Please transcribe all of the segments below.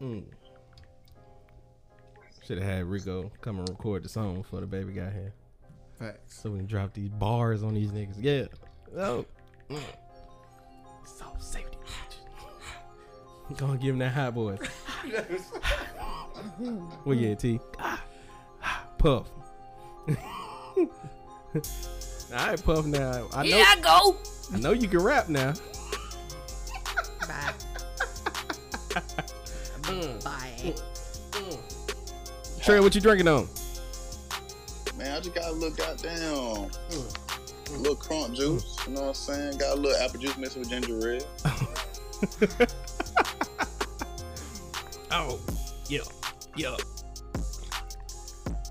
Mm. Should have had Rico come and record the song before the baby got here. Facts. So we can drop these bars on these niggas. Yeah. Oh. Mm. So safety. Gonna give him that hot boy. well, yeah, T. Puff. All right, Puff. Now I know. Here I go. I know you can rap now. Mm. Bye. Mm. Mm. Trey, what you drinking on? Man, I just got a little goddamn a little crump juice. You know what I'm saying? Got a little apple juice mixed with ginger ale. Oh, yeah, yeah.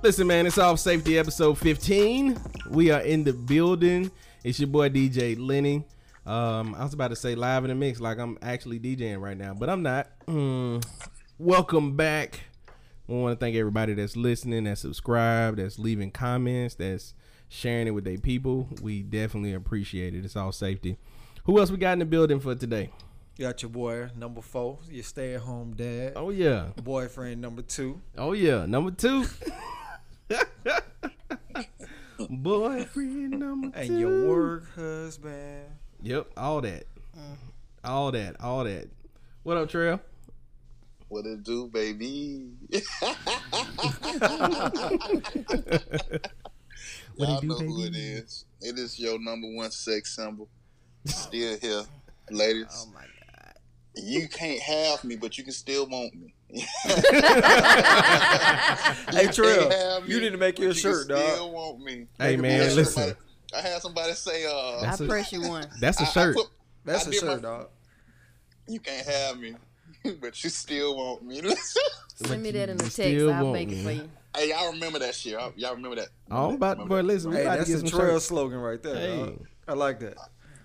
Listen, man, it's off safety episode 15. We are in the building. It's your boy DJ Lenny. Um, I was about to say live in the mix, like I'm actually DJing right now, but I'm not. Mm, welcome back. We want to thank everybody that's listening, that's subscribed, that's leaving comments, that's sharing it with their people. We definitely appreciate it. It's Off Safety. Who else we got in the building for today? You got your boy number four, your stay at home dad. Oh yeah, Boyfriend number two. Oh yeah, number two. Boyfriend number two. And your work husband. Yep, all that. Mm-hmm. All that, all that. What up, Trail? What it do, baby? What Y'all it do, know who it baby? is. It is your number one sex symbol. Still here, ladies. Oh my god. You can't have me, but you can still want me. Hey You Trill, me, you need to make but you shirt, dog. Still want me. Hey Make man, listen. Somebody- I had somebody say, uh, I That's a- press you one. That's a shirt. put- That's I a shirt, my- dog. you can't have me, but you still want me. Send me that in the text. I'll want make me. it for you. hey, y'all remember that shit? Y'all y'all remember that? Oh, I'm about Remember boy, listen, Hey, to that's get the some trail shirts. slogan right there. Hey. dog. I like that.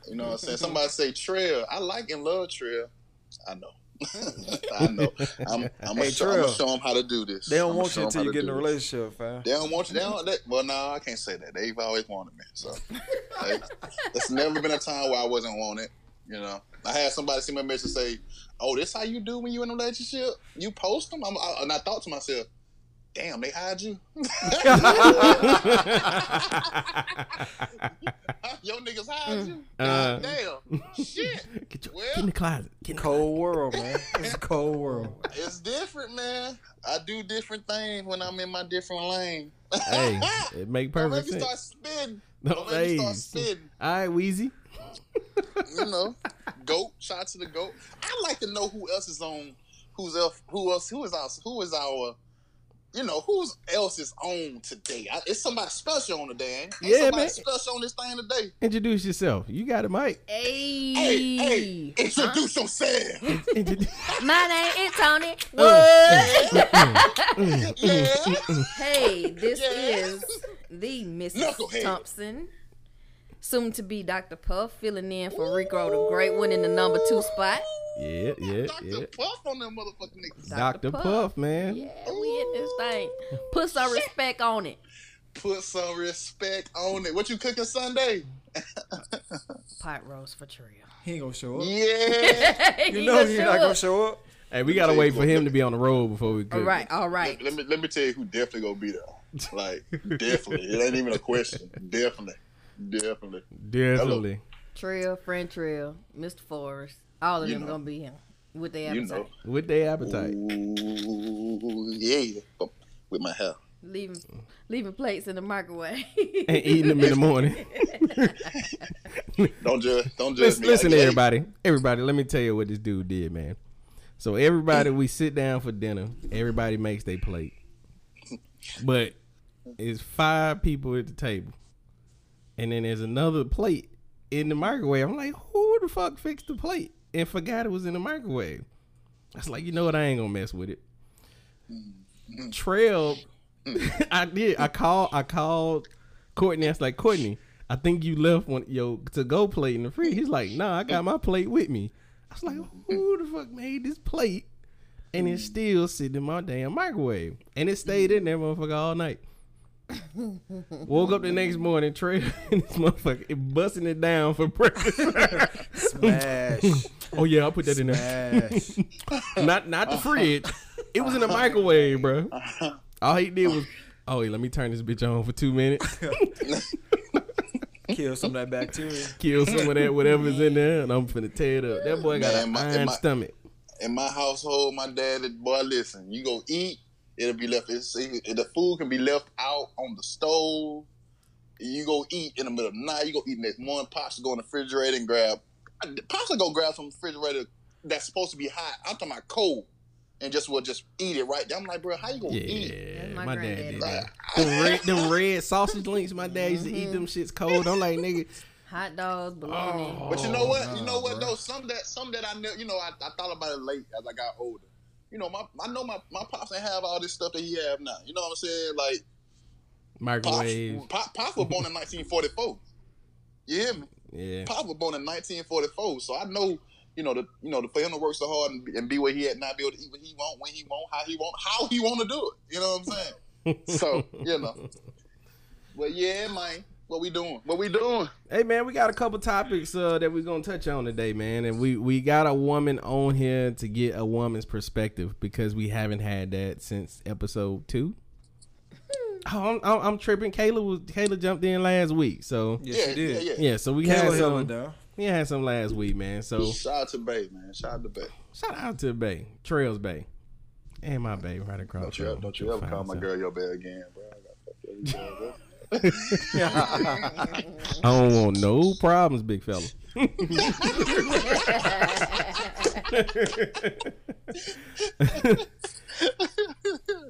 You know what I'm saying? Somebody say trail. I like and love trail. I know. I know. I'm, I'm Hey, gonna show, I'm gonna show them how to do this. They don't I'ma want show you 'em until you to get in a relationship, fam. They don't want you. They don't. They, well, no, I can't say that. They've always wanted me. So like, it's never been a time where I wasn't wanted. You know, I had somebody see my message say, "Oh, this how you do when you in a relationship? You post them." I'm, I, and I thought to myself, "Damn, they hide you. Your niggas hide you. Uh. Damn, shit. Get, your, Well- get in the closet. Get in the Cold world, man. It's a cold world. It's different, man. I do different things when I'm in my different lane. Hey, it make perfect make me start sense. No, make me start spitting. All right, Wheezy. you know, goat. Shout out to the goat. I'd like to know who else is on. Who's else? Who else? Who is our? Who is our? You know, who's else is on today? I, it's somebody special on today. Ain't, ain't Yeah, somebody man. special on this thing today. Introduce yourself. You got it, Mike. Hey. Hey, hey, introduce yourself. My name is Tony. Uh, What? yeah. hey, this Yeah. is the Mrs. Knucklehead. Thompson. Soon to be Dr. Puff, filling in for Rico the Great One in the number two spot. yeah, yeah, Dr. yeah. Puff on them motherfucking niggas. Dr. Puff. Puff, man. Yeah, we in this thing. Put some respect on it. Put some respect on it. What you cooking Sunday? Pot roast for Trio. He ain't gonna show up. Yeah. You know he's not gonna show up. Hey, we gotta wait for him to be on the road before we cook. All right, all right. Let me let me tell you who definitely gonna be there. Like definitely, it ain't even a question. Definitely, definitely. Definitely. Trill, friend Trill, Mr. Forrest, all of You them know. gonna be here with their You appetite. know. With their appetite. Ooh, yeah, with my hair. Leaving leaving plates in the microwave. And eating them in the morning. Don't judge. Don't judge listen, me. listen everybody. Everybody, let me tell you what this dude did, man. So everybody, we sit down for dinner. Everybody makes their plate, but it's five people at the table, and then there's another plate in the microwave. I'm like, who the fuck fixed the plate and forgot it was in the microwave? I was like, you know what? I ain't gonna mess with it. Trail, I did. I called. I called Courtney. I was like, Courtney, I think you left one yo to go plate in the fridge. He's like, Nah, I got my plate with me. I was like, Who the fuck made this plate? And it's mm. still sitting in my damn microwave, and it stayed in there, motherfucker, all night. Woke up the next morning, Trey and this motherfucker busting it down for breakfast. Smash. Oh yeah, I'll put that in there. Not not the fridge. It was in the microwave, bro. All he did was, oh, wait, let me turn this bitch on for two minutes, Kill some of that bacteria. kill some of that whatever's in there, and I'm finna tear it up. That boy got Man, an my- iron my- stomach. in my household, my dad, boy, listen, you go eat, it'll be left. It's, it, the food can be left out on the stove. You go eat in the middle of the night. You go eat next morning. Pops go in the refrigerator and grab. Pops go grab some refrigerator that's supposed to be hot. I'm talking about cold, and just will just eat it right there. I'm like, bro, how you gonna eat? Yeah, That's my, my dad granddaddy. did Like, that. Them red, them red sausage links. My dad used to eat them mm-hmm. shits cold. I'm like, nigga, Hot dogs, bologna. Oh. But you know what? nah, you know what bro. though? Some that some that I knew, you know, I, I thought about it late as I got older. You know, my I know my my pops ain't have all this stuff that he have now. You know what I'm saying? Like microwave. Pops, Pop, Pops was born in 1944. You hear me? Yeah, Pops was born in 1944, so I know. You know the you know the for him to work so hard and be, and be where he at, not be able to eat what he want, when he want, how he want, how he want to do it. You know what I'm saying? so you know. But yeah, man, what we doing? What we doing? Hey man, we got a couple topics uh, that we're gonna touch on today, man, and we we got a woman on here to get a woman's perspective because we haven't had that since episode two. Oh, I'm, I'm, I'm tripping. Kayla was Kayla jumped in last week, so Yes, yeah, you did. yeah, yeah. yeah, so we Kayla had some. We had some last week, man. So Shout out to Bay, man. Shout out to Bay. shout out to Bay Trails Bay, and my Bay right across. Don't you, ever, don't you ever call my girl your Bay again, bro. I got fuck every day, bro. Sound. I don't want no problems, big fella.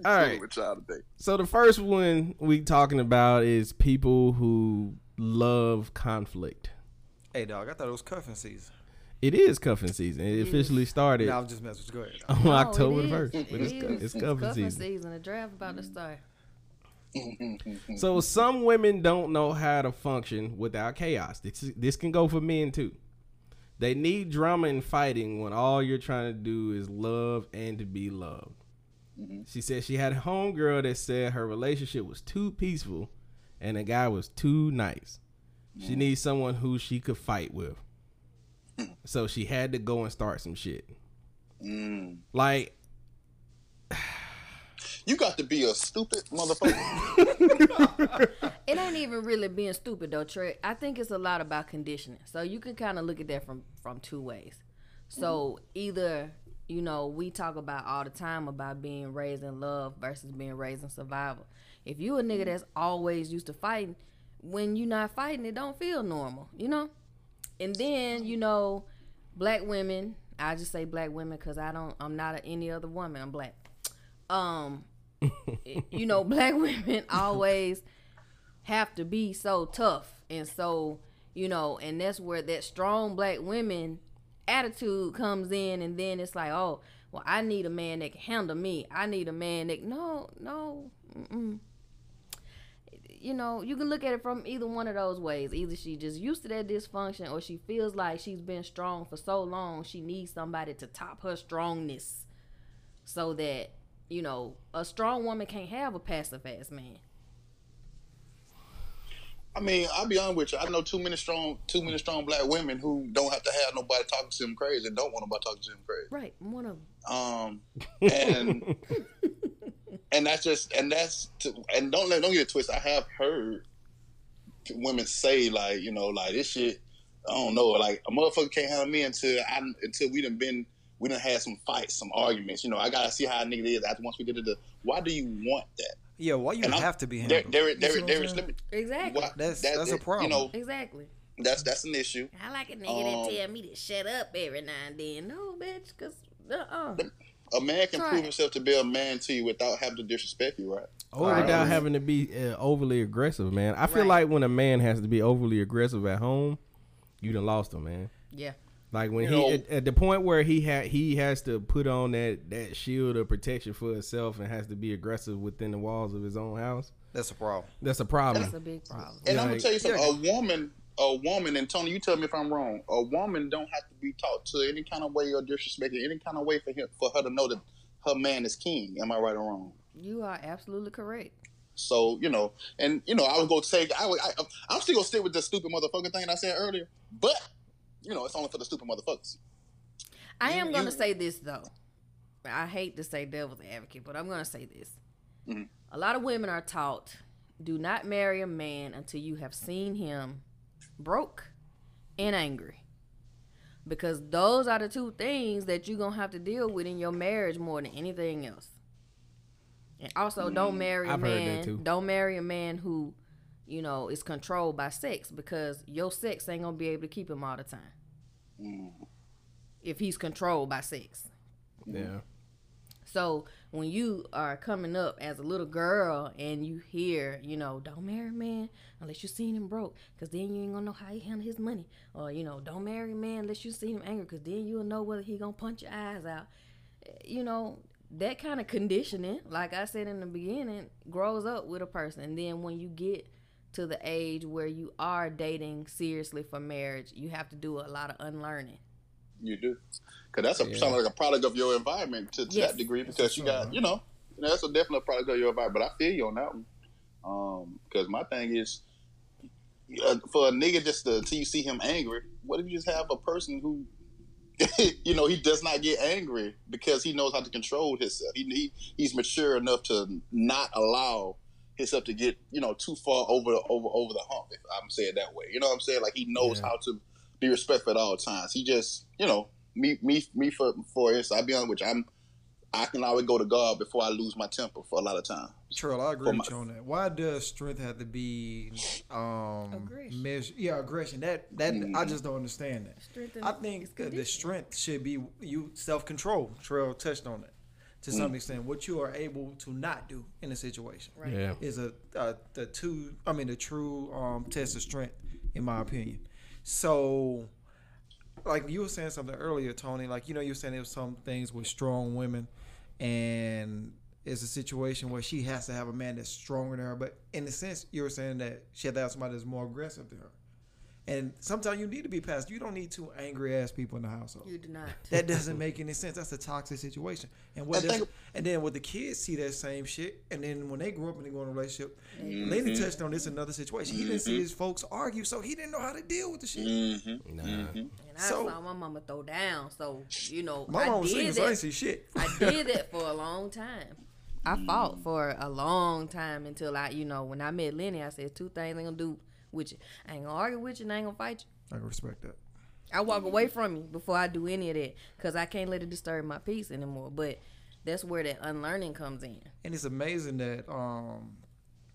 All right. With y'all today. So the first one we talking about is people who love conflict. hey, dog, I thought it was cuffing season. It is cuffing season. It officially started Nah, I'm just messing with you. Go ahead. on No, October the first. It But it's, is. it's cuffing cuffing season. season. The draft about to start. Mm-hmm. So some women don't know how to function without chaos. This this can go for men too. They need drama and fighting when all you're trying to do is love and to be loved. Mm-hmm. She said she had a homegirl that said her relationship was too peaceful and the guy was too nice. She needs someone who she could fight with. Mm. So she had to go and start some shit. Mm. Like You got to be a stupid motherfucker. It ain't even really being stupid though, Trey. I think it's a lot about conditioning. So you can kind of look at that from from two ways. So either you know we talk about all the time about being raised in love versus being raised in survival. If you a nigga that's always used to fighting, when you not fighting, it don't feel normal, you know. And then you know, black women. I just say black women because I don't. I'm not a, any other woman. I'm black. Um, you know, black women always have to be so tough and so you know and that's where that strong black women attitude comes in. And then it's like oh well i need a man that can handle me. I need a man that no no mm-mm. you know you can look at it from either one of those ways. Either she just used to that dysfunction or she feels like she's been strong for so long she needs somebody to top her strongness so that you know a strong woman can't have a passive ass man I mean, I'll be honest with you. I know too many strong, too many strong black women who don't have to have nobody talking to them crazy and don't want nobody talking to them crazy. right I'm one of them Um, and and that's just and that's to, and don't let don't get it twisted. I have heard women say like you know like this shit. I don't know like a motherfucker can't handle me until I until we done been we done had some fights, some arguments. You know, I gotta see how a nigga is after once we did it. Why do you want that? Yeah, why you And I'm- have to be There, handled? there, You there, there is saying? let me. exactly Why, That's- that- that's a problem. You know, exactly that's that's an issue. I like a nigga Um, that tell me to shut up every now and then. No, bitch, cause uh-uh. A man can Try prove it. himself to be a man to you without having to disrespect you, right? Or Right. without having to be uh, overly aggressive, man. I feel Right. like when a man has to be overly aggressive at home, you done lost him, man. yeah, Like when You he know- at, at the point where he had he has to put on that that shield of protection for himself and has to be aggressive within the walls of his own house. That's a problem. That's a problem. that's a big problem. And Yeah, I'm gonna tell you something. A woman, a woman, and Tony, you tell me if I'm wrong. A woman don't have to be taught to any kind of way or disrespected any kind of way for him for her to know that her man is king. Am I right or wrong? You are absolutely correct. So you know, and you know, I would go take. I would. I, I'm still gonna stick with the stupid motherfucker thing I said earlier, but you know, it's only for the stupid motherfuckers. I You- am going to say this though. I hate to say devil's advocate, but I'm going to say this. Mhm. A lot of women are taught do not marry a man until you have seen him broke and angry. Because those are the two things that you're going to have to deal with in your marriage more than anything else. And also, don't marry a I've heard that man. too. Don't marry a man who, you know, is controlled by sex because your sex ain't gonna be able to keep him all the time Mm. if he's controlled by sex. Yeah. So when you are coming up as a little girl and you hear, you know, don't marry a man unless you seen him broke, because then you ain't gonna know how he handle his money. Or you know, don't marry a man unless you see him angry, because then you'll know whether he gonna punch your eyes out. You know, that kind of conditioning, like I said in the beginning, grows up with a person. And then when you get to the age where you are dating seriously for marriage, you have to do a lot of unlearning. You do, because that's a Yeah. sound like a product of your environment to, to Yes. that degree. Because you got, you know, you know, that's a definite product of your environment. But I feel you on that one. Um, because my thing is, uh, for a nigga just to until you see him angry, what if you just have a person who, you know, he does not get angry because he knows how to control himself. He, he he's mature enough to not allow himself to get you know too far over over over the hump. If I'm saying it that way, you know what I'm saying? Like he knows Yeah. how to be respectful at all times. He just you know me me me for for instance, I'll be honest with you, I'm I can always go to God before I lose my temper for a lot of time. Trill, I agree For with you on that. Why does strength have to be um Aggression. measure, yeah, aggression. That that I Mhm. just don't understand that. Strength I think the strength should be you self control. Trill touched on that to some Mm. extent. What you are able to not do in a situation Right. Yeah. is a, a the two. I mean, the true um, test of strength, in my opinion. So, like you were saying something earlier, Tony. Like you know, you were saying there was some things with strong women, and it's a situation where she has to have a man that's stronger than her. But in a sense, you were saying that she had to have somebody that's more aggressive than her. And sometimes you need to be past. You don't need two angry ass people in the household. You do not. That doesn't make any sense. That's a toxic situation. And what And think- and then when the kids see that same shit, and then when they grow up and they go in a relationship, Mm-hmm. Lenny touched on this another situation. He didn't see his folks argue, so he didn't know how to deal with the shit. Mm-hmm. Nah. And I So- saw my mama throw down. So, you know, My I mom was did so I that. see shit. I did that for a long time. I fought for a long time until I, you know, when I met Lenny, I said two things I'm gonna do with you. I ain't gonna argue with you and I ain't gonna fight you. I can respect that. I walk away from you before I do any of that because I can't let it disturb my peace anymore. But that's where that unlearning comes in. And it's amazing that um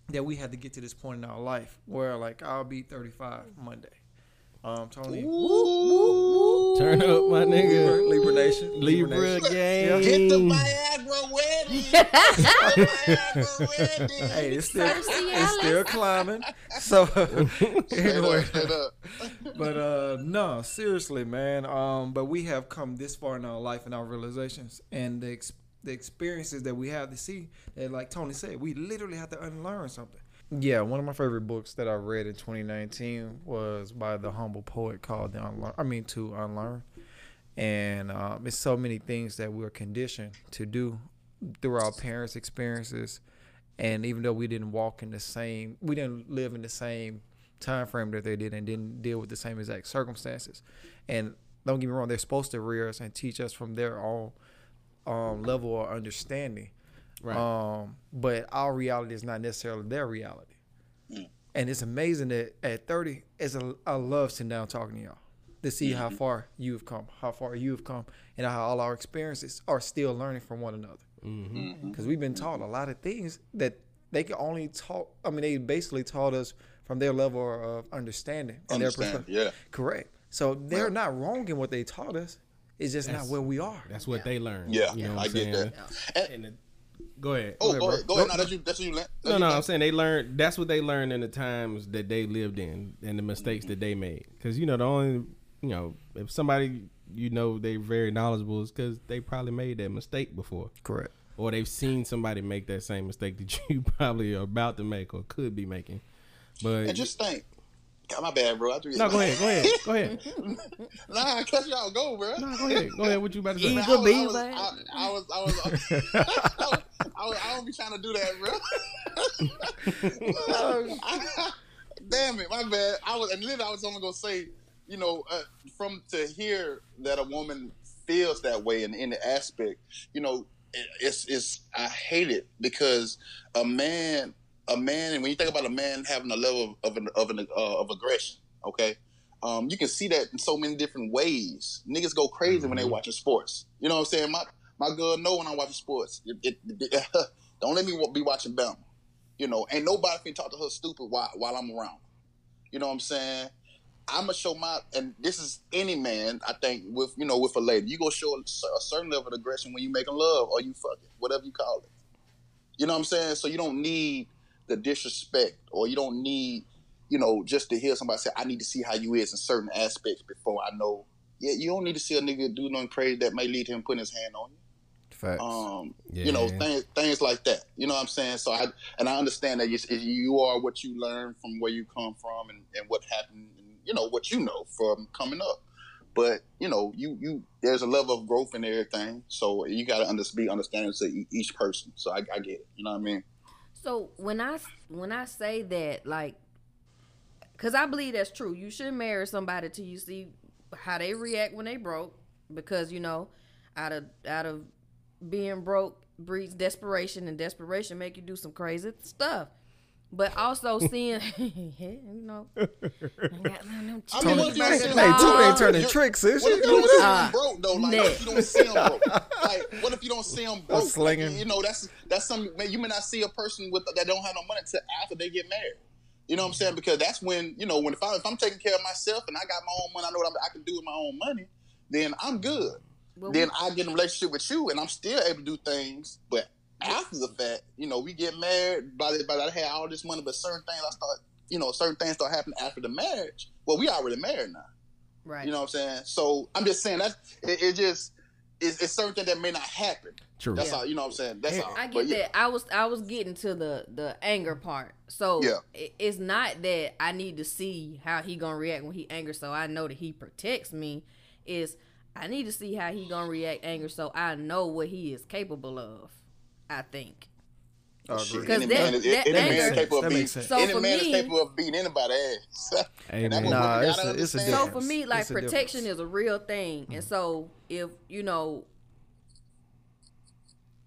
that we had to get to this point in our life where like I'll be 35 Monday. Um, Tony, Turn up, my nigga. Libra Nation, Libra Nation. gang. Get the Viagra wedding. Get the Viagra wedding. Hey, it's still it's still climbing. So anyway, up, straight up. but uh no seriously man um but we have come this far in our life and our realizations and the ex- the experiences that we have to see that like tony said we literally have to unlearn something yeah one of my favorite books that i read in 2019 was by the humble poet called the unlearn i mean to unlearn. And um, it's so many things that we're conditioned to do through our parents experiences. And even though we didn't walk in the same we didn't live in the same time frame that they did and didn't deal with the same exact circumstances. And don't get me wrong they're supposed to rear us and teach us from their own um, level of understanding Right. um, but our reality is not necessarily their reality and it's amazing that at 30 it's a, I love sitting down talking to y'all to see how far you've come how far you've come and how all our experiences are still learning from one another Mm-hmm. because we've been taught a lot of things that they can only taught. I mean, they basically taught us from their level of understanding and their perspective. yeah. Correct. So they're not wrong in what they taught us. It's just That's- not where we are. That's what they learned. Yeah, you know what I I'm get saying? that. And the- go ahead. Oh, ahead, go ahead. Go ahead. No, that's you. That's what you. That's No, you no, let- I'm saying they learned. That's what they learned in the times that they lived in and the mistakes that they made. Because you know the only, you know, if somebody you know they very knowledgeable is because they probably made that mistake before, Correct. or they've seen somebody make that same mistake that you probably are about to make or could be making. But And just think. God, my bad, bro. I threw you- no, go ahead, go ahead, go ahead. Nah, I cut y'all go, bro. No, go ahead, go ahead. What you about to say? Man, Eagle I was, bee, I was, man. I, I was, I was, I was, I was, I don't be trying to do that, bro. Damn it, my bad. I was, and literally, I was only gonna say, you know, uh, from to hear that a woman feels that way in any aspect, you know, it, it's it's I hate it because a man, a man, and when you think about a man having a level of of, an, of, an, uh, of aggression, okay, um, you can see that in so many different ways. Niggas go crazy when they watching sports. You know what I'm saying? My my girl know when I'm watching sports. It, it, it, don't let me be watching Bama. You know, ain't nobody can talk to her stupid while while I'm around. You know what I'm saying? I'm gonna show my, and this is any man. I think with you know with a lady, you gonna show a, a certain level of aggression when you making love or you fucking whatever you call it. You know what I'm saying? So you don't need the disrespect or you don't need you know just to hear somebody say I need to see how you is in certain aspects before I know. Yeah, you don't need to see a nigga do nothing crazy that may lead to him putting his hand on you. Facts. um, you know things things like that. You know what i'm saying? So i and i understand that you, you are what you learn from where you come from and, and what happened and you know what you know from coming up. But you know you you there's a level of growth in everything. So you got to under, be understanding to each person. So I, I get it. You know what i mean So when I when I say that, like, cause I believe that's true. You should marry somebody till you see how they react when they broke, because you know, out of out of being broke breeds desperation, and desperation make you do some crazy stuff. But also seeing, you know, I got them I mean, what if you don't see him Hey, broke? Tony ain't turning tricks, is What if she? you don't see him broke though? Like, what if you don't see him broke? Like, what if you don't see him broke? slinging. Like, you know, that's that's some. Man, you may not see a person with that don't have no money until after they get married. You know what I'm saying? Because that's when you know when if, I, if I'm taking care of myself and I got my own money, I know what I'm, I can do with my own money. Then I'm good. Well, then I get in a relationship with you, and I'm still able to do things. But after the fact, you know, we get married. By the by, I had all this money, but certain things I start, you know, certain things start happening after the marriage. Well, we already married now. right. You know what I'm saying? So I'm just saying that it, it just it's, it's certain things that may not happen. True. That's Yeah. all. You know what I'm saying? That's all. I get But yeah. that. I was I was getting to the the anger part. So Yeah. it- it's not that I need to see how he gonna react when he angry, so I know that he protects me. Is I need to see how he gonna react anger, so I know what he is capable of. I think. I Shit, agree. 'Cause any that- man, is- that- any that man is makes capable of sense. That beating makes sense. So any for man me- is capable of beating anybody's ass. Hey, And that's Nah, women a- it's a. So for me, like It's protection difference. is a real thing, and so if you know,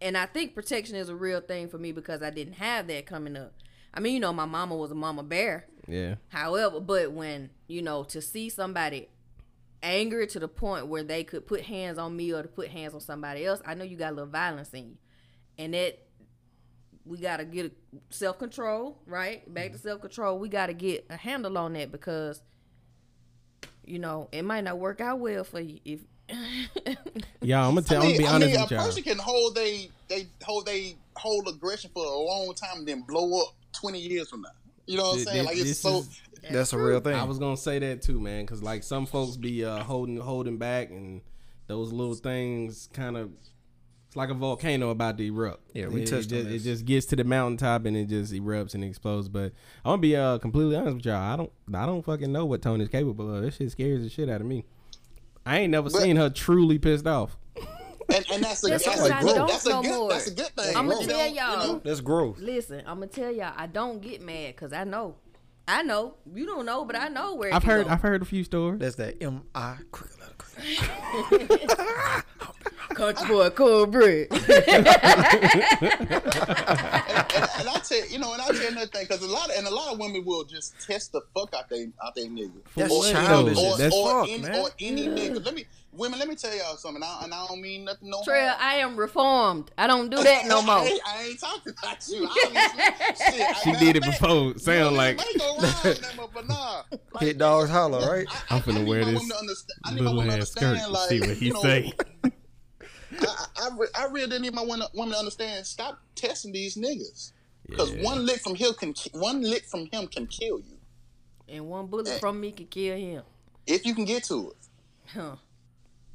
and I think protection is a real thing for me because I didn't have that coming up. I mean, you know, my mama was a mama bear. Yeah. However, but when you know to see somebody angry to the point where they could put hands on me or to put hands on somebody else, I know you got a little violence in you, and that we got to get self control, right? Back to self control. We got to get a handle on that because you know it might not work out well for you if. Y'all, I'm gonna tell. I I'm mean, gonna be I honest mean, with a y'all. person can hold they they hold they hold aggression for a long time and then blow up twenty years from now. You know what I'm saying? th- Like it's this so. is- That's a real thing. I was gonna say that too, man, because like some folks be uh, holding holding back, and those little things kind of it's like a volcano about to erupt. Yeah, we it, touched it, on just, this. it just gets to the mountaintop and it just erupts and explodes. But I'm gonna be uh, completely honest with y'all. I don't I don't fucking know what Tony's capable of. This shit scares the shit out of me. I ain't never But- seen her truly pissed off. And, and that's a That's that's, what a I good that's a good that's a good thing. I'ma tell y'all. you know? That's growth. Listen, I'm gonna tell y'all, I don't get mad because I know, I know you don't know, but I know where. I've heard go. I've heard a few stories. That's that M I quick letter. quick letter. country boy cold bread. and, and, and I tell you know, and I tell you another thing because a lot of and a lot of women will just test the fuck out they out they nigga. That's or, childish Or, That's or, fuck, any, man. or any nigga. Let me women. Let me tell y'all something. I, and I don't mean nothing no. Trail, harm. I am reformed. I don't do that no I more. ain't, I ain't talking about you. Shit, She I- did it matter before. fact, Sound you know, like it may go wrong, that, but nah. Like, Hit dogs holler, right? I, I'm finna I wear this women to understand- I need my little women to ass skirt understand, like, see what he you know, say. I, I, re- I really didn't need my women, women to understand. Stop testing these niggas. Because Yeah. one lick from him can ki- one lick from him can kill you And one bullet eh. from me could kill him. if you can get to it. Huh.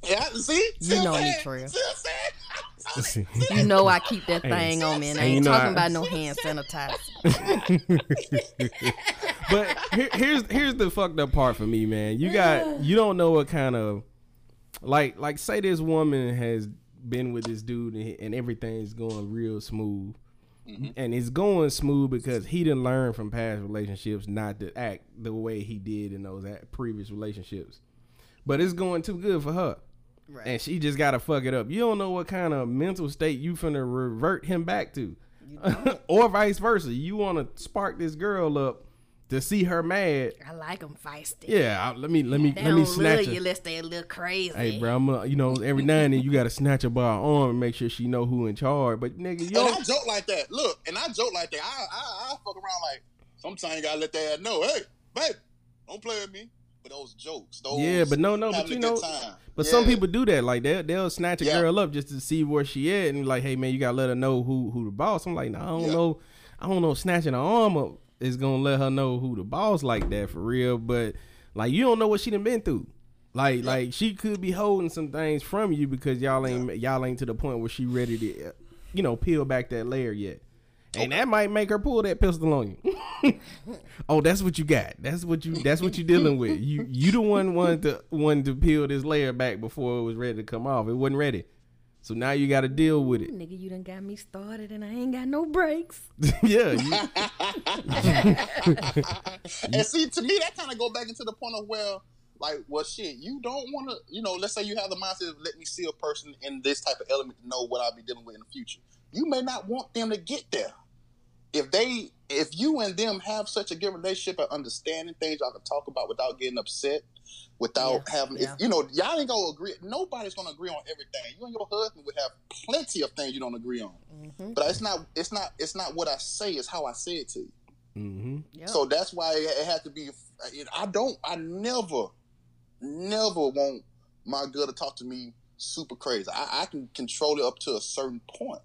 Yeah, see, You See know I'm me, saying? Trail. See what I'm saying? You know I keep that Hey. thing on me, and I And you ain't know talking I- about no hand sanitizer. but here, here's here's the fucked up part for me, man. You got you don't know what kind of like like say this woman has been with this dude and, and everything's going real smooth. Mm-hmm. And it's going smooth because he didn't learn from past relationships not to act the way he did in those previous relationships. But it's going too good for her. Right. and she just gotta fuck it up. You don't know what kind of mental state you finna revert him back to, or vice versa. You want to spark this girl up to see her mad. I like them feisty. Yeah, I- let me let me They let me don't snatch love her. you unless they a little crazy. Hey, bro, I'm a, you know every now and then you gotta snatch her by her arm and make sure she know who in charge. But nigga, yo, And I joke like that. Look, and I joke like that. I I, I fuck around like sometimes you gotta let that know. Hey, babe, don't play with me. But those jokes, those Yeah, but no, no, but you know, good time. But some people do that. Like they'll they'll snatch a Yeah. girl up just to see where she at and like, hey man, you gotta let her know who who the boss. I'm like, nah, I don't Yeah. know. I don't know. Snatching her arm up is gonna let her know who the boss like that for real. But like you don't know what she done been through. Like like she could be holding some things from you because y'all ain't y'all ain't to the point where she ready to, you know, peel back that layer yet. And that might make her pull that pistol on you. oh, that's what you got. That's what you. That's what you dealing with. You you the one wanted to one to peel this layer back before it was ready to come off. It wasn't ready, so now you got to deal with it. Nigga, you done got me started and I ain't got no brakes. yeah, you, and see, to me, that kind of go back into the point of where, like, well, shit, you don't want to, you know, let's say you have the mindset of let me see a person in this type of element to know what I'll be dealing with in the future. You may not want them to get there. If they, if you and them have such a good relationship and understanding things y'all can talk about without getting upset, without Yeah, having, yeah. if you know, y'all ain't gonna agree. Nobody's gonna agree on everything. You and your husband would have plenty of things you don't agree on. Mm-hmm. But it's not, it's not, it's not what I say. It's how I say it to you. Mm-hmm. Yep. So that's why it, it had to be. I don't. I never, never want my girl to talk to me super crazy. I, I can control it up to a certain point,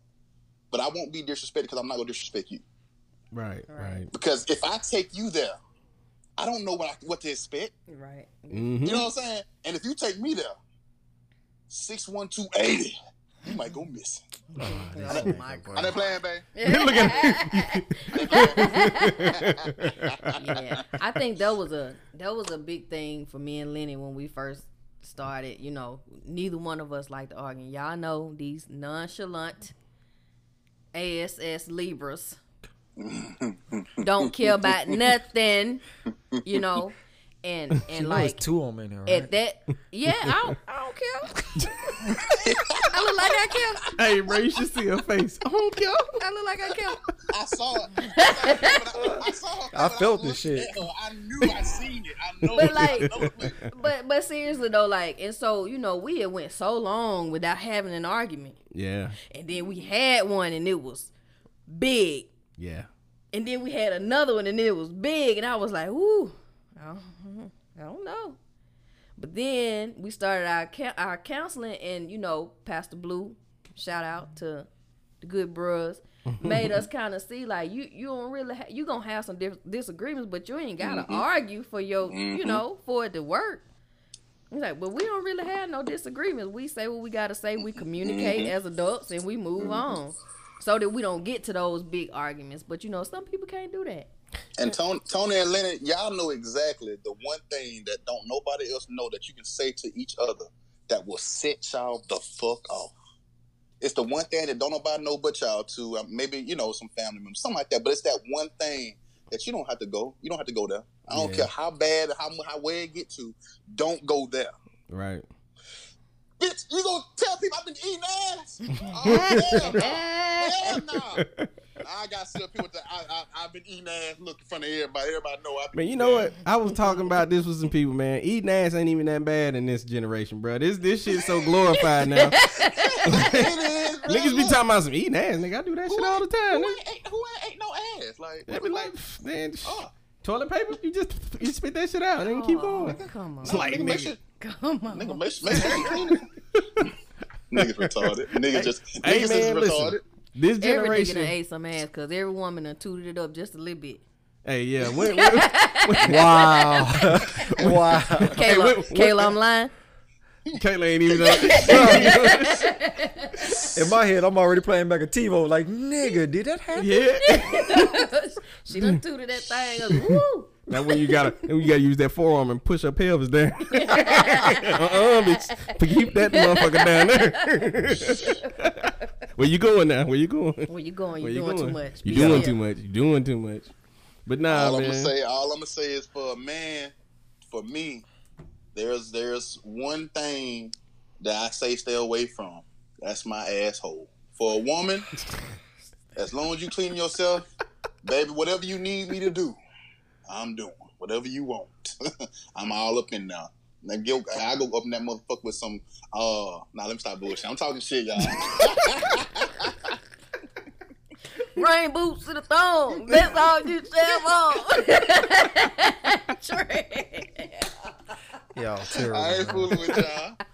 but I won't be disrespected because I'm not gonna disrespect you. right, right. Because if I take you there, I don't know what I, what to expect. right. hmm You know what I'm saying? And if you take me there, six one two eighty, you might go missing. Oh my I didn't playing, babe. Look at yeah, I think that was a that was a big thing for me and Lenny when we first started. You know, neither one of us like to argue. Y'all know these nonchalant ASS Libras don't care about nothing. You know, and She and know like two of them in here, right? at that, yeah, I don't, I don't care. I look like I care. hey, bro, you should see her face. I don't care. I look like I care. I saw it. I, I saw her. I felt was this shit. at her. I knew I seen it. I know. But it. like- know. But but seriously though, like, and so you know, we had went so long without having an argument, Yeah, and then we had one, and it was big, yeah. and then we had another one, and it was big, and I was like, ooh, I don't, I don't know. But then we started our our counseling, and you know, Pastor Blue, shout out to the good bros, made us kind of see like you you don't really ha- you gonna have some dis- disagreements, but you ain't gotta mm-hmm. argue for your you mm-hmm. know for it to work. He's like, but we don't really have no disagreements. We say what we gotta say. We communicate mm-hmm. as adults, and we move on, so that we don't get to those big arguments. But you know, some people can't do that. And Tony, Tony and Lenny, y'all know exactly the one thing that don't nobody else know that you can say to each other that will set y'all the fuck off. It's the one thing that don't nobody know but y'all too. Um, maybe you know some family members, something like that. But it's that one thing that you don't have to go. You don't have to go there. I don't Yeah. care how bad, how mu- how where it get to. Don't go there. Right. Bitch, you gonna tell people I've been eating ass? Oh, hell no. Hell no. I got still people that I, I, I've been eating ass. Look in front of everybody. Everybody know I've been Man, you eating know ass. what? I was talking about this with some people, man. Eating ass ain't even that bad in this generation, bro. This this shit's so glorified now. it is, bro. Niggas be talking about some eating ass, nigga. I do that shit all the time. Who ain't, ain't- who ain't ate no ass? Like, They be like, man, oh, toilet paper. You just you spit that shit out and then keep Oh, going. Come on, It's like nigga, make nigga. sure, come on. nigga, make, sure- make sure you it. Niggas retarded. Niggas just, Hey niggas man, is listen. retarded. This Every nigga generation. done ate some ass because every woman done tooted it up just a little bit. Hey, yeah. When, when, Wow. wow. Kayla, what- what- Kayla, I'm lying. Kayla ain't even. Up. In my head, I'm already playing back a TiVo. Like, nigga, did that happen? yeah. she done tooted that thing up. Woo! That's when you gotta you gotta use that forearm and push her pelvis down. uh-uh, bitch. Keep that motherfucker down there. Where you going now? Where you going? Where you going? You Where doing too much. You Be doing still. too much. You doing too much. But nah, all I'm gonna say, all I'm gonna say is for a man, for me, there's there's one thing that I say stay away from. That's my asshole. For a woman, as long as you clean yourself, baby, whatever you need me to do, I'm doing. Whatever you want. I'm all up in there. Now go, I go up in that motherfucker with some. Uh, now let me stop bullshit. I'm talking shit, y'all. Rain boots to the thong. That's all you have on. Trey. Y'all I ain't fooling with y'all.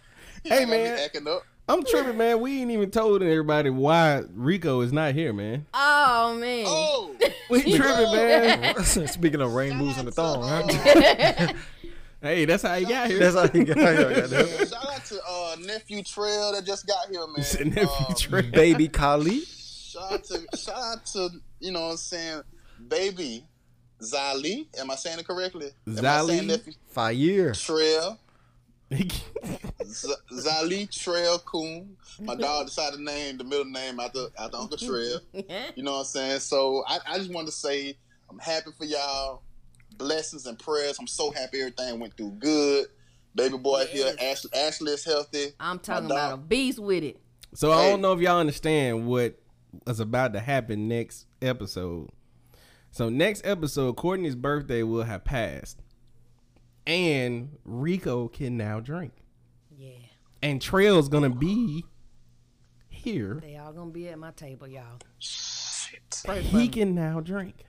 Hey, Y'all got me man. acting up. I'm tripping, man. We ain't even told everybody why Rico is not here, man. Oh man. Oh, We tripping, man. Speaking of rainbows and the thong, huh? Hey, that's how he got here. That's how you got here. shout out to uh, nephew Trail that just got here, man. Said nephew Uh, Trey. Baby Kali. Shout out to shout out to you know what I'm saying, baby Zali. Am I saying it correctly? Zali? nephew Fire. Trail? Z- Zali Trail Coon. My dog decided to name the middle name after after Uncle Trail. You know what I'm saying? So I, I just wanted to say I'm happy for y'all. Blessings and prayers. I'm so happy everything went through good. Baby boy here, Yes. Ashley, Ashley is healthy. I'm talking My about a beast with it. So I don't know if y'all understand what is about to happen next episode. So next episode, Courtney's birthday will have passed, and Rico can now drink, Yeah. and Trail's gonna be here. They all gonna be at my table, y'all. Shit. He can now drink.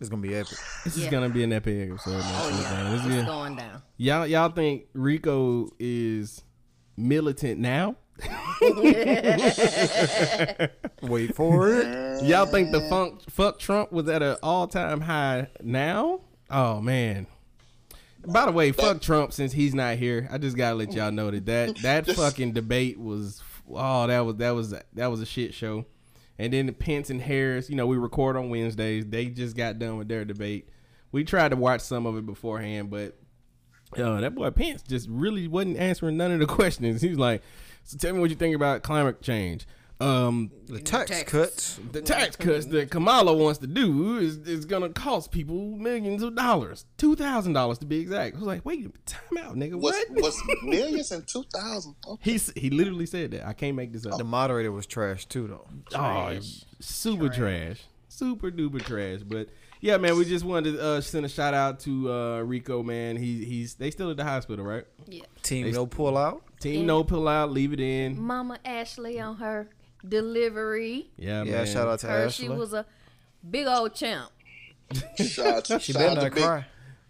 It's gonna be epic. This is gonna be an epic episode. man. Oh yeah. This is It's going down. Y'all, y'all think Rico is militant now? Wait for it. Y'all think the funk, fuck Trump was at an all time high now? Oh man. By the way, fuck Trump since he's not here. I just gotta let y'all know that that, that fucking debate was oh that was that was that was a shit show. And then the Pence and Harris, you know, we record on Wednesdays. They just got done with their debate. We tried to watch some of it beforehand, but uh, that boy Pence just really wasn't answering none of the questions. He was like, "So tell me what you think about climate change." Um, The tax Taxes. cuts. the tax cuts that Kamala wants to do is, is gonna cost people millions of dollars, two thousand dollars to be exact. I was like, wait, time out, nigga. What's What? what's millions and two thousand? He he literally said that. I can't make this up. The moderator was trash too, though. Oh, super trash. super duper trash. But yeah, man, we just wanted to uh, send a shout out to uh, Rico, man. He he's they still at the hospital, right? Yeah. Team They- no pull out. Team Yeah. no pull out, leave it in. Mama Ashley on her delivery. Yeah, Yeah, man. shout out to Her, Ashley. she was a big old champ. Shout out to, she shout better out to not Big cry.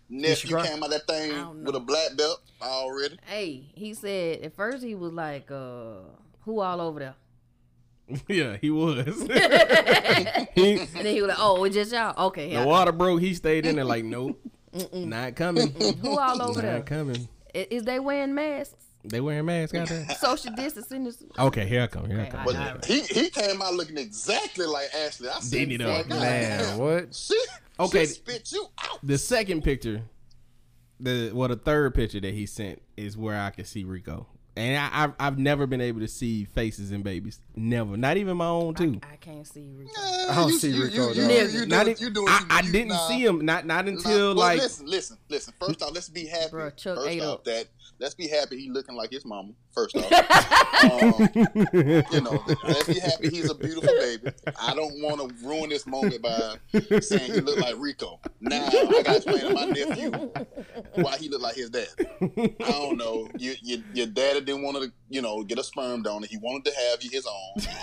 nephew cry? came out that thing I don't know. with a black belt already. Hey, he said at first he was like, uh, who all over there? yeah, he was. he, And then he was like, oh, it's just y'all. Okay, the water broke. He stayed in there like, nope, not coming. Who all over there? Not coming. I- Is they wearing masks? They wearing masks out there. Social distancing is Okay, here I come. Here I come. But Alright. he he came out looking exactly like Ashley. I said, Didn't he though? "Fuck, Man, what? She, Okay. she spit you out. The second picture, the well, the third picture that he sent is where I can see Rico, and I, I've I've never been able to see faces in babies. Never, not even my own too. I can't see Rico. I don't see Rico, You, you, you, you, Not doing, doing, I, I didn't nah. see him. Not not Nah, until well, like listen, listen, listen. First off, let's be happy. Bro, Chuck first ate off, up. that let's be happy he looking like his mama. First off, um, you know, let's be happy he's a beautiful baby. I don't want to ruin this moment by saying he look like Rico. Now I got to explain to my nephew why he look like his dad. I don't know. You, you, your daddy didn't want to, you know, get a sperm donor. He wanted to have you his own.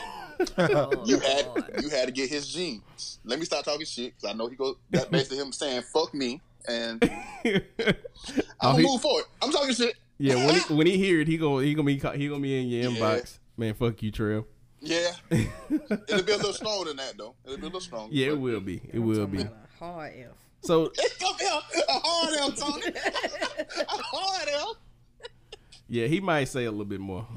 Oh, You had Lord. you had to get his genes. Let me stop talking shit because I know he go. That's basically him saying "fuck me," and I'm Oh, gonna he- move forward. I'm talking shit. Yeah, when he, when he hear it, he gonna he gonna be he gonna be in your Yeah. inbox. Man, fuck you, Trail. Yeah, it'll be a little stronger than that though. It'll be a little stronger. Yeah, it will be. It will be. Hard F. So It's gonna be a, a hard L, Tony. a hard L. Yeah, he might say a little bit more.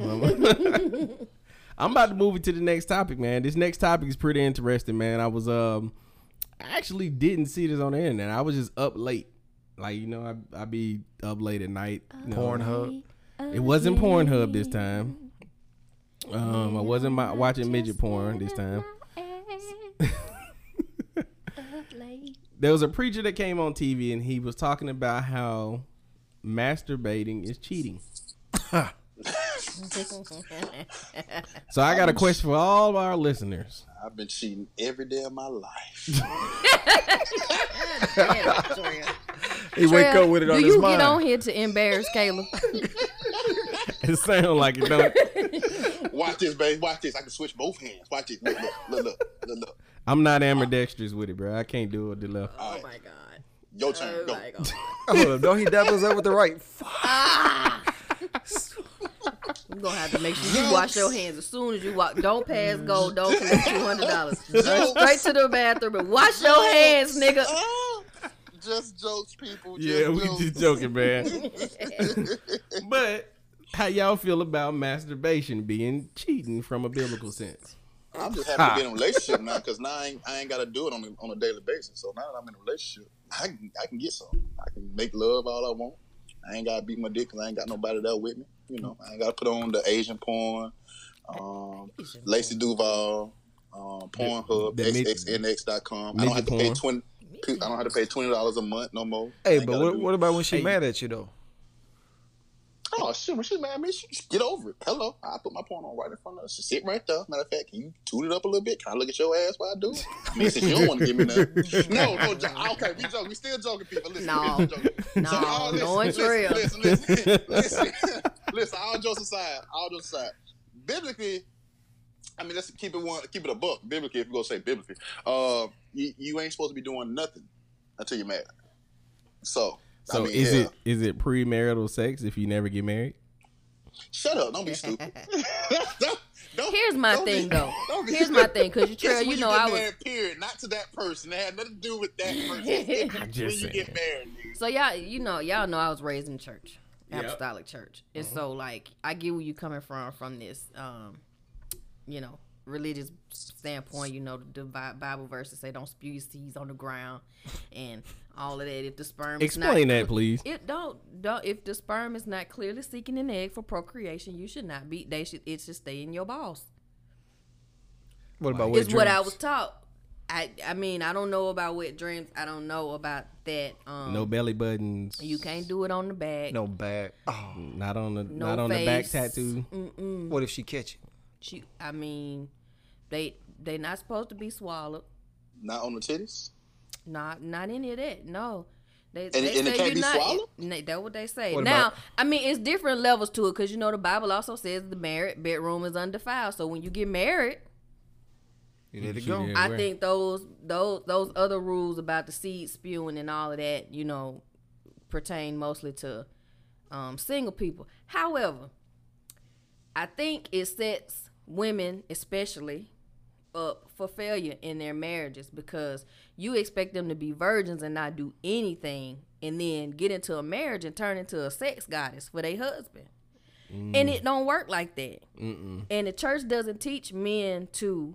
I'm about to move it to the next topic, man. This next topic is pretty interesting, man. I was um I actually didn't see this on the internet. I was just up late. Like, you know, I I be up late at night. you know. Pornhub. It wasn't Pornhub this time. Um I wasn't my, watching midget porn this time. There was a preacher that came on TV and he was talking about how masturbating is cheating. So I got a question for all of our listeners. I've been cheating every day of my life. Damn, Trey. He wake up with it on Do his you mind. get on here to embarrass Caleb? It sounds like it don't. Watch this, babe. Watch this. I can switch both hands. Watch this. Look, look, look, look, look. look. I'm not ambidextrous with it, bro. I can't do it with the left. oh my god. Your turn. Oh Go. my god. Hold up, don't he dabbles up with the right? You're gonna have to make sure you wash your hands as soon as you walk. Don't pass go. Mm. Don't collect two hundred dollars. Straight to the bathroom and wash your hands, nigga. Just jokes, people. Just Yeah, we jokes. just joking, man. but how y'all feel about masturbation being cheating from a biblical sense? I'm just happy to be in a relationship now because now I ain't, I ain't got to do it on a, on a daily basis. So now that I'm in a relationship, I can, I can get some. I can make love all I want. I ain't got to beat my dick because I ain't got nobody there with me. You know, I ain't got to put on the Asian porn, um, Lacey Duvalle, um, Pornhub, the mid- xxnx.com. I don't have to pay twenty. I don't have to pay twenty dollars a month no more. Hey, ain't but what, what about when she Hey. mad at you though? Oh shit, when she mad at me, she just get over it. Hello, I put my porn on right in front of her. She sit right there. Matter of fact, can you toot it up a little bit? Can I look at your ass while I do it? I mean, since you don't want to give me nothing. No, no, okay, we joking. We still joking, people. Listen, No. joking. No, all- no, it's listen, real. Listen, listen, listen, listen. All jokes aside, all jokes aside. Biblically, I mean, let's keep it one, keep it a book. Biblically, if you're gonna say biblically, uh, you, you ain't supposed to be doing nothing until you're married. So, So I mean, is yeah. it is it premarital sex if you never get married? Shut up! Don't be stupid. Don't- don't- Here's my don't be- thing though. don't be Here's my thing, cause you It's trail, when you know get I was. married, period, not to that person. It had nothing to do with that person. It's when just you saying. get married, nigga. So y'all, you know, y'all know I was raised in church, Yep. apostolic church, and so like I get where you coming from from this, um, you know, religious standpoint. You know, the Bi- Bible verses say don't spew your seeds on the ground, and all of that. If the sperm is not Explain that, please. It don't don't if the sperm is not clearly seeking an egg for procreation, you should not be. They should it should stay in your balls. What about wet Is what I was taught. I I mean I don't know about wet dreams. I don't know about that. Um, No belly buttons. you can't do it on the back. No back Oh, Not on the No not on the back tattoo. Mm-mm. what if she catch it? She, I mean, they they not supposed to be swallowed. Not on the titties. Not not any of that. No. They, And- they and it say can't you're be not. swallowed? That's what they say. What now, about- I mean, it's different levels to it because you know the Bible also says the married bedroom is undefiled. So when you get married, You need to go. I think those those those other rules about the seed spewing and all of that, you know, pertain mostly to um, single people. However, I think it sets women, especially, up for failure in their marriages because you expect them to be virgins and not do anything, and then get into a marriage and turn into a sex goddess for their husband. Mm. And it don't work like that. Mm-mm. And the church doesn't teach men to,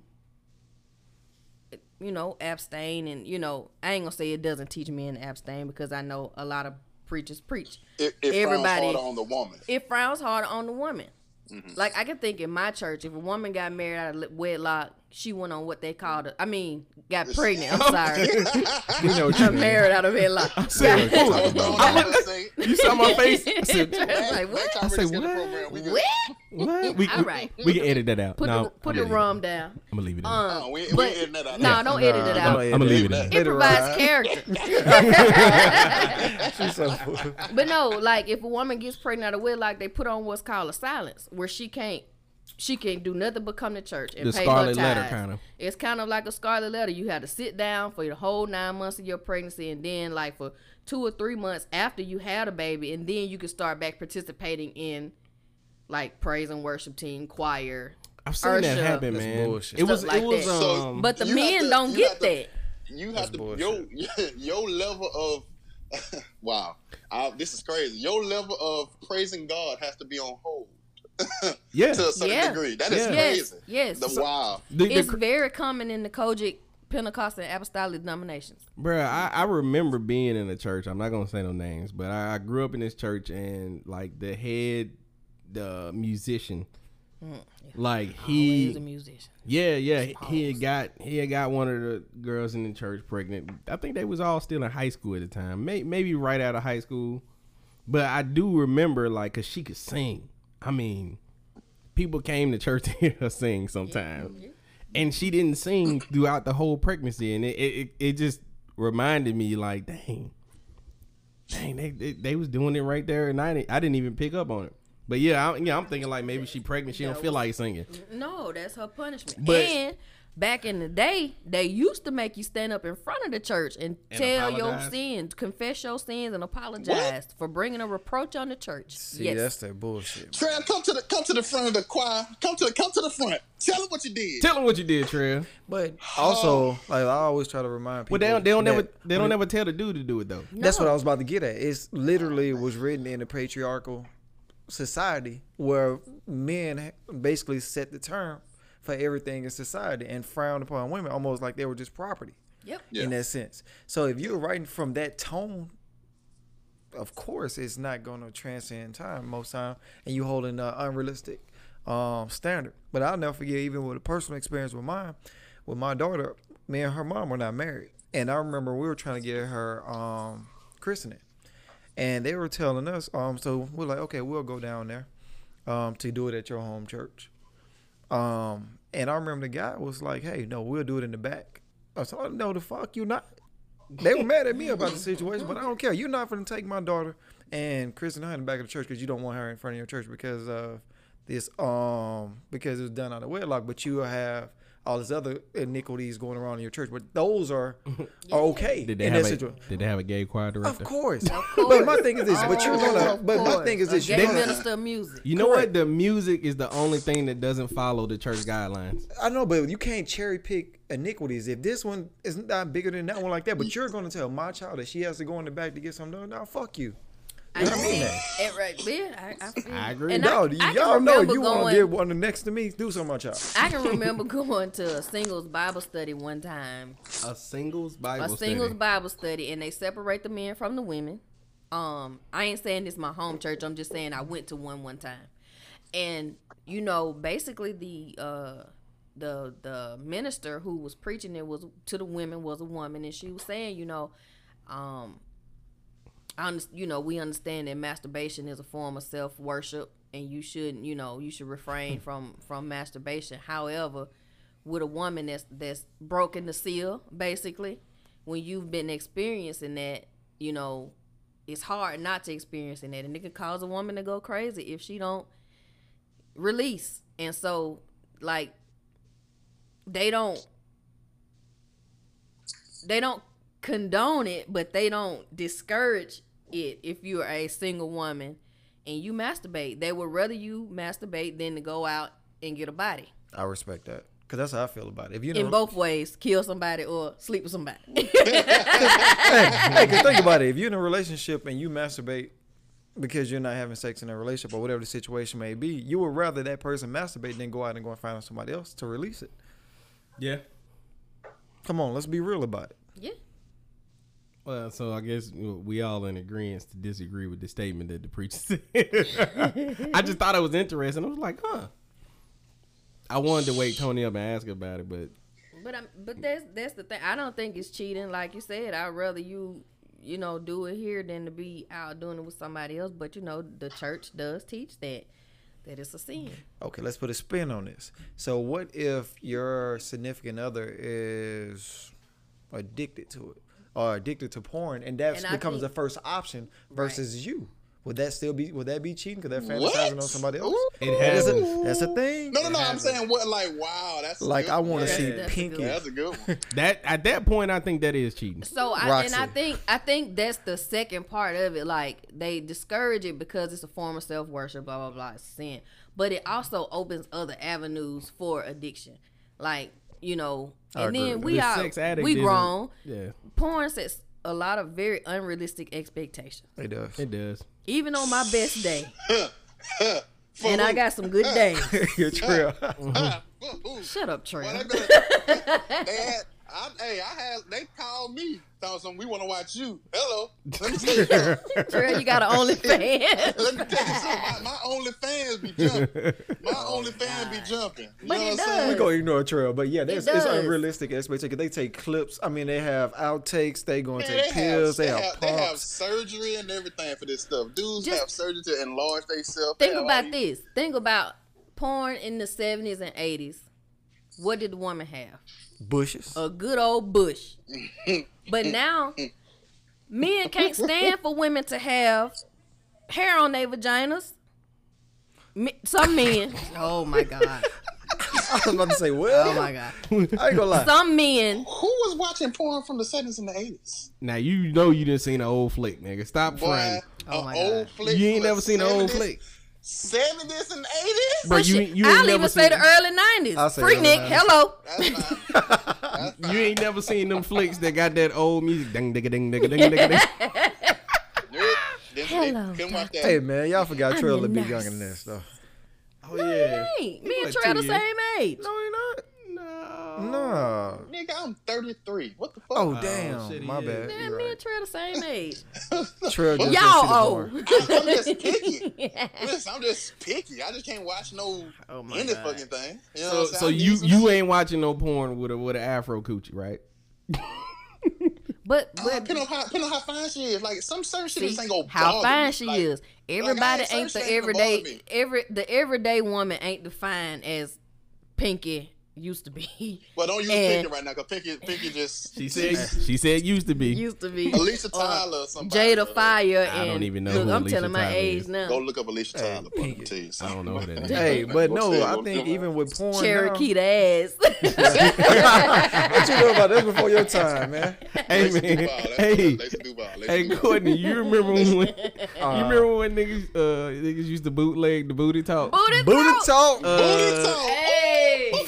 you know, abstain. And, you know, I ain't going to say it doesn't teach men to abstain because I know a lot of preachers preach. It, it Everybody- frowns harder on the woman. It frowns harder on the woman. Mm-hmm. Like, I can think in my church, if a woman got married out of wedlock, she went on what they called it. I mean, got pregnant. I'm sorry. You know what you mean. married out of wedlock. said, I was throwing out to say, You saw my face. I said, like, what? I we say, schedule what? program, we good. What? what? We, All we, right. we can edit that out. Put no, the put the gonna it. rum down. I'm gonna leave it in. Uh, Uh, we, we but editing that out. no, don't edit it out. I'ma leave it that. in. It provides character. She's so. But no, like if a woman gets pregnant out of wedlock, they put on what's called a silence, where she can't she can't do nothing but come to church and The pay scarlet her letter kinda. It's kind of like a scarlet letter. You have to sit down for the whole nine months of your pregnancy, and then like for two or three months after you had a baby, and then you can start back participating in like praise and worship team, choir. I've seen that Ursha. happen, man. It was like it was that. Um But the men to- don't get to- that. You That's have to bullshit. your your level of wow. I, this is crazy. Your level of praising God has to be on hold yeah. to a certain Yeah. degree. That is Yeah. Yes, crazy. yes. The wow. The, the, it's very common in the COGIC, Pentecostal, and Apostolic denominations. Bruh, I, I remember being in a church. I'm not gonna say no names, but I, I grew up in this church, and like the head, the musician, mm, like He's a he, musician. yeah, yeah, he had got he had got one of the girls in the church pregnant. I think they was all still in high school at the time, May, maybe right out of high school. But I do remember like, cause she could sing. I mean, people came to church to hear her sing sometimes, mm-hmm. and she didn't sing throughout the whole pregnancy, and it it, it, it just reminded me like, dang, dang, they, they they was doing it right there, and I didn't, I didn't even pick up on it. But yeah, I, yeah, I'm thinking like maybe she pregnant, she don't feel like singing. No, that's her punishment. But- and back in the day, they used to make you stand up in front of the church and, And tell your sins, confess your sins, and apologize for bringing a reproach on the church. See, yes. that's that bullshit. Trev, come to the come to the front of the choir. Come to come to the front. Tell them what you did. Tell them what you did, Trev. But also, like I always try to remind people. Well, they don't, they don't that never they don't when- ever tell the dude to do it though. That's what I was about to get at. It's literally was written in a patriarchal society where men basically set the term for everything in society and frowned upon women almost like they were just property Yep. Yeah. in that sense. So if you're writing from that tone, of course it's not going to transcend time most time, and you holding an unrealistic um, standard. But I'll never forget, even with a personal experience with mine, with my daughter, me and her mom were not married, and I remember we were trying to get her um, christening, and they were telling us, um, so we're like, okay, we'll go down there um, to do it at your home church. Um, and I remember the guy was like, "Hey, no, we'll do it in the back." I said, oh, "No, the fuck you not." They were mad at me about the situation, but I don't care. You're not going to take my daughter and christen her in the back of the church because you don't want her in front of your church because of this, um, because it was done out of wedlock. But you have all this other iniquities going around in your church, but those are are okay Did they in have that a situation. Did they have a gay choir Of director? Of course. But my thing is this. But you're Oh, gonna. But my thing is A this. gay You're gonna, minister of music. You know Correct. what? The music is the only thing that doesn't follow the church guidelines. I know, but you can't cherry pick iniquities. If this one is not that bigger than that one like that, but you're going to tell my child that she has to go in the back to get something done, now fuck you. I I mean that. it right there. I, I, feel I you. agree. And No, I, I can y'all know remember you want going- to get one next to me, do something, my child. I can remember going to a singles Bible study one time. A singles Bible a singles Bible study, and they separate the men from the women. Um, I ain't saying this my home church. I'm just saying I went to one one time, and you know, basically the uh the the minister who was preaching it was to the women was a woman, and she was saying, you know, um, I you know we understand that masturbation is a form of self worship, and you shouldn't, you know, you should refrain hmm. from from masturbation. However, with a woman that's that's broken the seal, basically, when you've been experiencing that, you know, it's hard not to experience that, and it can cause a woman to go crazy if she don't release. And so, like, they don't they don't condone it, but they don't discourage it if you're a single woman and you masturbate. They would rather you masturbate than to go out and get a body. I respect that because that's how I feel about it. If you In both ways, kill somebody or sleep with somebody. hey, hey, 'cause think about it. If you're in a relationship and you masturbate because you're not having sex in a relationship or whatever the situation may be, you would rather that person masturbate than go out and go and find somebody else to release it. Yeah. Come on, let's be real about it. Yeah. Well, so I guess we all in agreement to disagree with the statement that the preacher said. I just thought it was interesting. I was like, huh. I wanted to wake Tony up and ask about it, but But I'm, but that's that's the thing. I don't think it's cheating. Like you said, I'd rather you, you know, do it here than to be out doing it with somebody else. But you know, the church does teach that that it's a sin. Okay, let's put a spin on this. So, what if your significant other is addicted to it or addicted to porn, and that And becomes think- the first option versus you? Would that still be? Would that be cheating? Because they're What? fantasizing on somebody else. Ooh. It That's a, that's a thing. No, no, no. I'm saying what? Like, wow, that's a Like good I want to see that's a pinky. good That's a good one. that at that point, I think that is cheating. So I and I think I think that's the second part of it. Like they discourage it because it's a form of self worship, blah blah blah, it's sin. But it also opens other avenues for addiction. Like you know, I and agree. then we The are sex addict we grown. Yeah, Porn sets a lot of very unrealistic expectations. It does. it does. Even on my best day, and I got some good days. You're true. Ah, who- who? Shut up, Trey. Well, they had, I, hey, I had, they called me. Thought some, we want to watch you. Hello. Let me tell you something. You got an OnlyFans. Let me tell you something. My, my only fans be jumping. My oh, only fans be jumping. You But know it what I'm saying? we does. gonna ignore trail, but yeah, there's, it's unrealistic expectation. They take clips. I mean, they have outtakes. They going to Man, take pills. they, they, have, have they have surgery and everything for this stuff. Dudes Just- have surgery to enlarge themselves. Think about this. Think about porn in the seventies and eighties, what did the woman have? Bushes. A good old bush. but now, men can't stand for women to have hair on their vaginas. Some men. Oh my god. I was about to say, well, Oh my god. I ain't gonna lie. Some men. Who was watching porn from the 70s and the 80s? Now you know you didn't seen an old flick, nigga. Stop Boy, fronting. Oh my old God. flick. You ain't never seen an old flick. 70s and 80s? Bro, you, you I'll never even say the early nineties. I'll say Freak early Nick, 90s. hello. That's fine. That's fine. you ain't never seen them flicks that got that old music. Ding, ding, ding, ding, ding, ding, ding. Yeah, then Hello, they couldn't watch that. Hey man, y'all forgot I'm Trailer your be nurse. younger than this though. Oh yeah. Hey, me and What, Trey two the years? same age. No, he not. No. No. Nigga, I'm 33. What the fuck? Oh Oh, damn, shit, my bad. Yeah, You're me right. and Trey the same age. Trail just Y'all old. see the porn. I'm just picky. Listen, I'm just picky. I just can't watch no Oh any God. fucking thing. You know So, what I'm saying? so you you shit. ain't watching no porn with a with an afro coochie, right? But Uh, but depending on how depending on how fine she is. Like some certain shit see just ain't gonna how fine me. she Like, is. Everybody ain't ain't the shit ain't gonna bother everyday every the everyday woman ain't defined as Pinky used to be. Well, don't use And- Pinky right now, cause Pinky Pinky just She said she said used to be. used to be Alicia Tyler or somebody. Jada Fire and I don't even know Look, who I'm Alicia telling my age is. now. Go look up Alicia Hey, Tyler. Put Pinky. it to you. I don't know who that is. Hey, but no, I think do it. even with porn Cherokee now, the ass. what you know about this before your time, man? Hey man, hey, Lacey Duvalle, Lacey hey Duvalle. Courtney, you remember when you Uh, remember when niggas uh niggas used to bootleg the booty talk? Booty Booty talk. talk. Booty Uh, talk. Hey.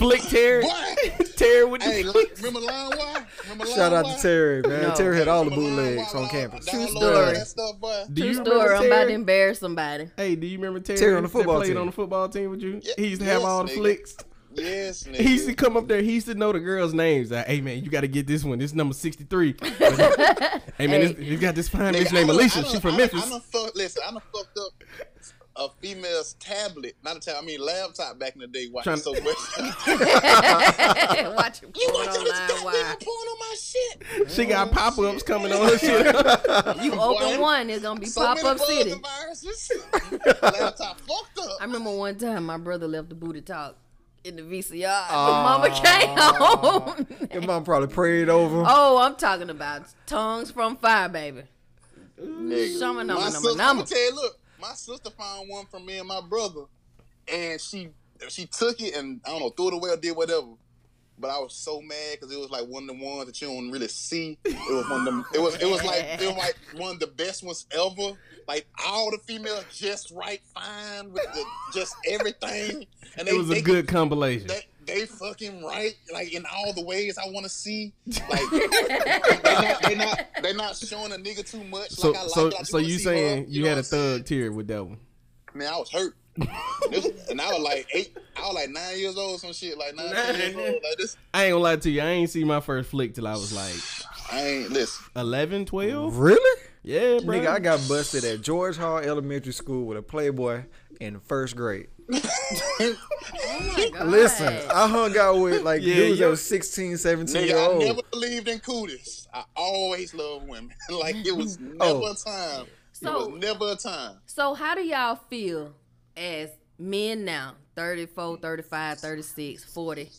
Flick Terry, Boy. Terry with Hey, the look, remember LimeWire? Remember Line Shout out Y? to Terry, man. No. Terry had all the Remember Line bootlegs on campus. True Download story. stuff. Do True you story. I'm about to embarrass somebody. Hey, do you remember Terry? Terry on the that football played team. on the football team with you? Yeah, he used to have yes, all the nigga. flicks. Yes, nigga. He used to come up there. He used to know the girls' names. Like, hey man, you got to get this one. This number sixty three. hey man, Hey. this, he got this fine bitch named Alicia. I done- She from Memphis. I done fuck, listen, I done fucked up a female's tablet, not a tablet, I mean laptop back in the day watching so much. Watch you porn watching this online. goddamn porn on my shit? She got mm. pop ups coming on her shit. You open Boy, one, it's gonna be So pop up city. laptop fucked up. I remember one time my brother left the booty talk in the VCR. but mama came home. Your mom probably prayed over. oh, I'm talking about tongues from fire, baby. Nigga. Shama my nama nama sister, I'm nama. gonna tell you, look, my sister found one from me and my brother, and she she took it and I don't know, threw it away or did whatever. But I was so mad because it was like one of the ones that you don't really see. It was one of them. It was it was like it was like one of the best ones ever. Like all the females just right, fine with the, just everything, and they It was they, a good compilation. They, they fucking right, like in all the ways I want to see. Like they're not they not they not showing a nigga too much. So like I like so it. So you saying her, you know had a a I'm saying? thug tear with that one? Man, I was hurt. And I was like eight. I was like nine years old, some shit like nine, ten years old. Like this, I ain't gonna lie to you. I ain't see my first flick till I was like I ain't listen. 11, 11, 12. Really? Yeah, bro. Nigga, I got busted at George Hall Elementary School with a Playboy in first grade. Oh my God. Listen, I hung out with like Yeah, dudes that you- was 16, 17 year Nigga, I old. never believed in cooties. I always loved women. like it was never Oh. a time. So- it was never a time. So how do y'all feel as men now? 34, 35, 36, 40.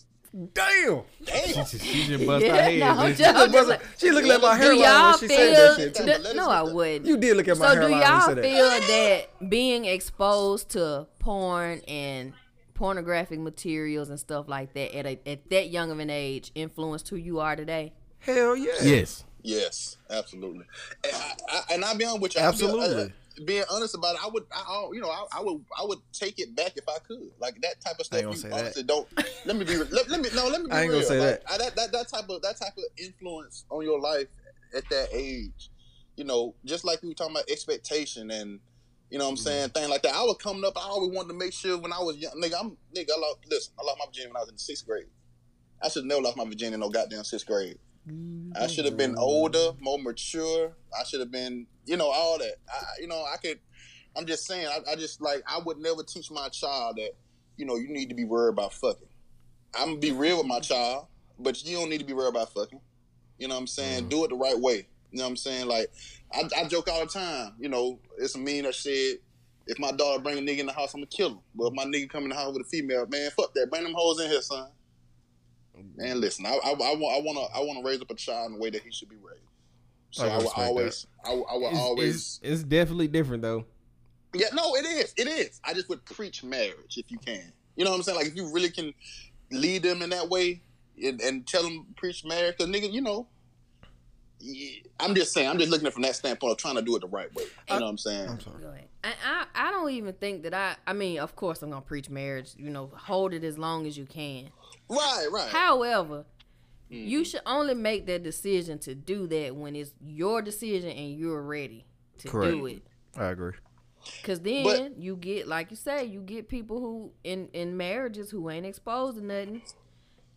Damn. Damn. she just bust her head. no, I'm didn't she? joking. She looked- she looked at my Do hairline y'all when she feel? said that shit too. that- no, I wouldn't. You did look at my So do hairline when you y'all said feel that being exposed to porn and pornographic materials and stuff like that at a, at that young of an age influenced who you are today? Hell yeah. Yes. Yes, absolutely. And, I, I, and I'll be honest with you. I'll be- Absolutely. Being honest about it, I would, I, you know, I, I would, I would take it back if I could. Like that type of stuff. you say that. don't. Let me be. Let, let me no. Let me be I ain't real. gonna say Like, that. I, that, that. That type of that type of influence on your life at that age. You know, just like we were talking about expectation and. You know what I'm Mm-hmm. saying? Thing like that. I was coming up. I always wanted to make sure when I was young, nigga. I'm nigga. I lost. Listen, I lost my virginity when I was in the sixth grade. I should never lost my virginity in no goddamn sixth grade. I should have been older, more mature. I should have been, you know, all that. I, you know, I could. I'm just saying. I, I just like. I would never teach my child that, you know, you need to be worried about fucking. I'm gonna be real with my child, but you don't need to be worried about fucking. You know what I'm saying? Mm-hmm. Do it the right way. You know what I'm saying? Like, I, I joke all the time. You know, it's a meme that said, If my daughter bring a nigga in the house, I'm gonna kill him. But if my nigga come in the house with a female, man, fuck that. Bring them hoes in here, son. Man, listen, I, I, I, want, I want to, I want to raise up a child in the way that he should be raised. So I I, will respect always, I, I will It's, always. it's, it's definitely different though. Yeah, no, it is. It is. I just would preach marriage if you can. You know what I'm saying? Like if you really can lead them in that way and, and tell them preach marriage, because nigga, you know, I'm just saying. I'm just looking at it from that standpoint of trying to do it the right way. You uh, know what I'm saying? I'm sorry. Go ahead. I, I I don't even think that I. I mean, of course, I'm gonna preach marriage. You know, hold it as long as you can. Right, right. However, Mm. you should only make that decision to do that when it's your decision and you're ready to do it. I agree. Cause then But- you get, like you say, you get people who in in marriages who ain't exposed to nothing,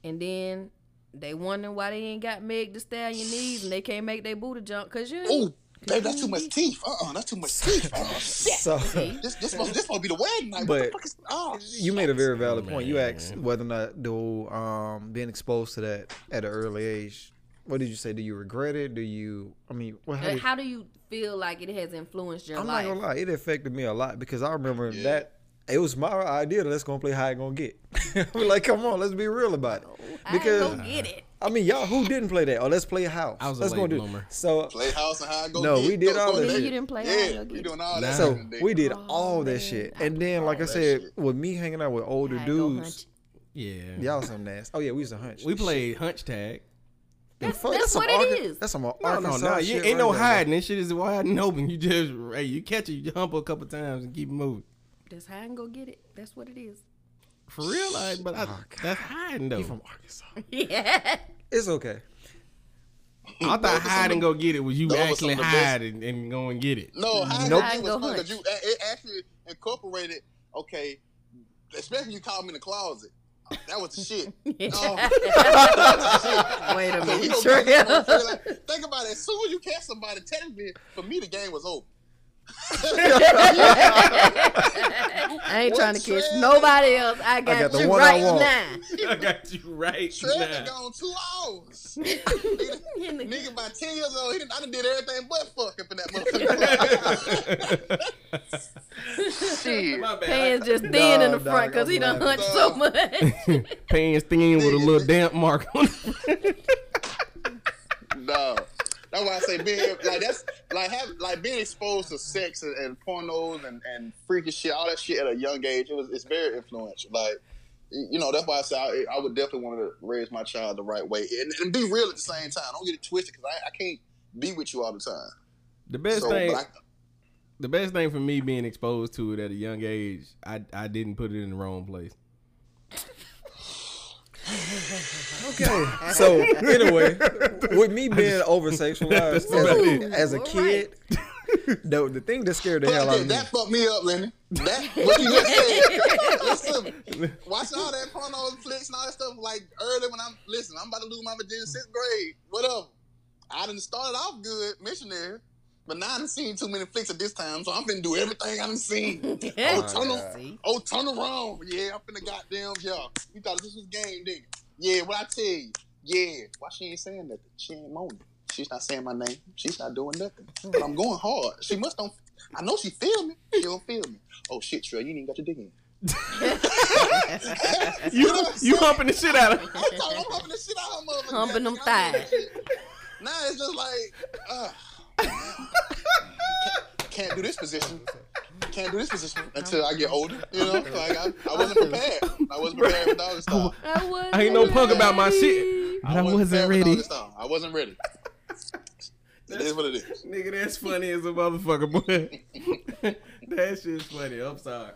and then they wondering why they ain't got Meg to stay on your knees and they can't make their booty jump. Cause you, Oh, babe, that's too much teeth. Uh, uh that's too much teeth. Oh shit. So This, this supposed, this supposed to be the wedding night. what the But fuck is? Oh, you made a very valid point. You asked whether or not do um being exposed to that at an early age. What did you say? Do you regret it? Do you? I mean, what? How Uh, did, how do you feel like it has influenced your I'm life? not gonna lie, it affected me a lot because I remember Yeah. that it was my idea that let's go play how it gonna get. We're like, come on, let's be real about it. I Because ain't gonna get it. I mean, y'all who didn't play that? Oh, let's play a house. I was let's late go do bloomer. so. Playhouse and how I go. No, get- we did go- all go that shit. You didn't play Yeah, How I we doing all that. So back in the day. we did Oh, all that man. shit, and then like I said, shit. with me hanging out with older I dudes. Yeah. y'all some nasty. Oh yeah, we used to hunch. We played hunch tag. That's, Fuck, that's some what it Arca- is. That's some No, no, Arkansas no. You shit ain't no right there, hiding. This shit is wide and open. You just hey, you catch it, you hump a couple times and keep moving. That's how I can go get it. That's what it is. For real, like, but I, oh, that's hiding though. You from Arkansas? yeah. It's okay. I thought Those are hide and go get it was you those are some actually of the best- hide and, and go and get it. No, how Nope. nope. was Go fun because hunch. you it actually incorporated. Okay, especially you called me in the closet. That was the shit. No. Wait a So we minute, gonna Trey. get this motherfucker, like, think about it. As soon as you catch somebody, technically, for me, the game was over. I ain't What trying to kiss Trey? nobody else. I got, got you right now. I got you right Trey been now. gone two hours. nigga, nigga about 10 years old, he done, I done did everything but fuck up in that motherfucker. Shit. My bad. Just thin in the front because he done I'm hunched so much. Pants thin with a little damp mark on it. No. That's why I say being like that's like have like being exposed to sex and, and pornos and, and freaky shit, all that shit at a young age. It was it's very influential. Like you know, that's why I say I, I would definitely want to raise my child the right way and, and be real at the same time. Don't get it twisted because I, I can't be with you all the time. The best So, thing, I, the best thing for me being exposed to it at a young age, I I didn't put it in the wrong place. Okay. So anyway, with me being over sexualized as a, as a Ooh, kid, the the thing that scared the hell out of me. that fucked me up, Lenny. That what you just said. Listen, watching all that porno flicks and all that stuff like early when I'm listen, I'm about to lose my virginity sixth grade, whatever. I done started off good, missionary, but now I done seen too many flicks at this time, so I'm finna do everything I done seen. Oh, turn God. around. Oh, turn around. Yeah, I'm finna goddamn, yeah. You thought this was game, didn't? Yeah, what I tell you? Yeah. Why she ain't saying nothing? She ain't moaning. She's not saying my name. She's not doing nothing. But I'm going hard. She must don't. I know she feel me. She don't feel me. Oh shit, Trey, you ain't got your dick in. You know what I'm you saying? humping the shit out of. her. I'm talking. I'm humping the shit out of her motherfucker. Humping them I know that thighs. shit. Now it's just like, uh, can't, can't do this position. Can't do this position until I get older. You know, like I, I wasn't prepared. I wasn't prepared for doggy style. I, was I ain't no punk about my shit, but I wasn't prepared for ready. I wasn't ready. It is what it is. Nigga, that's funny as a motherfucker, boy. that shit's funny. I'm sorry.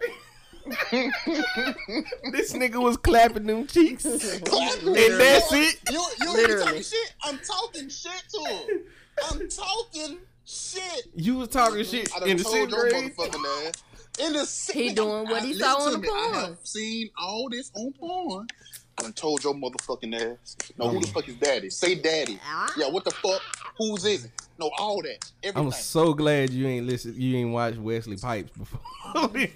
this nigga was clapping them cheeks. And that's it. You, you, you talking shit? I'm talking shit to him. I'm talking shit. You was talking shit in the told sixth grade. motherfucking ass. In the si- He doing what he listen saw on the me. I porn. have seen all this on porn. I done told your motherfucking ass. No, who the fuck is daddy? Say daddy. Ah. Yeah, what the fuck? Whose is it? No, all that. Everything. I'm so glad you ain't listen. You ain't watched Wesley Pipes before.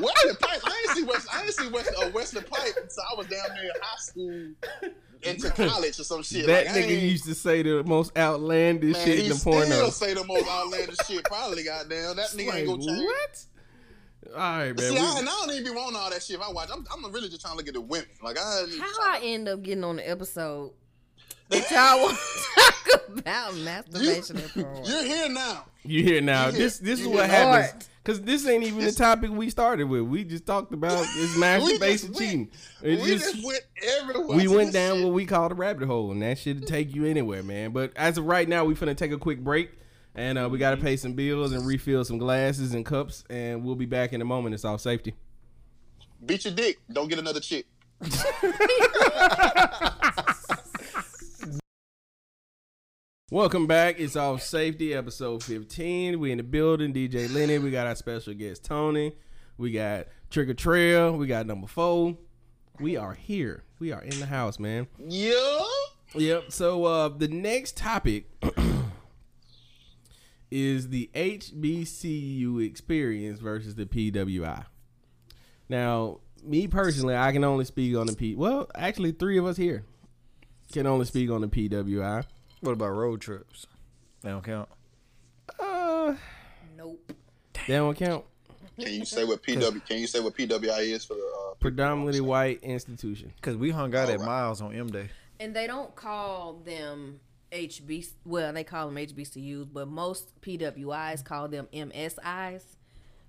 Wesley Pipes. I ain't see Wesley. I didn't see Wesley, uh, Wesley Pipes until I was down there in high school into college or some shit. that like, nigga used to say the most outlandish Man, shit he in the still porno. say the most outlandish shit. Probably goddamn. That nigga ain't Like, gonna change. what? All right, man. See, we- I, and I don't even be wanting all that shit. If I watch, I'm, I'm really just trying to look at the women. Like I, How I end up getting on the episode that y'all want to talk about masturbation and porn? you're here now. You're here now? You hear- This this is what happens. Lord. Cause this ain't even This- the topic we started with. We just talked about this masturbation went- cheating. It we just- just went everywhere. we went down shit. what we call the rabbit hole, and that should take you anywhere, man. But as of right now, we finna take a quick break, and uh, we gotta pay some bills and refill some glasses and cups, and we'll be back in a moment. It's Off Safety. Beat your dick. Don't get another chick. Welcome back. It's off safety, episode 15. We in the building. DJ Lenny. We got our special guest Tony. We got Trigger Trail. We got number four. We are here. We are in the house, man. Yeah. Yep. So uh the next topic is the HBCU experience versus the PWI. Now, me personally, I can only speak on the P. Well, actually, three of us here can only speak on the PWI. What about road trips? They don't count. Uh, Nope. they don't count. Can you say what PW? Can you say what PWI is for the? Uh, Predominantly white institution. Cause we hung out at Alright. Miles on M Day. And they don't call them HB. Well, they call them HBCUs, but most PWIs call them MSIs,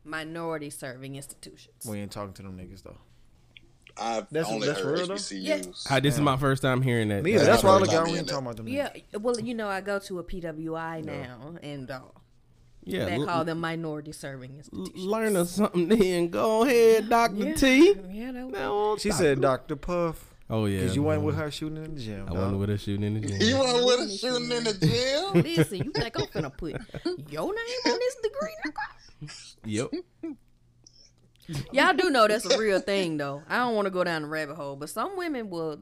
minority serving institutions. We ain't talking to them niggas though. I've That's- only that's heard real, though? HBCUs. Hi, this is my first time hearing that. Me either. Yeah, That's why I heard look about out. me We and ain't talking about them. Yeah, well, you know, I go to a PWI now, and uh, yeah. they l- call them minority serving l- institutions. learn us something then. Go ahead, Doctor yeah. T. Yeah, that was, She Dr. said Dr. Puff. "Oh yeah." Cause you went with her shooting in the gym. I dog. wasn't with her shooting in the gym. You gym. want with her shooting in the gym? Listen, you think I'm gonna put your name on this degree? yep. Y'all do know that's a real thing, though. I don't want to go down the rabbit hole, but some women will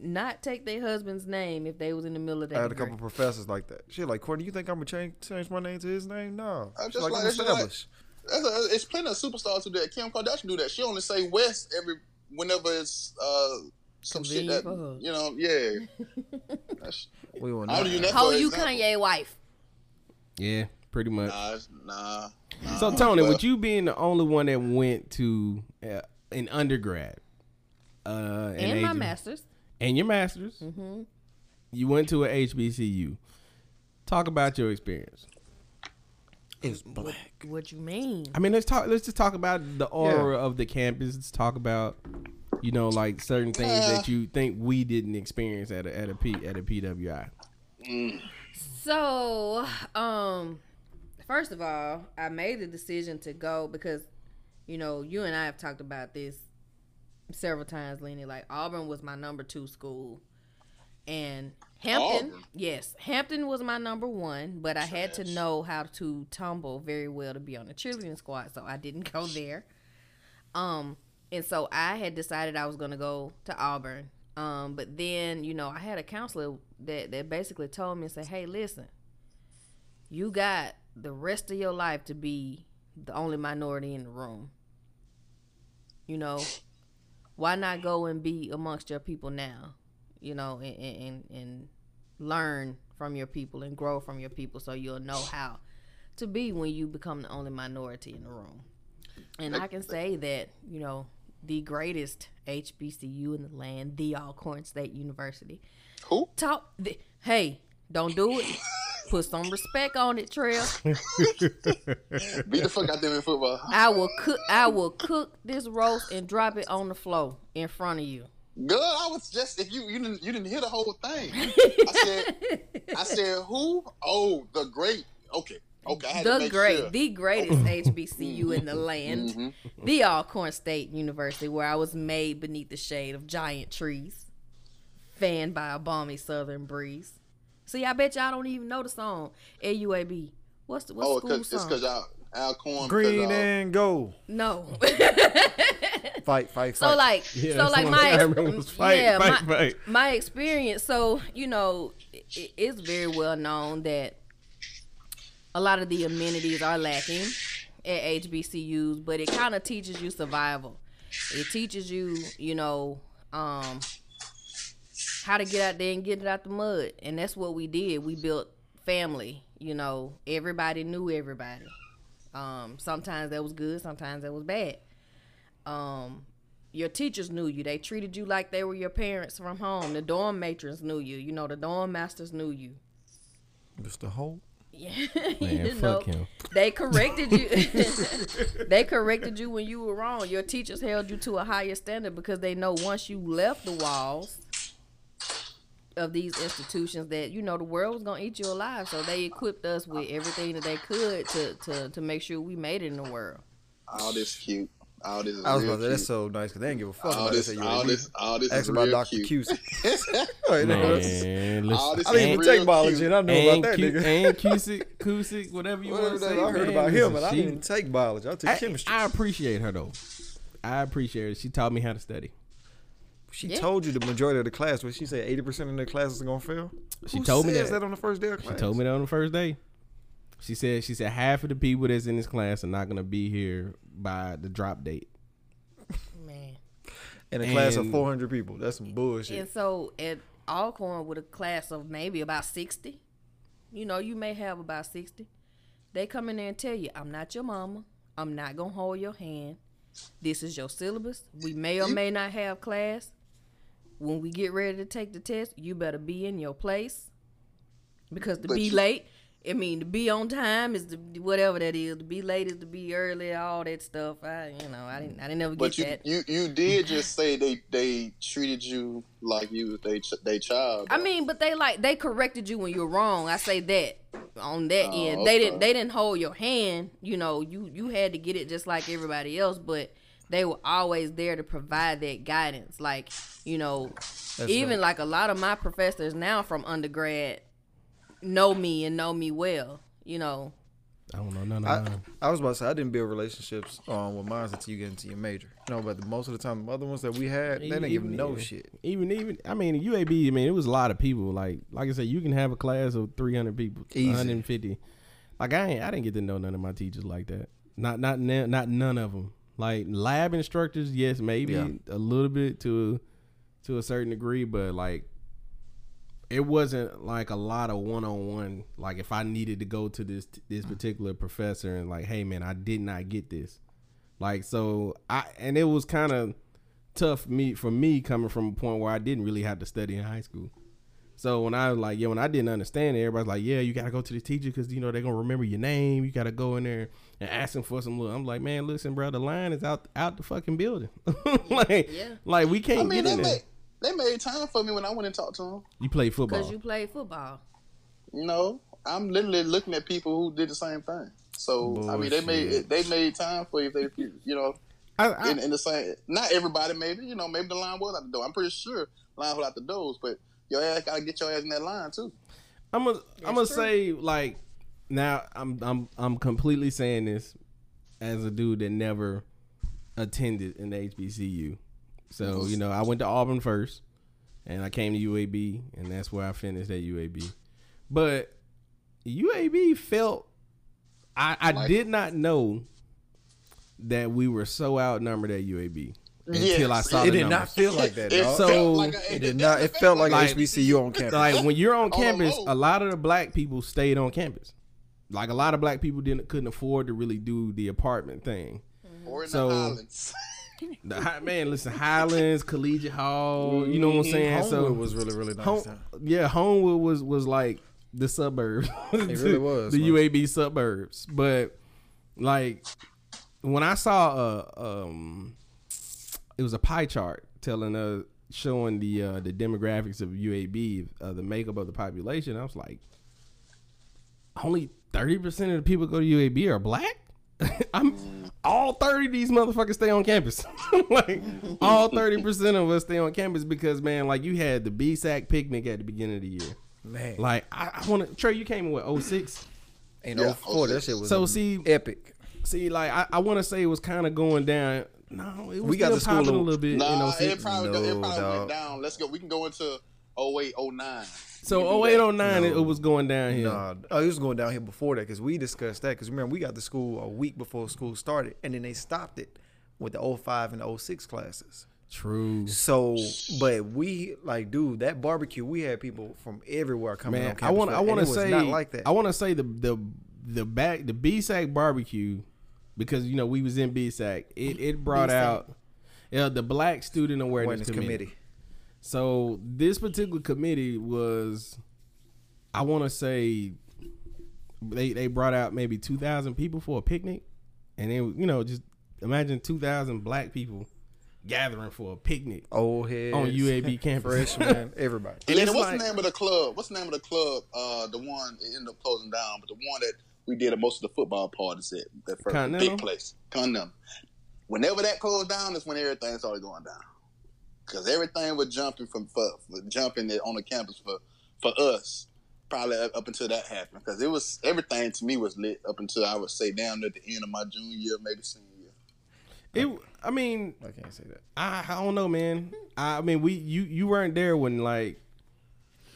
not take their husband's name if they was in the middle of that. I that. had a degree. couple professors like that. She like, Courtney, you think I'm gonna change change my name to his name? No. I'm She's just like, like- I'm it's just like- established. That's a, it's plenty of superstars who do that. Kim Kardashian do that. She only say West every whenever it's uh some shit that you know. Yeah. That's, we will I not. don't know. How for you example. Kanye wife? Yeah, pretty much. Nah, nah. nah. So Tony, Well, with you being the only one that went to uh, an undergrad, uh, an And my age- masters. and your masters, Mm-hmm. you went to a HBCU. Talk about your experience. It's What, black. what you mean? I mean, let's talk. Let's just talk about the aura of the campus. Let's talk about, you know, like certain things Yeah. that you think we didn't experience at a at a P at a PWI. So, um, first of all, I made the decision to go because, you know, you and I have talked about this several times, Lenny. Like Auburn was my number two school, and Hampton, Auburn? yes, Hampton was my number one. But I had to know how to tumble very well to be on the cheerleading squad, so I didn't go there. Um, and so I had decided I was gonna go to Auburn. Um, but then, you know, I had a counselor that, that basically told me and said, Hey, listen, you got the rest of your life to be the only minority in the room. You know, why not go and be amongst your people now? You know, and and, and learn from your people and grow from your people so you'll know how to be when you become the only minority in the room. And I can say that, you know, the greatest HBCU in the land, the Alcorn State University. Who? Talk. The, hey, don't do it. Put some respect on it, Trail. Beat the fuck out them in football. I will cook. I will cook this roast and drop it on the floor in front of you. Good. I was just if you you didn't you didn't hear the whole thing. I said I said who? Oh, the great. Okay. Okay. I had to the great, sure. the greatest HBCU in the land, Mhm. the Alcorn State University, where I was made beneath the shade of giant trees, fanned by a balmy southern breeze. See, I bet y'all don't even know the song LUAB. What's the what's Oh, the school cause, it's song? because y'all Alcorn. Green cause, and gold. no. Fight, fight, fight. so like, Yeah, so like my ex- fight, yeah, fight, my, fight. my experience. So you know, it, it's very well known that a lot of the amenities are lacking at HBCUs, but it kind of teaches you survival. It teaches you, you know, um, how to get out there and get it out the mud, and that's what we did. We built family. You know, everybody knew everybody. Um, sometimes that was good, sometimes that was bad. Um, your teachers knew you. They treated you like they were your parents from home. The dorm matrons knew you. You know, the dorm masters knew you. Mr. Holt. Yeah, Man, you fuck know, him. they corrected you. they corrected you when you were wrong. Your teachers held you to a higher standard because they know once you left the walls of these institutions that you know the world was gonna eat you alive. So they equipped us with everything that they could to to to make sure we made it in the world. All this cute. All this is I was real about to say, that's so nice because they didn't give a fuck all about this, this. at all UAB. this, all this Ask is about real Dr. cute. Cusick. Man, All this I didn't even take biology, and I know and about that Cu- nigga. and Cusick, Cusick, whatever you want to that- say. I heard man, about him, listen, and I didn't take biology. I took I, chemistry. I appreciate her though. I appreciate it. She taught me how to study. She Yeah. told you the majority of the class, but she said eighty percent of the classes are gonna fail. She Who told me says that. that on the first day of She told me that on the first day. She said she said half of the people that's in this class are not gonna be here by the drop date. Man. in a class of four hundred people. That's some bullshit. And so at Alcorn with a class of maybe about 60, you know, you may have about 60. They come in there and tell you, I'm not your mama. I'm not going to hold your hand. This is your syllabus. We may or may not have class. When we get ready to take the test, you better be in your place. Because to But be you- late, I mean, to be on time is to whatever that is. To be late is to be early, all that stuff. I, you know, I didn't, I didn't ever get But you, that. you, you did just say they, they treated you like you was they, they child. I mean, but they like they corrected you when you're wrong. I say that on that Oh, end. They didn't they didn't hold your hand. You know, you you had to get it just like everybody else, but they were always there to provide that guidance. Like, you know, That's even right. like a lot of my professors now from undergrad know me and know me well. You know, I don't know none of I, mine. I was about to say I didn't build relationships um, with mine until you get into your major. You know, but the, most of the time, the other ones that we had, they didn't even know yeah. shit. Even even I mean UAB. I mean it was a lot of people. Like like I said, you can have a class of three hundred people, Easy. one hundred fifty. Like I ain't I didn't get to know none of my teachers like that. Not not not none of them. Like lab instructors, yes, maybe Yeah. a little bit to to a certain degree, but like it wasn't like a lot of one on one. Like if I needed to go to this this mm. particular professor and like, hey man, I did not get this. Like so I and it was kind of tough me for me coming from a point where I didn't really have to study in high school. So when I was like, yeah, when I didn't understand it, everybody's like, yeah, you gotta go to the teacher because you know they're gonna remember your name. You gotta go in there and ask them for some. Little. I'm like, man, listen, bro, the line is out out the fucking building. like, Yeah. like we can't I mean, get they in there. made, they made time for me when I went and talked to them. You played football. because you played football. No, I'm literally looking at people who did the same thing. So I mean, they made they made time for you if they, you know, I, I, in, in the same. Not everybody, maybe you know, maybe the line was out the door. I'm pretty sure the line was out the doors, but your ass gotta get your ass in that line too. I'm gonna I'm gonna say like now I'm I'm I'm completely saying this as a dude that never attended an HBCU. So you know I went to Auburn first, and I came to UAB, and that's where I finished at UAB. But UAB felt I I Like- did not know that we were so outnumbered at UAB until I saw It the did numbers. not feel like that, It. So- felt like a, it did not. It felt like, Like- HBCU on campus. like when you're on On the campus, a lot of the black people stayed on campus. Like a lot of black people didn't couldn't afford to really do the apartment thing. Mm-hmm. or in So- the Highlands. The hi- man, listen, Highlands, Collegiate Hall, you know what I'm mm-hmm. saying? so was really really nice. home, yeah, Homewood was was like the suburbs. It really was, the man. UAB suburbs. But like when I saw a um, it was a pie chart telling uh showing the uh the demographics of UAB, uh, the makeup of the population. I was like, only thirty percent of the people go to UAB are black. I'm all thirty of these motherfuckers stay on campus. like all thirty percent of us stay on campus because man, like you had the BSAC picnic at the beginning of the year. Man, Like I, I want to Trey, you came in with 06. And Yeah, 04, that shit was So see- epic. See, like I, I want to say it was kind of going down. No, it was We got still the school popping a little bit. Nah, in it probably, No, it probably dog. went down. Let's go. We can go into 08, 09. So We can do 08, 09, it, No. it was going downhill. Nah, oh, it was going down here before that because we discussed that. Because remember, we got the school a week before school started, and then they stopped it with the 05 and the 06 classes. True. So, but we like, dude, that barbecue, we had people from everywhere coming. Man, on I campus want for I want to and it was say not like that. I want to say the the the back the BSAC barbecue because you know we was in BSAC. It it brought BSAC. out yeah, the Black Student Awareness, Awareness Committee. committee. So this particular committee was, I want to say, they they brought out maybe two thousand people for a picnic, and then you know just imagine two thousand black people gathering for a picnic Old heads on UAB campus. freshmen, everybody. And It's then what's like- the name of the club? What's the name of the club? Uh, the one it ended up closing down, but the one that we did most of the football parties at, that first Continental? big place, Continental. Whenever that closed down, is when everything started going down. Because everything was jumping from for, for jumping on the campus for for us. Probably up up until that happened, because it was everything to me was lit up until I would say down at the end of my junior year, maybe senior year. It, I mean, I can't say that. I, I don't know, man. I, I mean, we you you weren't there when like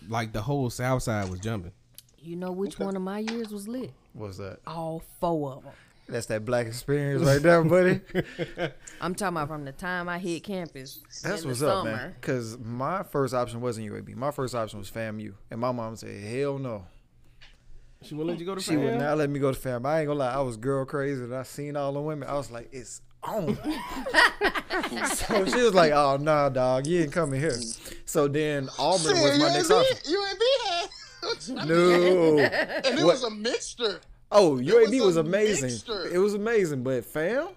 like the whole South Side was jumping. You know which one of my years was lit? What's that? All four of them. That's that black experience right there, buddy. I'm talking about from the time I hit campus. That's in what's the up, summer. man. Because my first option wasn't UAB. My first option was FAMU, and my mom said, "Hell no." She wouldn't let you go to She would not let me go to FAMU. I ain't gonna lie, I was girl crazy, and I seen all the women. I was like, "It's on." so she was like, "Oh no, dog, you ain't coming here." So then Auburn was my next option. UAB had. No. And it What? was a mixture. Oh, UAB was was, amazing. mixture. It was amazing, but fam,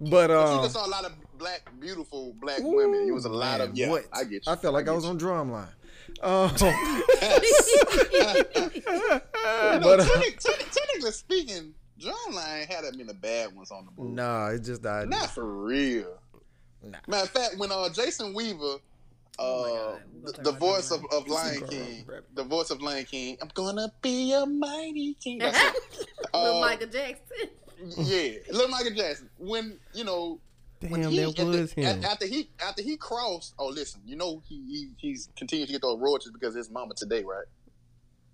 but you um, just saw a lot of black, beautiful black women. It was a lot of yeah. what? I get you. I felt like I, get was you. on drumline. Um, You know, but, uh, technic- technic- technically speaking, Drumline had that many bad ones on the board. nah, it just died. Not for real. Nah. Matter of fact, when uh, Jason Weaver, uh, Oh my we're the, the voice of, of Lion King, rap. the voice of Lion King, I'm gonna be a mighty king. That's it. Little Uh, Michael Jackson. yeah, little Michael Jackson. When you know, when Damn, he, that at the- was him. after he after he crossed. Oh, listen, you know he, he he's continued to get those royalties because his mama today, right?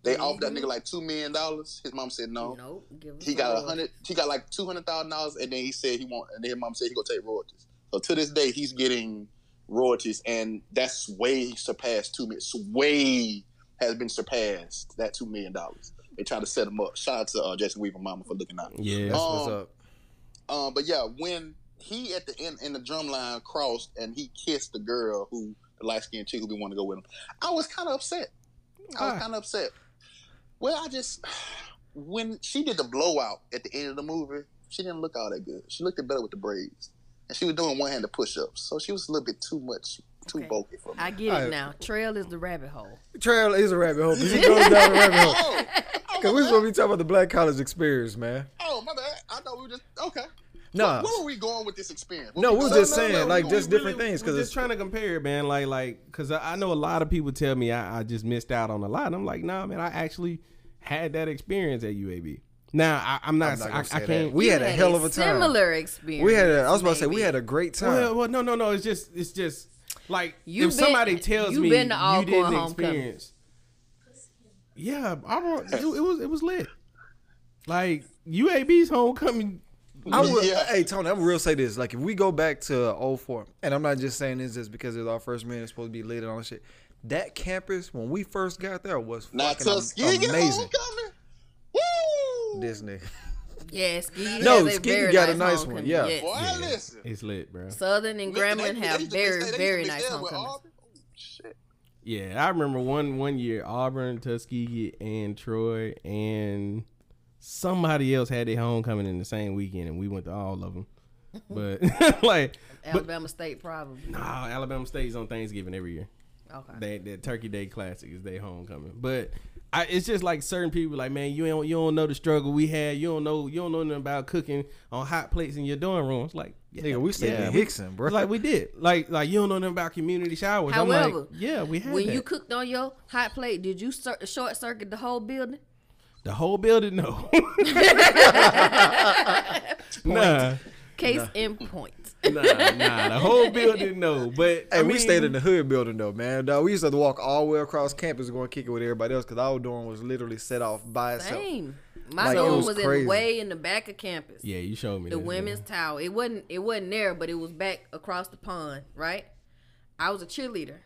They offered that nigga like two million dollars. His mom said no. Nope. Give He got a hundred. He got like two hundred thousand dollars, and then he said he want. And then his mom said he gonna take royalties. So to this day, he's getting royalties, and that's way surpassed two million. Way has been surpassed that two million dollars. They try to set him up. Shout out to uh, Jason Weaver mama for looking out. Yeah. That's what's Um, up. Um, but yeah, when he at the end in the drum line crossed and he kissed the girl who the light skinned chick who be wanting to go with him, I was kind of upset. I was kind of upset. Well, I just when she did the blowout at the end of the movie, she didn't look all that good. She looked better with the braids, and she was doing one handed push ups, so she was a little bit too much, too Okay. bulky for me. I get it Alright. now. Trail is the rabbit hole. Trail is a rabbit hole. 'cause He goes down the rabbit hole. oh, oh, Cause we bad. supposed to be talking about the black college experience, man. oh my bad. I thought we were just okay. Nah, Where, where were we going with this experience? What No, we we was going- just saying, like, we just really- different things, we 'cause just it's- trying to compare, man. Like, like, cause I, I know a lot of people tell me I, I just missed out on a lot. I'm like, nah, man, I actually had that experience at UAB. Now, I, I'm not. I'm not I, gonna I can't. We You had a hell of a time. Similar experience. We had. A, I was about to say we had a great time. well, well, no, no, no. It's just, it's just like You if somebody tells you me been to you didn't homecoming. experience. Yeah, I don't, it, it was it was lit. Like UAB's homecoming. I would, Yeah. Hey Tony, I'm real say this. Like if we go back to 04, and I'm not just saying this just because it's our first minute, it's supposed to be lit and all that shit. That campus when we first got there was Now fucking Tuskegee amazing. homecoming. Woo! This nigga. Yes, Skeety No, has a Skeety very got a nice nice one, yeah. yes. Boy, Yeah. listen. It's lit, bro. Southern and Listen, Grambling they- have they very, they very used nice mix that with homecomings. Oh, shit. Yeah, I remember one one year Auburn, Tuskegee, and Troy, and somebody else had their homecoming in the same weekend, and we went to all of them. But like, but Alabama State probably. nah, Alabama State's on Thanksgiving every year. Okay. They that Turkey Day Classic is their homecoming. But I, it's just like certain people, like man, you don't you don't know the struggle we had. You don't know you don't know nothing about cooking on hot plates in your dorm room. It's like yeah, Nigga, we stayed yeah, in Hickson, bro. Like we did. Like like you don't know nothing about community showers. I'm However, like, yeah, we had When that. you cooked on your hot plate, did you cir- short circuit the whole building? The whole building, no. nah, Case in point. Nah, nah. The whole building, no. But Hey, I we stayed in the hood building though, man. Dog, we used to walk all the way across campus going kick it with everybody else because our dorm was literally set off by itself. Same. My Like, it dorm was was, in way in the back of campus. Yeah, you showed me the this, women's yeah. tower. It wasn't. It wasn't there, but it was back across the pond. Right. I was a cheerleader.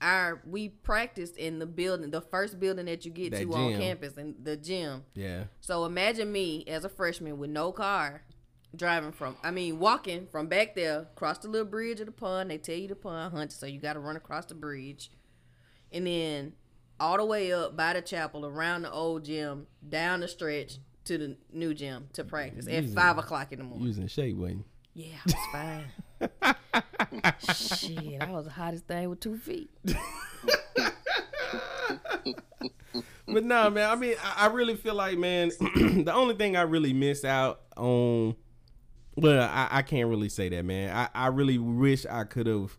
our we practiced in the building, the first building that you get That to on campus, and the gym. Yeah. So imagine me as a freshman with no car, driving from, I mean, walking from back there, across the little bridge of the pond. They tell you the pond hunch, so you got to run across the bridge, and then all the way up by the chapel, around the old gym, down the stretch to the new gym to practice at Using- five o'clock in the morning. Using shape, wasn't Yeah, I was fine. Shit, I was the hottest thing with two feet. But no, man. I mean, I, I really feel like, man, the only thing I really miss out on, well, I, I can't really say that, man. I, I really wish I could have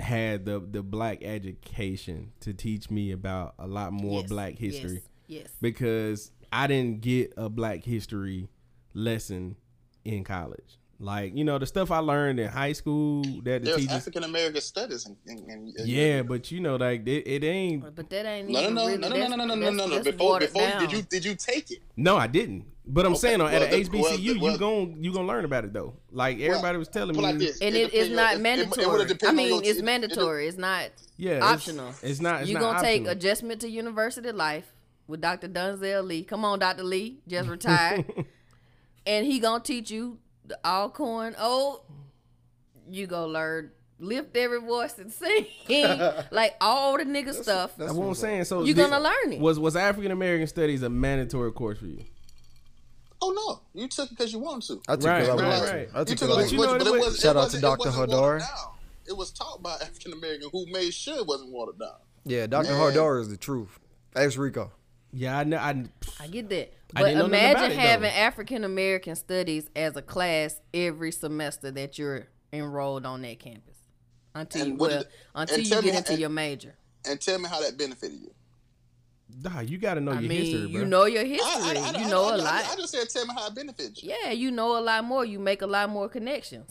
had the the black education to teach me about a lot more Yes, black history Yes. yes. because I didn't get a black history lesson in college. Like, you know, the stuff I learned in high school that the There's teachers. African American studies, and, and, and Yeah, but you know, like it, it ain't. But that ain't No, no, even no, really, no, no, that's, no, no, no, no, that's- no, no. that's Before, watered before, down. did you did you take it? No, I didn't. But I'm Okay, saying well, at the- a HBCU, well, the- you well- gon' you gonna learn about it though. Like everybody was telling me. like this. and It it, it's not on- it- it mandatory. I mean, it's it- it- mandatory. It's not Yeah, optional. it's not- you not gonna take adjustment to university life with Dr. Dunzel Lee. Come on, Dr. Lee, just retired, and he gonna teach you the Alcorn. Oh, you gonna learn lift every voice and sing like all the nigga stuff. That's what I'm saying. So You did- gonna learn it. Was was African American studies a mandatory course for you? Oh no, you took it because you wanted to. I took Right, it. I right, wanted right. to. I You took took it. it, I But you wanted know, to. but it it was- was, Shout it out to Dr. wasn't Hadar. It was taught by African American who made sure it wasn't watered down. Yeah, Dr. Man. Is the truth. Ask Rico. Yeah, I know. I, I get that. But didn't know nothing imagine it, having African American studies as a class every semester that you're enrolled on that campus. Until And you, well, did- until you tell me get into and- your major. And tell me how that benefited you. Nah, you got to know I your mean, history, bro. you know your history. I- I- you know I- a I- lot. I just said tell me how it benefited you. yeah, you know a lot more. You make a lot more connections.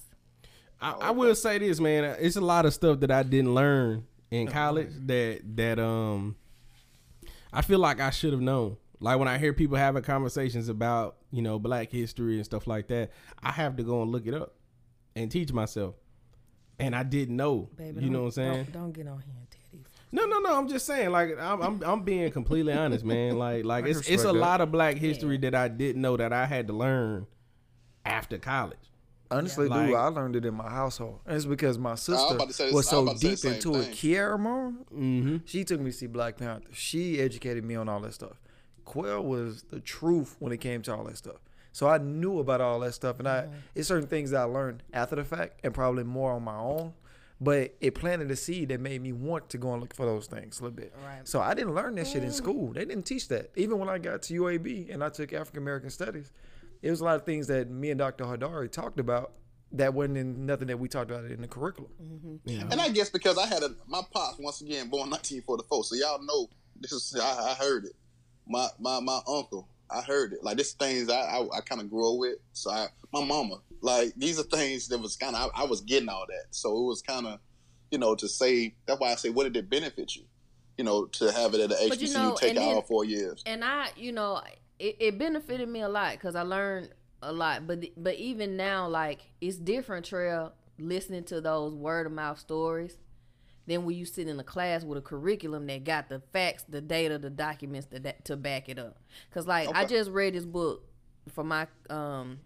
I, I will say this, man. It's a lot of stuff that I didn't learn in college that that um I feel like I should have known. Like when I hear people having conversations about you know Black history and stuff like that, I have to go and look it up and teach myself. And I didn't know. Baby, you know what I'm saying? Don't, get on here and tell these. No, no, no. I'm just saying, like, I'm, I'm, I'm being completely honest, man. Like, like it's, it's a that. lot of Black history that I didn't know that I had to learn after college. Honestly, Like- dude, I learned it in my household. And it's because my sister about to say this- was I was so about to say the deep same into it. thing. Kiara Moore, Mm-hmm. she took me to see Black Panther. She educated me on all that stuff. Quell was the truth when it came to all that stuff. So I knew about all that stuff, and I it's certain things that I learned after the fact, and probably more on my own. But it planted a seed that made me want to go and look for those things a little bit. Right. So I didn't learn that shit in mm. school. They didn't teach that. Even when I got to UAB and I took African American Studies, it was a lot of things that me and Dr. Hadari talked about that wasn't in nothing that we talked about in the curriculum. Mm-hmm. And I guess because I had a my pops once again born 1944, so y'all know this is I, I heard it. My my my uncle, I heard it. Like this things I I, I kind of grew up with. So I my mama, like these are things that was kind of I, I was getting all that. So it was kind of, you know, to say that's why I say what did it benefit you, you know, to have it at the But you HBCU know, take and out then- all four years. and I, you know, it, it benefited me a lot because I learned a lot. But but even now, like it's different, Trail, listening to those word of mouth stories than when you sit in a class with a curriculum that got the facts, the data, the documents to that, to back it up. Cause like I just read this book for my um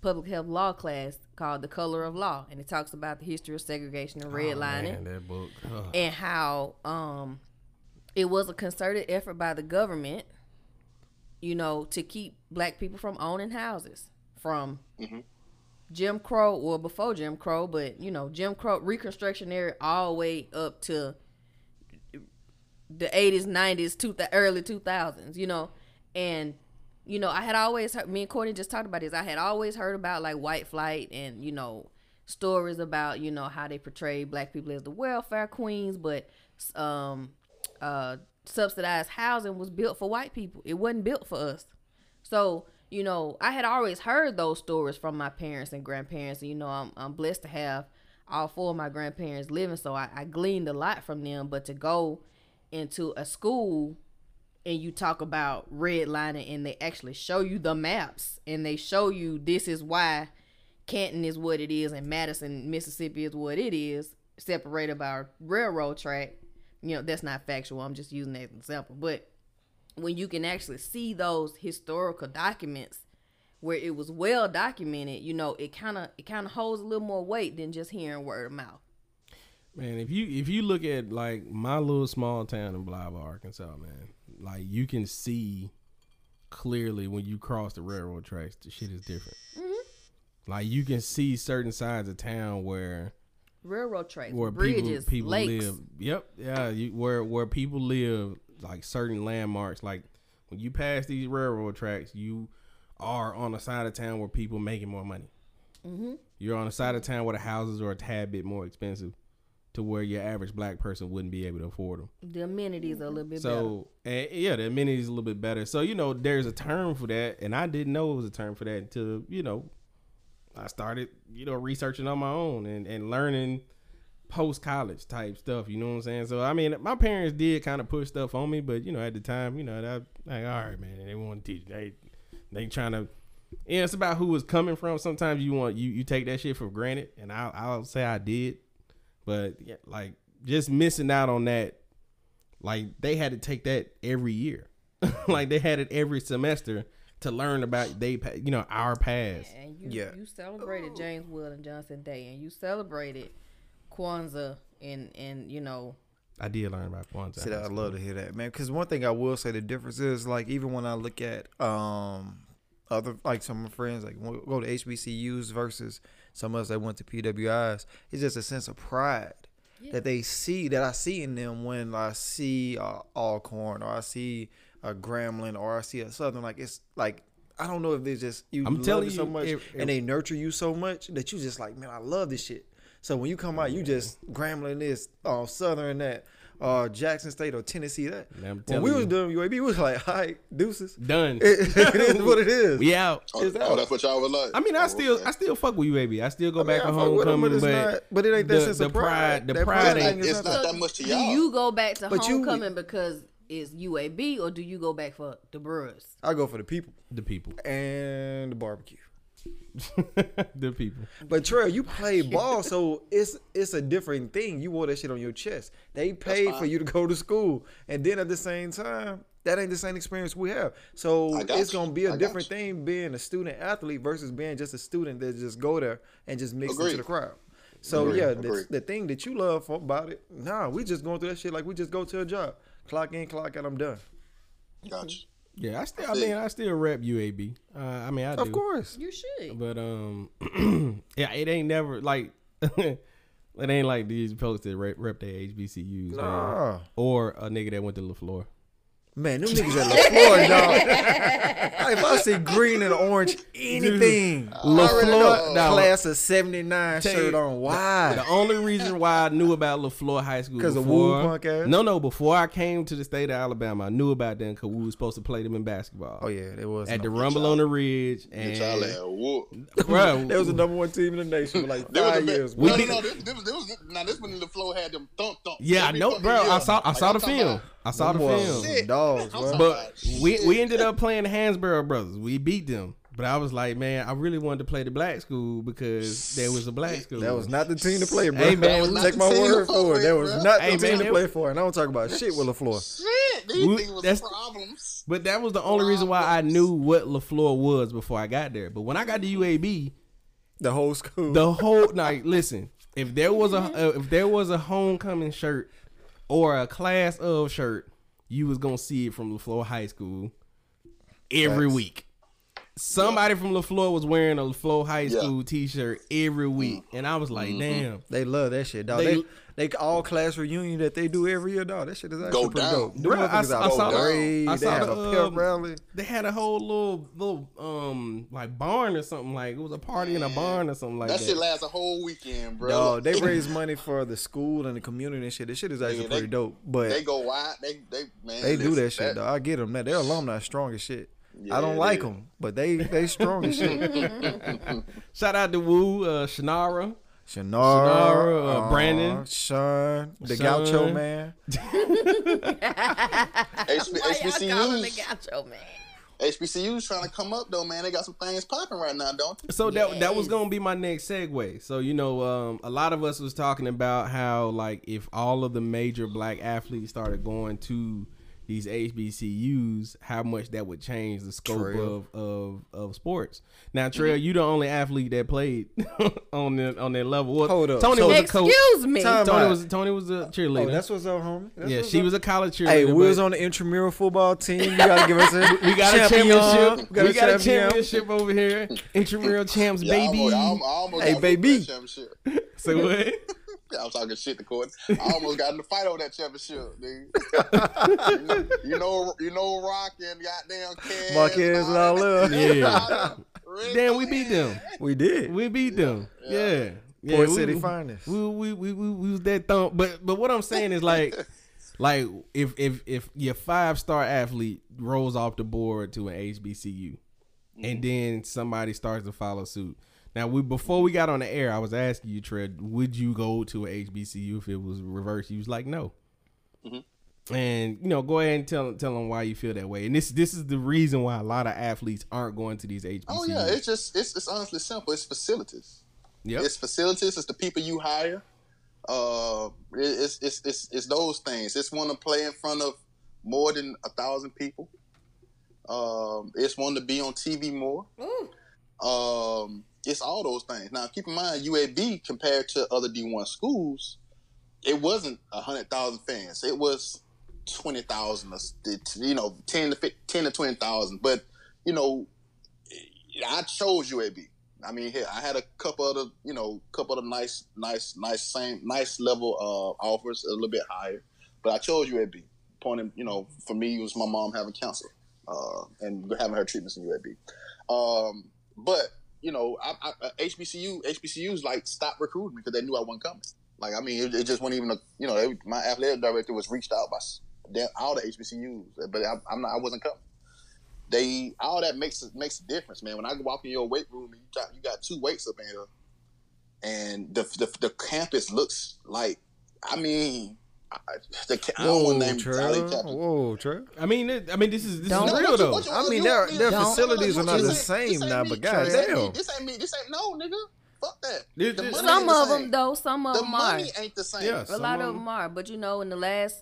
public health law class called The Color of Law, and it talks about the history of segregation and redlining Oh, Man, that book. And how um it was a concerted effort by the government you know to keep black people from owning houses from jim crow well before jim crow but you know jim crow reconstruction era all the way up to the 80s 90s to the early 2000s you know? And you know i had always heard me and courtney just talked about this. I had always heard about like white flight and you know stories about you know how they portray black people as the welfare queens but um uh subsidized housing was built for white people. It wasn't built for us. So you know i had always heard those stories from my parents and grandparents and you know i'm, I'm blessed to have all four of my grandparents living so I, I gleaned a lot from them but to go into a school and you talk about redlining and they actually show you the maps and they show you this is why Canton is what it is and Madison, Mississippi is what it is, separated by a railroad track. you know that's not factual. I'm just using that example. But when you can actually see those historical documents where it was well documented, you know, it kind of it kind of holds a little more weight than just hearing word of mouth. Man, if you if you look at like my little small town in Blythe, Arkansas, man, like you can see clearly when you cross the railroad tracks, the shit is different. Mm-hmm. Like you can see certain sides of town where Railroad tracks, where bridges, people people lakes. live. Yep, yeah, you, where where people live, like certain landmarks. Like when you pass these railroad tracks, you are on the side of town where people making more money. Mm-hmm. You're on the side of town where the houses are a tad bit more expensive, to where your average black person wouldn't be able to afford them. The amenities are a little bit better. So and, yeah, the amenities a little bit better. So you know, there's a term for that, and I didn't know it was a term for that until you know, I started you know researching on my own and and learning post college type stuff. You know what I'm saying? So I mean, my parents did kind of push stuff on me, but you know, at the time, you know, that like all right, man, they want to teach. They they trying to. Yeah, it's about who it's coming from. Sometimes you want you you take that shit for granted, and I'll I'll say I did, but yeah, like just missing out on that like they had to take that every year like they had it every semester to learn about they pa- you know our past better. And you, Yeah. you celebrated James Weldon Johnson Day, and you celebrated Kwanzaa, and and you know i did learn about Kwanzaa. See, I'd love to hear that, man. Because one thing I will say the difference is like even when I look at um other like some of my friends like when we go to HBCUs versus some of us that went to PWIs, it's just a sense of pride that they see that I see in them when I see uh, Alcorn or I see a Grambling or I see a Southern. Like it's like I don't know if it's just you I'm love telling it so you, much it- it- and they nurture you so much that you just like man I love this shit. So when you come out, you just Grambling this, uh, Southern that, uh, Jackson State or Tennessee that. Man, When we telling was doing UAB, we was like, all right, deuces. done It, it is what it is. we out Oh, Is that- oh, that's what y'all was like. i mean i Oh, still okay. i still fuck with you baby i still go I mean, back I on fuck with 'em, homecoming but but, not- but it ain't that the, sense the of pride. the That pride pride ain't ain't- it's not So that much to y'all. Do you go back to But you- homecoming because it's UAB, or do you go back for the Brewers? I go for the people the people and the barbecue. the people But Trey, you play ball, so it's it's a different thing. You wore that shit on your chest. They paid for you to go to school, and then at the same time, that ain't the same experience we have. So it's you. gonna be a I different thing being a student athlete versus being just a student that just go there and just mix into the crowd. So Agreed. yeah, Agreed. the, the thing that you love for, about it, nah, we just going through that shit like we just go to a job, clock in, clock out, I'm done. Gotcha. Yeah i still i mean i still rep uab uh, i mean i do Of course. You should. But um, yeah, it ain't never like it ain't like these folks that rep, rep their HBCUs, man. Nah. or a nigga that went to LaFleur. Man, them niggas at LaFleur, dog. if I see green and orange, anything. LaFleur, no, class of 79 Tell shirt you, on. Why? The only reason why I knew about LaFleur High School 'Cause of before- Woo punk ass? No, no, before I came to the state of Alabama, I knew about them because we was supposed to play them in basketball. Oh, yeah, there was. At the no- Rumble on the Ridge, Get y'all and at whoop. bro, They was the number one team in the nation for like There was a five years. We no, no, no. This, this was, this was now this when the flow had them thump thump. yeah, I know, fucking bro. I saw, I saw I'm the talking film. About- I saw the film. was Shit. dogs, bro. But we we ended up playing the Hansbrough brothers. We beat them. But I was like, man, I really wanted to play the black school because there was a black school. That was not the team to play, bro. Hey, man, I was will not take my word for it. with, That was bro. not Hey, the man, team to play for. And I don't talk about shit with LaFleur. Shit, these We- things was that's- problems. But that was the only reason why I knew what LaFleur was before I got there. But when I got to UAB, The whole school. the whole like listen, if there was a if there was a homecoming shirt or a class of shirt, you was gonna see it from LaFleur High School every Facts. week. Somebody from LaFleur was wearing a LaFleur High Yeah. School T-shirt every week, mm. and I was like, mm-hmm. damn. They love that shit, dog. They- They, they, all class reunion that they do every year, dog. That shit is actually Go pretty down. dope. Them Bruh, I motherfuckers saw- I saw the- I They saw had the, a pep um, rally. They had a whole little little um like barn or something like it was a party in a barn or something like that that. shit lasts a whole weekend, bro. Dog, they raise money for the school and the community and shit. This shit is actually Yeah, pretty they- dope. But They they, go wide. They they man. They do that shit, dog. I get them. That their alumni strong as shit. I don't like is. them, but they they strong as shit. Shout out to Woo, uh, Shannara, Shannara, uh, Brandon. Sean, the Sean. Gaucho man. HB, Why the HBCUs. Gaucho man? HBCU's trying to come up though, man. They got some things popping right now, don't they? So that that was gonna be my next segue. So you know, um, a lot of us was talking about how like if all of the major black athletes started going to these HBCUs, how much that would change the scope Trail. of, of of sports. Now, mm-hmm. Trail, you the only athlete that played on the on that level. Well, Hold up. Tony So- was a coach. Excuse me. Time Tony out. was Tony was a oh, cheerleader. Oh, that's what's up, homie. That's yeah, she up. was a college cheerleader. Hey, we was on the intramural football team. You gotta give us a we got a championship. We got a champion. championship over here. Intramural champs, Yeah, I baby. almost, I almost, I almost Hey, baby. That championship. Say what? Yeah, I was talking shit to Courtney. I almost got in the fight over that championship, dude. you know, you know, Rock and goddamn Kez Marquez and all that. Yeah. Damn, we beat them. We did. We beat them. Yeah. yeah. Port we- City we, finest. We, we, we, we, we was that thumb. But but what I'm saying is like like if if if your five star athlete rolls off the board to an HBCU and mm-hmm. then somebody starts to follow suit. Now we before we got on the air, I was asking you, Tread, would you go to an HBCU if it was reversed? You was like, no. And you know, go ahead and tell tell them why you feel that way. And this this is the reason why a lot of athletes aren't going to these HBCUs. Oh yeah, it's just it's it's honestly simple. It's facilities. Yep. It's facilities. It's the people you hire. Uh, it- it's it's it's it's those things. It's one to play in front of more than a thousand people. Um, it's one to be on TV more. Um, it's all those things. Now, keep in mind, UAB compared to other D1 schools, it wasn't hundred thousand fans. It was twenty thousand, you know, ten to 15, ten to twenty thousand. But you know, I chose UAB. I mean, I had a couple of the, you know, couple of nice, nice, nice, same, nice level uh, offers, a little bit higher, but I chose UAB. Pointing, you know, for me, it was my mom having cancer uh, and having her treatments in UAB. Um, but you know, I, I, uh, HBCU, HBCUs like stopped recruiting because they knew I wasn't coming. Like, I mean, it, it just wasn't even a, you know, they, my athletic director was reached out by all the HBCUs, but I, I'm not, I wasn't coming they all that makes makes a difference, man. When I walk in your weight room and you got you got two weights up in and the the, the campus looks like, I mean, I, the, ca- I don't Whoa, want to name Trey. Valley campus. Whoa, Trey. I mean, it, I mean, this is this Don't- is No, real what you- though. what you- I mean, their- their facilities are not the same now, but Trey. god This ain't me. This ain't me. This ain't no nigga. Fuck that. This- this- Some ain't the of same. them though, some of The them are. money ain't the same. Yeah. A lot of of them are, but you know, in the last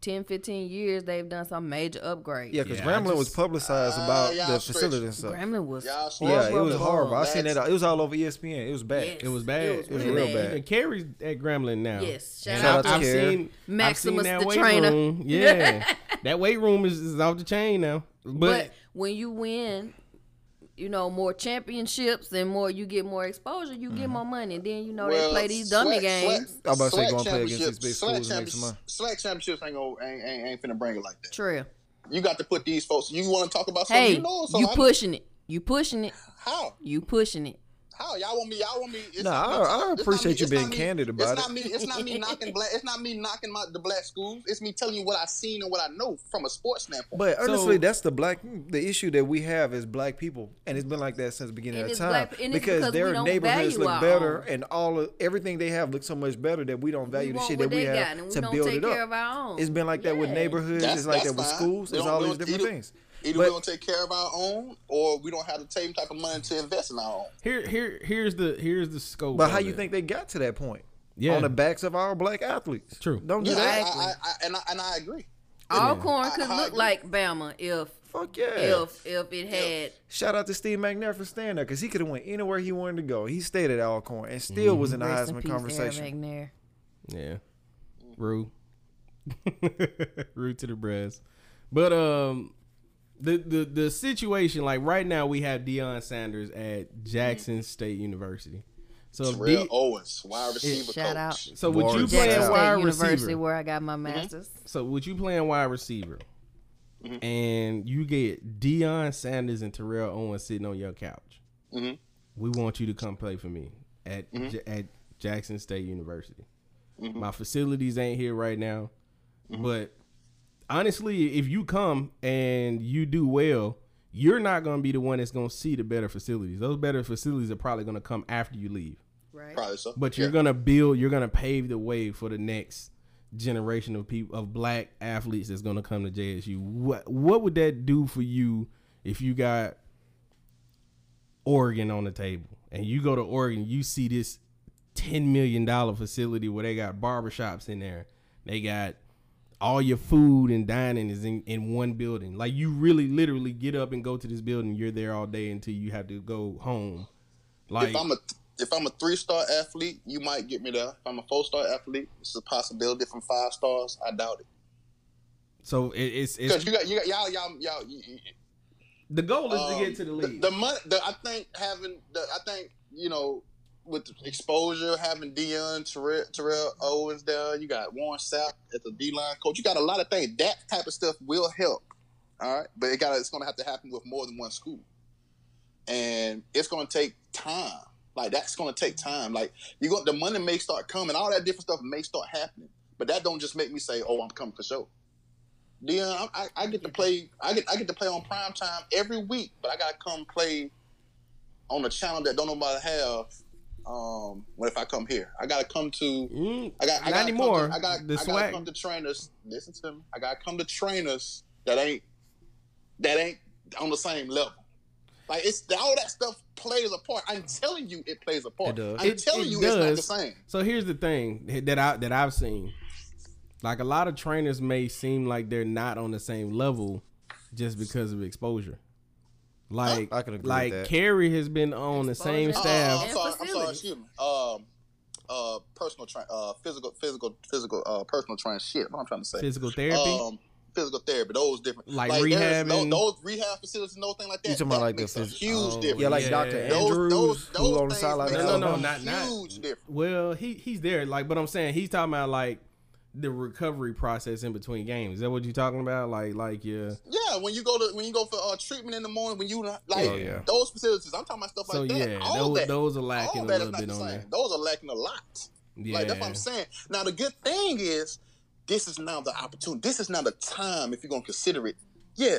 10, 15 years, they've done some major upgrades. Yeah, because Yeah, I Grambling was publicized Ah, about the stretch. facility and stuff. Grambling was. Y'all Yeah, it was horrible. horrible. I seen that. It was all over ESPN. It was bad. Yes. It was bad. It was It was really real bad. And Carrie's at Grambling now. Yes, shout And out I've, to I've Carrie. seen Maximus I've seen that the weight trainer. Room. Yeah, that weight room is, is off the chain now. But, But when you win, you know, more championships and more you get more exposure, you get mm-hmm. more money. And then you know they play these dummy SWAC games. I was about to say, SWAC go and play against championships- these big schools and make some money. SWAC championships ain't gonna ain't, ain't, ain't finna bring it like that. True. You got to put these folks. You want to talk about something? Hey, you know, so you pushing it. You pushing it. How? You pushing it. How y'all want me? Y'all want me? It's Nah, not- I- I appreciate me- you being not me- candid about it's it. Not me, it's not me knocking black. It's not me knocking my, the black schools. It's me telling you what I've seen and what I know from a sports standpoint. But honestly, So- that's the black the issue that we have as black people, and it's been like that since the beginning of time. black- and it's because because we their don't neighborhoods value look better, own. and all of, everything they have looks so much better that we don't value we the shit that we have and we to don't build take it care up. of our own. It's been like that with neighborhoods. That's- it's like that with schools. It's all these different things. Either But- we don't take care of our own, or we don't have the same type of money to invest in our own. here, here, here's the here's the scope. But how you it. think they got to that point? Yeah. On the backs of our black athletes. True. Don't do Yeah, that. Exactly. I, I, I, and I and I agree. Alcorn I- could I look agree. like Bama if Fuck yeah. if if it had Shout out to Steve McNair for staying there because he could have went anywhere he wanted to go. He stayed at Alcorn and still was in the rest Heisman peace, conversation. Air McNair. Yeah. Rue. Rue to the breast. But um the, the the situation like right now we have Deion Sanders at Jackson State University. So Terrell D- Owens, wide receiver Shout coach. out. so would you Lord, play Jackson a Jackson wide State University, receiver? where I got my masters. So would you play a wide receiver? Mm-hmm. And you get Deion Sanders and Terrell Owens sitting on your couch. Mhm. We want you to come play for me at Mm-hmm. J- at Jackson State University. My facilities ain't here right now, Mm-hmm. but honestly, if you come and you do well, you're not going to be the one that's going to see the better facilities. Those better facilities are probably going to come after you leave. Right. Probably so. But you're Yeah. gonna build, you're gonna pave the way for the next generation of people of black athletes that's gonna come to JSU. What what would that do for you if you got Oregon on the table and you go to Oregon, you see this ten million dollar facility where they got barbershops in there. They got all your food and dining is in, in one building. Like you really literally get up and go to this building, you're there all day until you have to go home. Like if I'm a if I'm a three star athlete, you might get me there. If I'm a four star athlete, it's a possibility. From five stars, I doubt it. so it, it's Because you got you got y'all y'all y'all. You, you- the goal is um, to get to the league. The, money, the, I think having the I think you know with exposure, having Deion Terrell, Terrell Owens there, you got Warren Sapp as the D line coach. You got a lot of things. That type of stuff will help. All right, but it got it's going to have to happen with more than one school, and it's going to take time. Like that's going to take time. Like you go, the money may start coming, all that different stuff may start happening, but that don't just make me say, "Oh, I'm coming for sure." Deion, I, I, I get to play. I get I get to play on prime time every week, but I got to come play on a channel that don't nobody have. Um, what if I come here? I got to come to. Mm, I got. I not gotta anymore. Come to, I got. the I got to come to trainers. Listen to me. I got to come to trainers that ain't that ain't on the same level. Like it's all that stuff plays a part. I'm telling you, it plays a part. Does. I'm It- telling it you, it's not the same. So here's the thing that I that I've seen. Like a lot of trainers may seem like they're not on the same level just because of exposure. Like I can agree with like that. Carrie has been on the same Exposure. Uh, staff. I'm sorry. I'm sorry. Excuse me. Um, uh, personal train, uh, physical, physical, physical, uh, personal train. Shit, what I'm trying to say. Physical therapy. Um, physical therapy. Those different. Like there's rehab Those, those rehab facilities, and those things like that. You talking about like the makes phys- huge oh, difference. Yeah, like Yeah. Dr. Those- Andrews, those- who on the sideline. No, no, no, Alabama. not- not- difference. well, he he's there. Like, but I'm saying he's talking about like the recovery process in between games. Is that what you're talking about? Like, like yeah. Yeah, when you go to when you go for uh, treatment in the morning, when you like Oh, yeah. those facilities, I'm talking about stuff So like that. yeah, all those, that, those are all lacking a that is little bit on same. Those are lacking a lot. Yeah, Like that's what I'm saying. Now the good thing is, this is now the opportunity. This is now the time if you're gonna consider it. Yeah,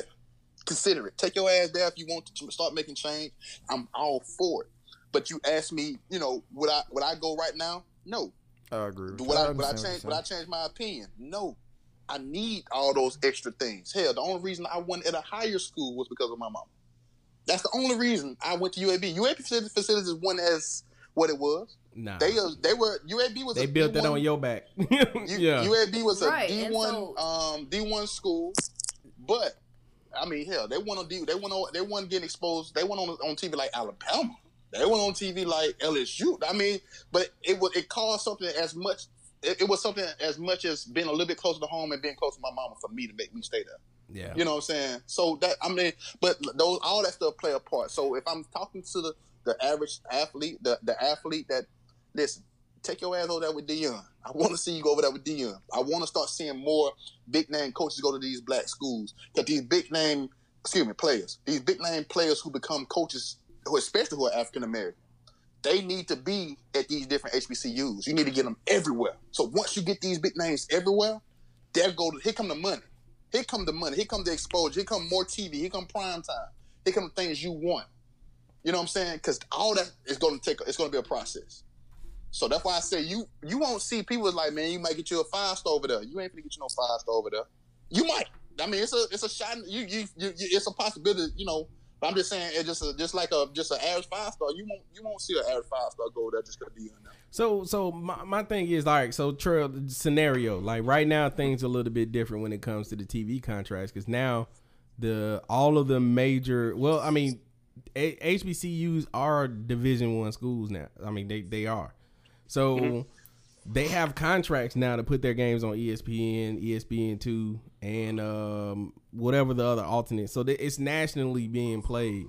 consider it. Take your ass there if you want to start making change. I'm all for it. But you ask me, you know, would I would I go right now? No. I agree. Do with would you. I, would I change would I you're change my opinion? No. I need all those extra things. Hell, the only reason I went at a higher school was because of my mama. That's the only reason I went to UAB. UAB facilities facilities wasn't as what it was. Nah, They uh, they were UAB was they a built that D1 on your back. U- yeah, UAB was a right, D one so- um D one school, but I mean hell, they went on D they went on they weren't getting exposed. They went on on TV like Alabama. They went on TV like LSU. I mean, but it was it caused something as much. It, it was something as much as being a little bit closer to home and being close to my mama for me to make me stay there. yeah. You know what I'm saying? So that I mean, but those all that stuff play a part. So if I'm talking to the the average athlete, the the athlete that listen, take your ass over there with Deion. I want to see you go over there with Deion. I want to start seeing more big name coaches go to these black schools. Cause these big name, excuse me, players, these big name players who become coaches, who especially who are African American, they need to be at these different HBCUs. You need to get them everywhere. So once you get these big names everywhere, there go here come the money. Here come the money. Here come the exposure. Here come more TV. Here come prime time. Here come the things you want. You know what I'm saying? Because all that is going to take. It's going to be a process. So that's why I say you you won't see people like, man, you might get you a five star over there. You ain't gonna get you no five star over there. You might. I mean, it's a it's a shot. You you, you, you it's a possibility. You know. But I'm just saying, it's just a, just like a just an average five star. You won't you won't see an average five star go there just gonna be on there. So so my, my thing is like so trail scenario like right now things are a little bit different when it comes to the TV contracts because now the all of the major well I mean a- HBCUs are Division One schools now I mean they they are so mm-hmm. They have contracts now to put their games on ESPN ESPN two and um whatever the other alternate so it's nationally being played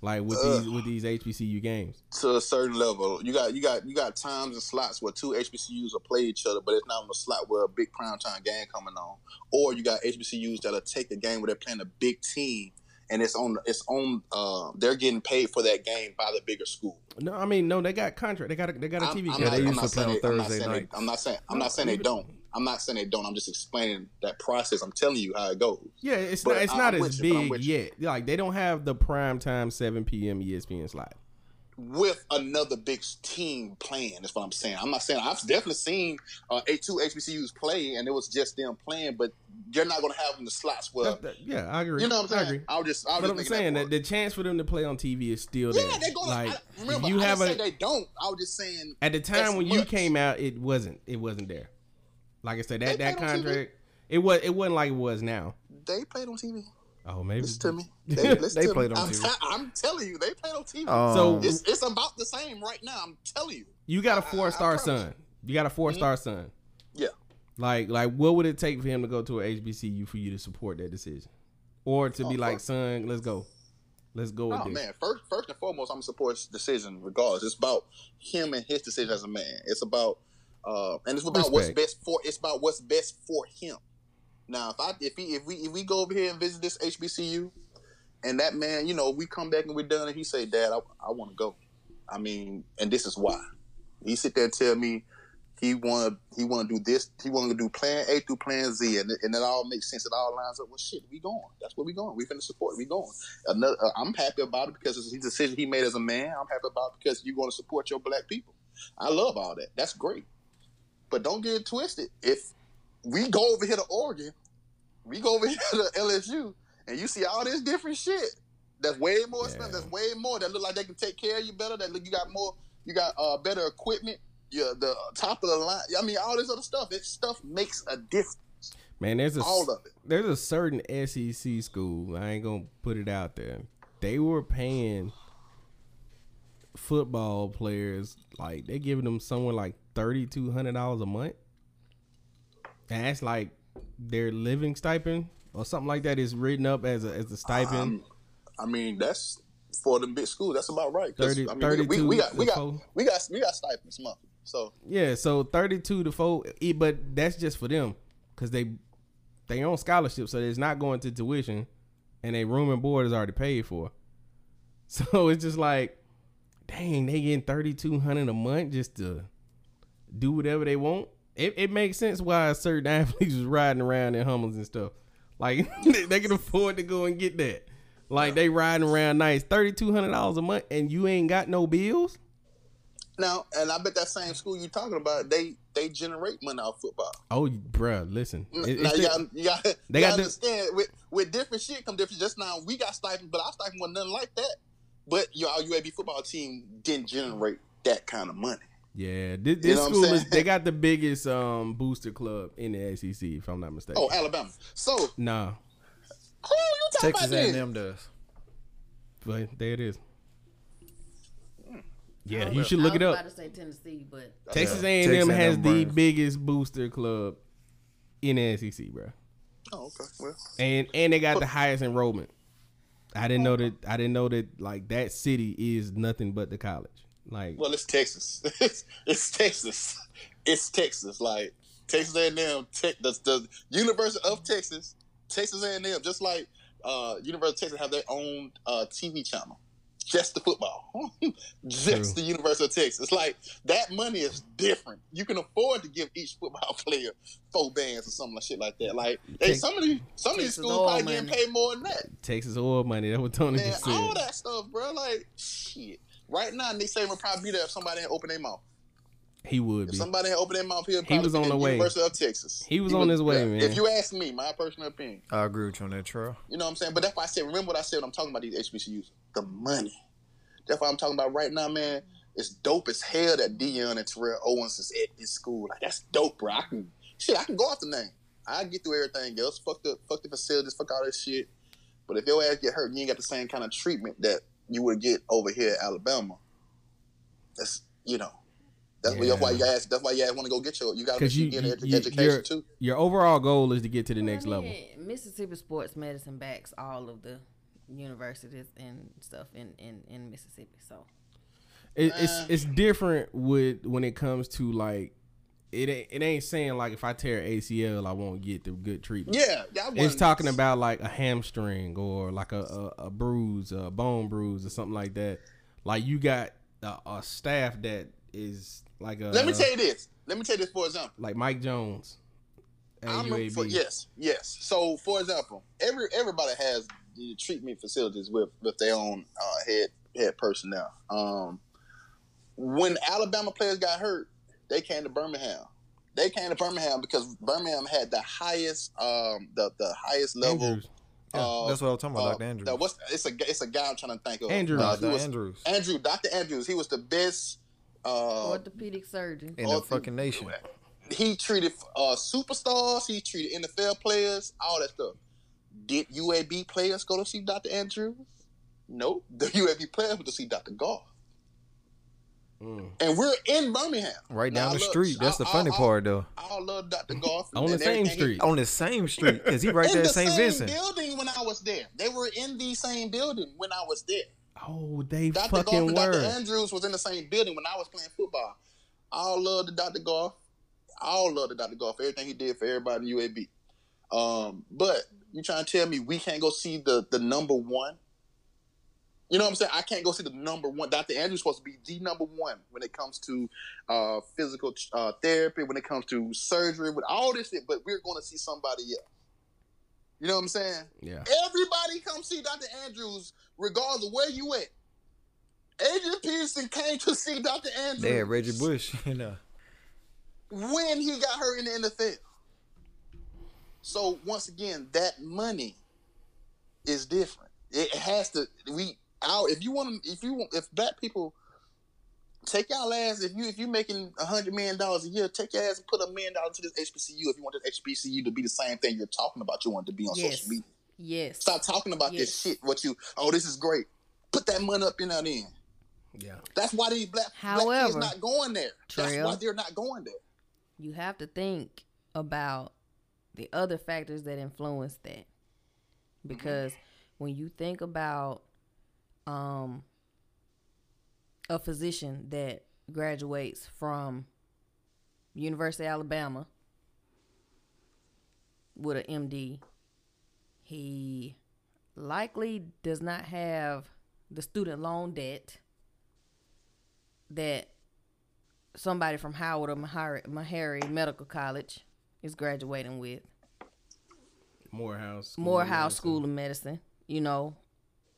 like with these with these HBCU games. to a certain level. You got you got you got times and slots where two HBCUs will play each other, but it's not on the slot where a big prime time game coming on. Or you got HBCUs that'll take a game where they're playing a big team and it's on it's on uh they're getting paid for that game by the bigger school. No, I mean no, they got contract. They got a, they got a I'm, TV I'm Yeah, not, they used to play saying on I'm not Thursday saying they- nights. I'm not saying I'm not saying they don't. I'm not saying they don't. I'm just explaining that process. I'm telling you how it goes. Yeah, it's But not it's I- not I'm as with you, but I'm big you. yet. Like they don't have the prime time seven p.m. ESPN slot. With another big team playing. That's what I'm saying. I'm not saying I've definitely seen uh, a two HBCUs play, and it was just them playing, but you're not going to have them in the slots That- that- yeah, I agree. you know what I'm I saying. agree. I was just, I was But just I'm saying that that the chance for them to play on TV is still there. yeah, they're going. Like, I, remember, you I have a they don't. I was just saying at the time when you came out, it wasn't. It wasn't there. Like I said, that They that contract, it was. It wasn't like it was now. they played on TV. Oh, maybe. Listen to me. They They, listen They to played me. on I'm, TV. te- I'm telling you, they played on TV. Um, So- it's, it's about the same right now. I'm telling you. You got a four star son. You got a four star son. Yeah. Like, like, what would it take for him to go to a HBCU for you to support that decision, or to be Oh, like, fuck. son, let's go, let's go with Oh this. man, first first and foremost, I'm gonna support his decision regardless. It's about him and his decision as a man. It's about uh, and it's about what's best for. It's about what's best for him. Now, if I if he if we if we go over here and visit this HBCU, and that man, you know, we come back and we're done, and he say, "Dad, I, I want to go." I mean, and this is why. He sit there and tell me he want to he want to do this. He want to do Plan A through Plan Z, and and it all makes sense. It all lines up. Well, shit, we going. That's where we going. We finna support. We going. Another, uh, I'm happy about it because it's his decision he made as a man. I'm happy about it because you're going to support your black people. I love all that. That's great. But don't get it twisted. If we go over here to Oregon, we go over here to LSU, and you see all this different shit. That's way more expensive. That's way more. That look like they can take care of you better. That look you got more. You got uh, better equipment. Yeah, the top of the line. I mean, all this other stuff. This stuff makes a difference. Man, there's a All of it. there's a certain SEC school. I ain't gonna put it out there. They were paying football players like they giving them somewhere like thirty two hundred dollars a month. And that's like their living stipend or something like that is written up as a as a stipend. Um, I mean, that's for them big schools. That's about right. 'Cause, 30 I mean, we, we, we got we got we got we got stipends monthly. So Yeah, so thirty two to four, but that's just for them because they they on scholarship, so it's not going to tuition, and they room and board is already paid for. So it's just like, dang, they getting thirty two hundred a month just to do whatever they want. It, it makes sense why certain athletes was riding around in Hummers and stuff. Like they, can afford to go and get that. Like they riding around nice, thirty two hundred dollars a month, and you ain't got no bills. now, and I bet that same school you talking about, they they generate money off football. Oh, bruh, listen, It- now you the- got you got they you got gotta the- understand with with different shit come different. Just now we got stipend, but our stipend was nothing like that. But your UAB football team didn't generate that kind of money. Yeah, this, You know school is they got the biggest um booster club in the SEC, if I'm not mistaken. Oh, Alabama. So who nah, you talking Texas about then? A&M does. but there it is. Yeah, you should look I it was up. About to say Tennessee, but Texas A&M Texas has A&M the burns. biggest booster club in the SEC, bro, Oh, okay. Well, and and they got the highest enrollment. I didn't know that. I didn't know that. Like that city is nothing but the college. Like well, it's Texas. it's, it's Texas. It's Texas. Like Texas A&M, te- the, the University of Texas, Texas A&M, just like uh, University of Texas have their own uh, TV channel. Just the football, just True. the University of Texas. It's like that money is different. You can afford to give each football player four bands or something like shit like that. Like Tex- some of these, some of these schools probably getting paid more than that. Texas oil money. That's what Tony Man, just said. all that stuff, bro. Like shit. Right now, Nick Saban would probably be there if somebody had opened their mouth. He would If be. somebody had opened their mouth, he'd He was on at the way. University of Texas. He was on his way, man. If you ask me, my personal opinion, I agree with you on that, trail. you know what I'm saying. But that's why I said, remember what I said when I'm talking about these HBCUs, the money. That's why I'm talking about right now, man. It's dope as hell that Deion and Terrell Owens is at this school. Like that's dope, bro. I can shit. I can go off the name. I get through everything else. Fuck the fuck the facilities. Fuck all this shit. But if your ass get hurt, you ain't got the same kind of treatment that you would get over here at Alabama. That's you know. That's why Yeah. why you ask. That's why you want to go get your. You got to 'Cause you- get an you- edu- you- education you're- too. Your overall goal is to get to the Well, next I level. Mississippi Sports Medicine backs all of the universities and stuff in, in, in Mississippi. So It, it's it's different with when it comes to like it ain't it ain't saying like if I tear ACL I won't get the good treatment. Yeah, that It's talking about like a hamstring or like a, a, a bruise, a bone bruise or something like that. Like you got a, a staff that is like a Let me tell you this. Let me tell you this for example. like Mike Jones I remember UAB. for, yes, yes. So, for example, every everybody has the treatment facilities with with their own uh, head head personnel. Um, when Alabama players got hurt, they came to Birmingham. They came to Birmingham because Birmingham had the highest, um, the the highest level. Andrews. Yeah, uh, that's what I was talking about, uh, Dr. Andrews. the- what's, it's a it's a guy I'm trying to think of. Andrews. Uh, Dr. was- Andrews Andrew, Dr. Andrews. He was the best. Uh, Orthopedic surgeon. in the fucking nation. he treated uh, superstars. He treated NFL players. All that stuff. Did UAB players go to see Dr. Andrews? No, the UAB players went to see Dr. Goff. Mm. And we're in Birmingham. Right Now, down the look, street. That's the I- funny I- part, though. I love Dr. Goff. On the same street. On the same street, because he right in there the at St. same Vincent. building when I was there. They were in the same building when I was there. Oh, they Dr. Goff fucking and Dr. Andrews was in the same building when I was playing football. I all love the Dr. Goff. I all love the Dr. Goff. Everything he did for everybody in UAB. Um, but you trying to tell me we can't go see the the number one? You know what I'm saying? I can't go see the number one. Dr. Andrews supposed to be the number one when it comes to uh, physical uh, therapy, when it comes to surgery, with all this shit. But we're going to see somebody else. You know what I'm saying? Yeah. Everybody come see Dr. Andrews, regardless of where you at. Adrian Peterson came to see Dr. Andrews had Reggie Bush, you know. when he got hurt in the NFL. So once again, that money is different. It has to we out if you want to if you want if black people take y'all ass if you if you making a hundred million dollars a year, take your ass and put a million dollars into this HBCU if you want this HBCU to be the same thing you're talking about you want to be on Yes. social media. Yes. Stop talking about Yes. this shit. What you? Oh, this is great. Put that money up in that end. Yeah. That's why these black, black kids However, not going there. That's why they're not going there. You have to think about the other factors that influence that. Because when you think about um a physician that graduates from University of Alabama with an MD, he likely does not have the student loan debt that somebody from Howard or Meharry, Meharry Medical College is graduating with. Morehouse. School Morehouse of School of Medicine, you know.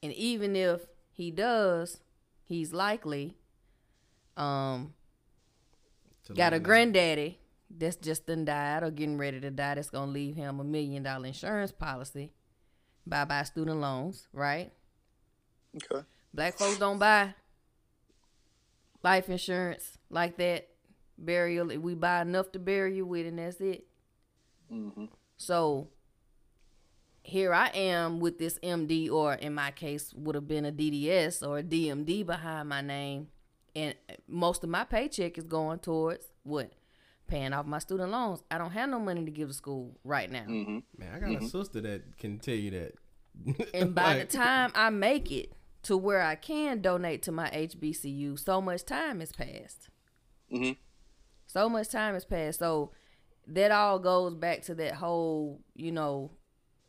And even if he does, he's likely um To got a land granddaddy that's just done died or getting ready to die that's gonna leave him a million dollar insurance policy. Bye bye student loans, right? Okay. Black folks don't buy life insurance like that. Burial, we buy enough to bury you with, and that's it. hmm So here I am with this MD, or in my case, would have been a DDS or a DMD behind my name, and most of my paycheck is going towards what paying off my student loans. I don't have no money to give to school right now, hmm Man, I got a sister that can tell you that. and by Like, the time I make it to where I can donate to my HBCU, so much time has passed. Mhm. So much time has passed. So that all goes back to that whole, you know,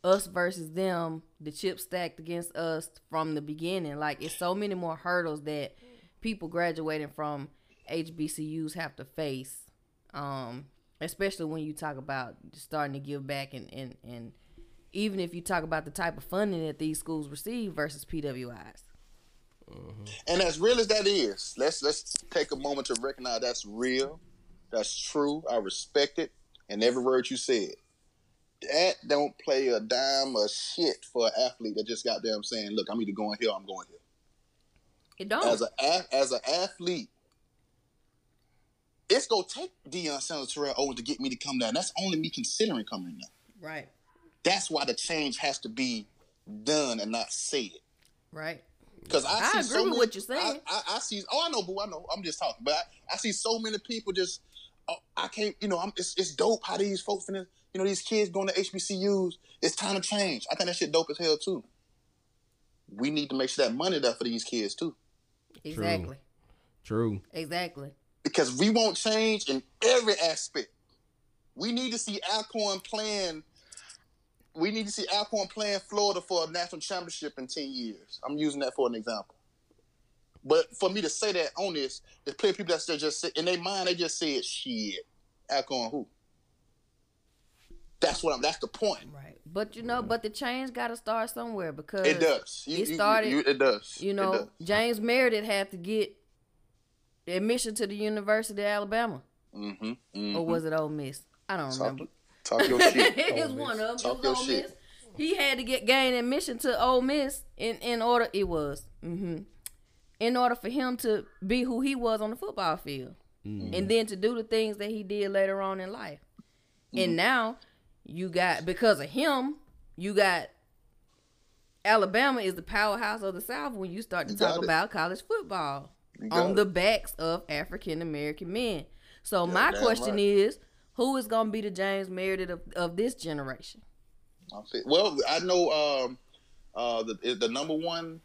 us versus them, the chip stacked against us from the beginning. Like it's so many more hurdles that people graduating from HBCUs have to face. Um, especially when you talk about starting to give back and, and, and even if you talk about the type of funding that these schools receive versus PWIs. And as real as that is, let's let's take a moment to recognize that's real, that's true. I respect it, and every word you said. That don't play a dime of shit for an athlete that just got there and saying, "Look, I'm either going here, or I'm going here." It don't. As a as an athlete, it's gonna take Deion Sanders, Terrell Owens to get me to come down. That's only me considering coming down. right. That's why the change has to be done and not said. Right. Because I, I see agree so with many, what you're saying. I, I, I see. Oh, I know, boo. I know. I'm just talking, but I, I see so many people just. Oh, I can't. You know, I'm. It's, it's dope how these folks finna. You know, these kids going to HBCUs. It's time to change. I think that shit dope as hell too. We need to make sure that money there for these kids too, Exactly. True. Exactly. because we won't change in every aspect. We need to see Alcorn playing. We need to see Alcorn playing Florida for a national championship in ten years. I'm using that for an example. But for me to say that on this, there's plenty of people that still just say, in their mind they just said shit. Alcorn who? That's what I'm. That's the point. Right. But you know, but the change got to start somewhere because It does. You- it started. you- it does. You know, does. James Meredith had to get admission to the University of Alabama, Mm-hmm. or mm-hmm. was it Ole Miss? I don't remember. Talk, talk your shit. it was one of them. Talk it your Ole shit. Miss. He had to get gain admission to Ole Miss in in order. It was hmm in order for him to be who he was on the football field, and then to do the things that he did later on in life. And now you got because of him, you got Alabama is the powerhouse of the South when you start to You talk it. about college football on it. the backs of African American men. So Yeah, my question right. is, who is going to be the James Meredith of, of this generation? Well, I know um, uh, the the number one,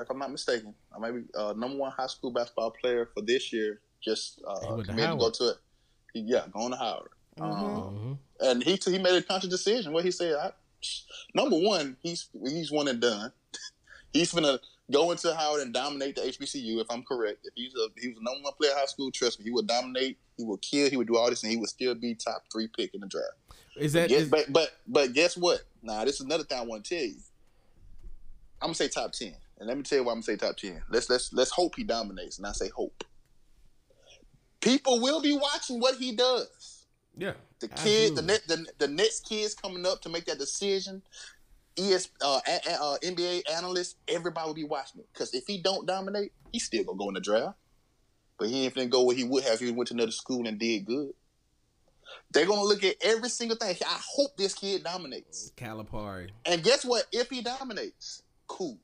if I'm not mistaken, uh, maybe uh, number one high school basketball player for this year just uh, He went to to go to it. He, yeah, going to Howard. Um, Mhm. and he he made a conscious decision. What he said, I, number one, he's he's one and done. he's gonna go into Howard and dominate the HBCU. If I'm correct, if he's a he was the number one player in high school, trust me, he would dominate. He would kill. He would do all this, and he would still be top three pick in the draft. Is that Yes, is, but but but guess what? Now this is another thing I want to tell you. I'm gonna say top ten, and let me tell you why I'm gonna say top ten. Let's let's let's hope he dominates, and I say hope. People will be watching what he does. yeah? The kid, the, ne- the the next kids coming up to make that decision. ES uh, a- uh, NBA analysts, everybody will be watching it because if he don't dominate, he's still gonna go in the draft. But he ain't finna go where he would have if he went to another school and did good. They're gonna look at every single thing. I hope this kid dominates. Calipari. And guess what? If he dominates, cool.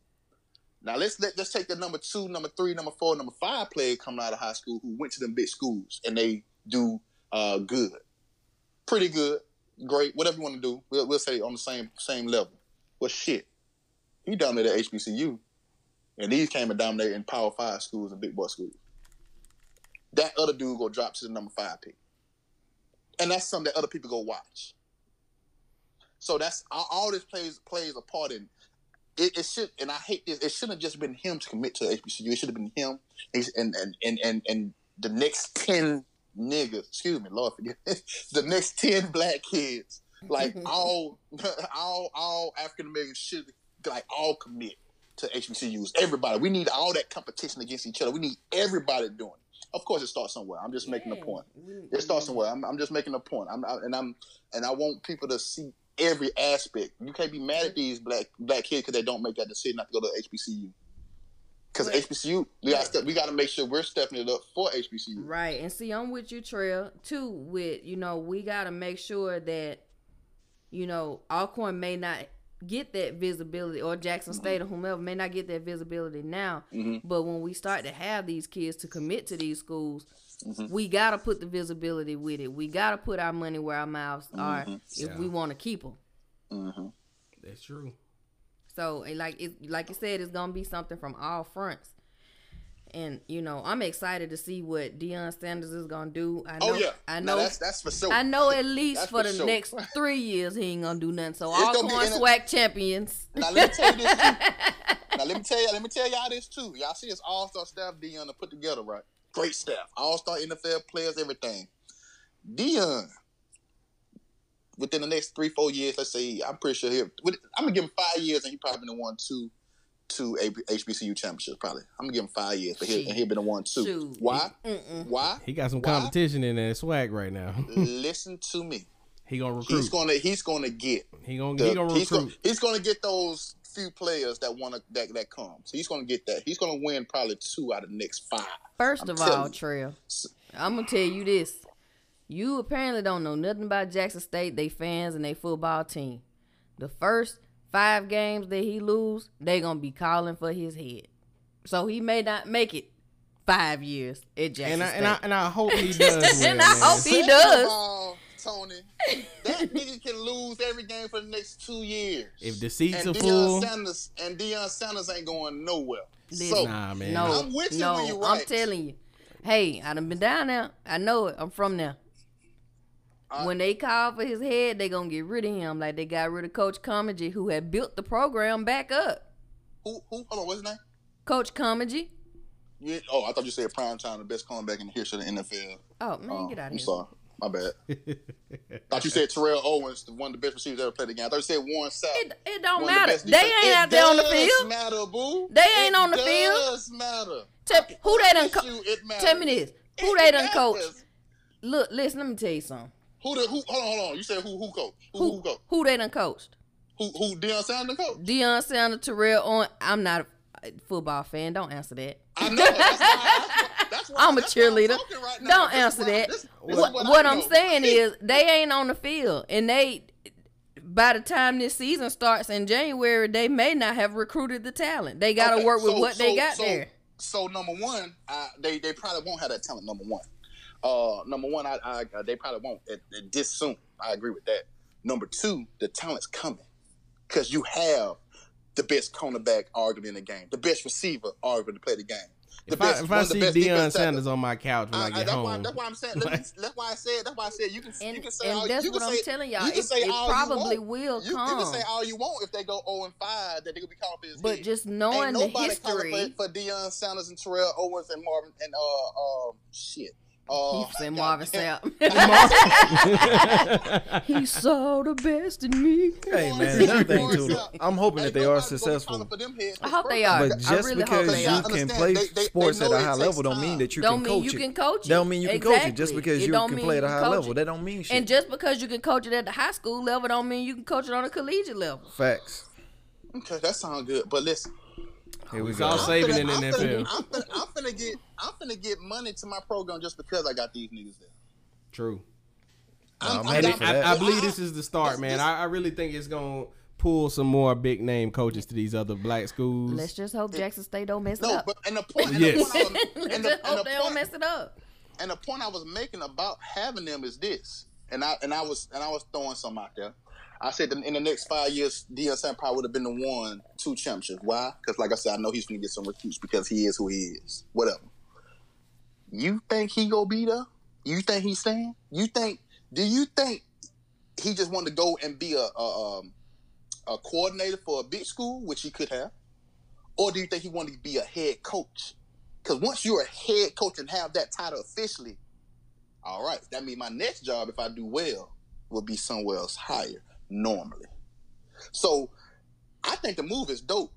Now let's let, let's take the number two, number three, number four, number five player coming out of high school who went to them big schools and they do uh, good, pretty good, great, whatever you want to do. We'll, we'll say on the same same level. Well, shit, he dominated HBCU, and these came and dominated in Power Five schools and big boy schools. That other dude go drop to the number five pick, and that's something that other people go watch. So that's all, all this plays plays a part in. It, it should, and I hate this. It shouldn't have just been him to commit to HBCU. It should have been him and and and and, and the next ten niggas. Excuse me, Lord forgive. me, the next ten black kids, like mm-hmm. all all all African Americans should like all commit to HBCUs. Everybody, we need all that competition against each other. We need everybody doing. it. Of course, it starts somewhere. I'm just making a point. It starts somewhere. I'm, I'm just making a point. I'm I, and I'm and I want people to see every aspect. You can't be mad at these black black kids because they don't make that decision not to go to HBCU. Because Right. HBCU, we got to we got to make sure we're stepping it up for HBCU. Right. And see, I'm with you, Trail, too, with, you know, we got to make sure that, you know, Alcorn may not get that visibility or Jackson State or whomever may not get that visibility now. Mm-hmm. But when we start to have these kids to commit to these schools, Mm-hmm. we got to put the visibility with it. We got to put our money where our mouths are if Yeah. we want to keep them. Mm-hmm. That's true. So, and like it, like you said, it's gonna be something from all fronts. And you know, I'm excited to see what Deion Sanders is gonna do. I know, Oh yeah, I Now, know, that's that's for sure. I know. At least for for the sure. next three years, he ain't gonna do nothing. So It's all gonna be corn in a- SWAC champions. Now let me tell you this too. now let me tell you, let me tell y'all this too. Y'all see this all star staff Deion to put together, right? Great staff, all star NFL players, everything. Deion, within the next three, four years, let's say, I'm pretty sure he. with- I'm gonna give him five years, and he probably been won two, two A- HBCU championships. Probably, I'm gonna give him five years, but he Shit. and he'll been the one two. Shoot. Why? Mm-mm. Why? He got some Why? competition in that SWAC right now. Listen to me. he gonna recruit. He's gonna he's gonna get he gonna the- he gonna he's, recruit. gonna, he's gonna get those few players that want to that that come. So he's gonna get that. He's gonna win probably two out of the next five. First I'm of all, you. Trail, I'm gonna tell you this: you apparently don't know nothing about Jackson State, they fans, and they football team. The first five games that he lose, they gonna be calling for his head. So he may not make it five years at Jackson And I, State. and I and I hope he does. well, And I man. hope he Second does. Of all, Tony, that nigga can lose every game for the next two years. If the seats and are Deion full, Sanders and Deion Sanders ain't going nowhere. Listen, So nah, man. no, I'm with you no, when you're I'm telling you. Hey, I done been down there. I know it. I'm from there. Uh, when they call for his head, they gonna get rid of him like they got rid of Coach Comegy, who had built the program back up. who who? Hold on, what's his name? Coach Comegy. You, oh, I thought you said prime time, the best comeback in the history of the NFL. Oh man, Oh, get out I'm of here. sorry. My bad. thought you said Terrell Owens, the one of the best receivers ever played the game. I thought you said Warren Sapp. It, it don't one of the matter. They ain't It out there on the does field. Matter, boo. They ain't It on the field. It does matter. Tell- who they done promise co- you it matters. Tell me this. Who It they done matters. coached? Look, listen. Let me tell you something. Who the who? Hold on, hold on. You said who? Who coach? Who? Who Who, coach? who they done coached? Who? Who? Deion Sanders coach? Deion Sanders, Terrell Owen. I'm not a football fan. Don't answer that. I know. That's why. That's why I'm a why I'm cheerleader. right. Don't answer why- that. this- this what what I'm saying is they ain't on the field, and they by the time this season starts in January, they may not have recruited the talent. They got to Okay, work with so- what they got so- there. So number one, I, they they probably won't have that talent. Number one, uh, number one, I, I they probably won't at, at this soon. I agree with that. Number two, the talent's coming because you have the best cornerback arguably in the game, the best receiver arguably to play the game. The If I, if I of the see best Deion Sanders on my couch when I, I- I- get that's, home, why, that's why I'm saying. Let me, that's why I said. That's why I said you can. And, you can say and all, that's you what can I'm telling y'all. You can It, say it all you probably want. will You, you can say all you want if they go 0 and 5 that they could be called for his but head. just Ain't knowing the nobody calling history, for, for Deion Sanders and Terrell Owens and Marvin and uh um shit. Uh, he said God Marvin. Sapp. he saw the best in me. Hey man, Sapp, another thing Warren too. Sapp. I'm hoping that they are nobody gonna be successful. calling for them heads I hope they are. But just really because they you are. Can play They- they- sports they at a high takes level don't mean that you don't can mean coach you it. can coach it. Don't mean you can coach it just because It you don't can mean play at a high level. it. That don't mean shit. And just because you can coach it at the high school level, don't mean you can coach it on a collegiate level. Facts. Okay, that sounds good. But listen, Here we It's go. all I'm saving finna- in the I'm NFL. Finna, I'm, finna, I'm finna get I'm finna get money to my program just because I got these niggas there. True. I'm I'm- happy I'm- I. I believe this is the start, man. I, I really think it's gonna pull some more big name coaches to these other black schools. Let's just hope Jackson State don't mess it No, up. but and the point, and Yes. the point, I was, and the, just and the hope they don't point, mess it up. and the point I was making about having them is this, and I and I was and I was throwing some out there. I said in the next five years, Deion Sanders probably would have been the one two championships. Why? Because like I said, I know he's gonna get some recruits because he is who he is. Whatever. You think he gonna be there? You think he's staying? You think? Do you think he just wanted to go and be a a, um, a coordinator for a big school, which he could have, or do you think he wanted to be a head coach? Because once you're a head coach and have that title officially, all right, that means my next job, if I do well, will be somewhere else higher normally. So I think the move is dope.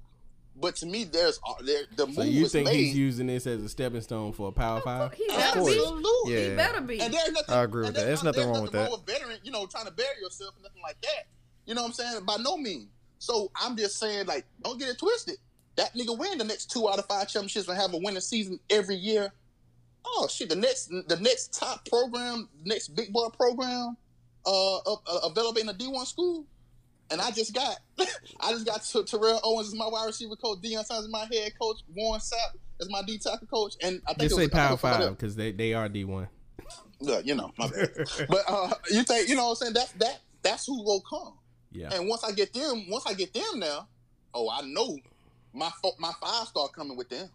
But to me, there's uh, there, the so move you is think made. he's using this as a stepping stone for a power five? He better course. be. Absolutely. Yeah. He better be. And there's nothing, I agree with and that. There's nothing wrong with that. veteran, you know, trying to bury yourself and nothing like that. You know what I'm saying? By no means. So I'm just saying, like, don't get it twisted. That nigga win the next two out of five championships and have a winning season every year. Oh shit! The next, the next top program, next big boy program, uh, uh, available in a D1 school. And I just got, I just got Ter- Terrell Owens as my wide receiver coach, Deion Sanders as my head coach, Warren Sapp as my D tackle coach, and I think Just it say was, I power five because they, they are D one. Yeah, you know, my bad. but uh, you think you know what I'm saying? That's that that's who will come. Yeah. And once I get them, once I get them now, oh, I know my my five star coming with them.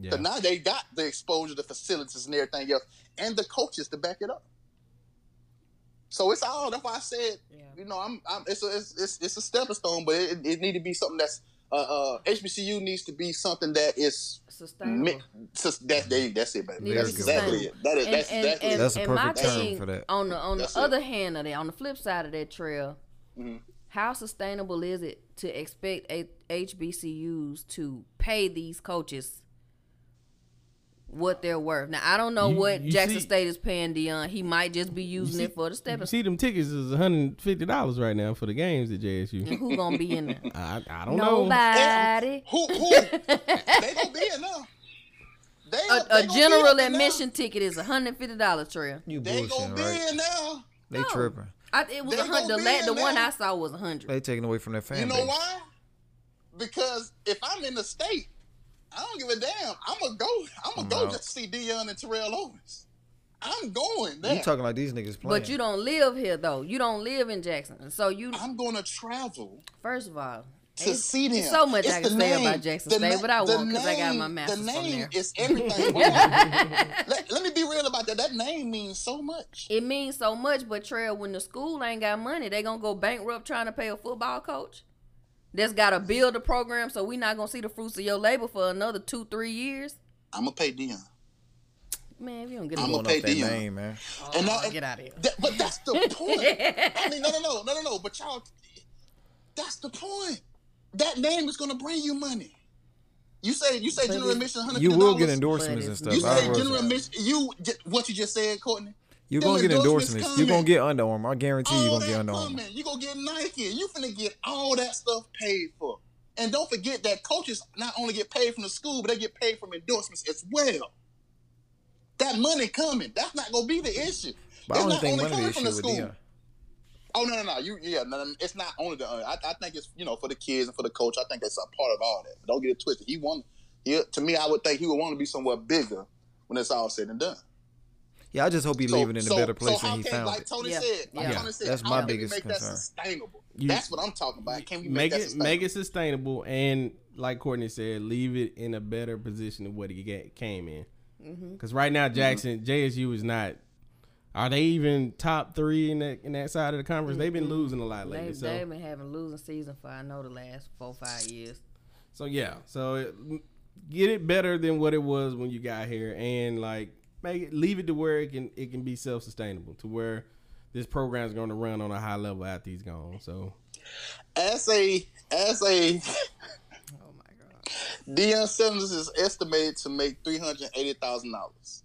Yeah. But now they got the exposure, the facilities, and everything else, and the coaches to back it up. So it's all. That's why I said, Yeah. you know, I'm, I'm it's a it's, it's, it's a stepping stone, but it, it need to be something that's uh, uh HBCU needs to be something that is Sustainable. mi- sus- that they that's it, baby. That's exactly it. That is And, that's and, exactly and, it. That's a perfect term thing for that. on the on That's the it. other hand of that, on the flip side of that trail, Mhm. how sustainable is it to expect a- HBCUs to pay these coaches what they're worth? Now I don't know You- what you Jackson see- State is paying Deion. He might just be using see- it for the You stepping. see them tickets is one hundred and fifty dollars right now for the games at JSU. And who gonna be in there? I, I don't know. Nobody. Who who they gonna be in now? They, A, they a general up now. admission ticket is hundred fifty dollars. Trail. You They gonna bullshitting, right? in now. They No. tripping. I, it was a hundred. The, la- the one. I saw was a hundred. They taking away from their fan You know why? Because if I'm in the state, I don't give a damn. I'm gonna go. I'm gonna go No. just to see Deion and Terrell Owens. I'm going there. You talking like these niggas playing? But you don't live here though. You don't live in Jackson, so you I'm gonna travel first of all. to see them. so much I can say about. Jackson State, na- but I the won't 'cause I got my name- master's The from name there. is everything. let, let me be real about that. That name means so much. It means so much, but Trail, when the school ain't got money, they gonna go bankrupt trying to pay a football coach. That's got to build a program, so we not gonna see the fruits of your labor for another two, three years. I'm gonna pay Deion. Man, if you don't get I'm a gonna Going pay off that Deion. name, man. and oh, that- get out of here. That, but that's the point. I mean, no, no, no, no, no, no. But y'all, that's the point. That name is gonna bring you money. You say you say But general it- admission, hundred. You will get endorsements and stuff. You I say general admission. You what you just said, Courtney. You're gonna get endorsements endorsements. You're gonna get Under Armour. I guarantee you're gonna get Under Armour. coming. You gonna get Nike. You're gonna get all that stuff paid for. And don't forget that coaches not only get paid from the school, but they get paid from endorsements as well. That money coming. That's not gonna be the issue. But I It's don't not think only money coming from the school. Oh no no no! You yeah, no, no, it's not only the. Uh, I, I think it's you know for the kids and for the coach. I think that's a part of all that. Don't get it twisted. He want. He, to me, I would think he would want to be somewhere bigger when it's all said and done. Yeah, I just hope he's So- leaving in a better place so than he can, found like it. Tony Yeah, said, like yeah. Tony said, That's how my can we biggest make concern. that sustainable? You- That's what I'm talking about. Can we make make, that it sustainable? make it sustainable and like Courtney said, leave it in a better position than what he get, came in. Mm-hmm. Because right now Jackson JSU is not. Are they even top three in that in that side of the conference? They've been losing a lot lately. They, so they've been having losing season for I know the last four five years. so yeah. So it, get it better than what it was when you got here, and like make it leave it to where it can it can be self sustainable to where this program is going to run on a high level after he's gone. So as a as a Oh my god. Deion Sanders is estimated to make three hundred eighty thousand dollars.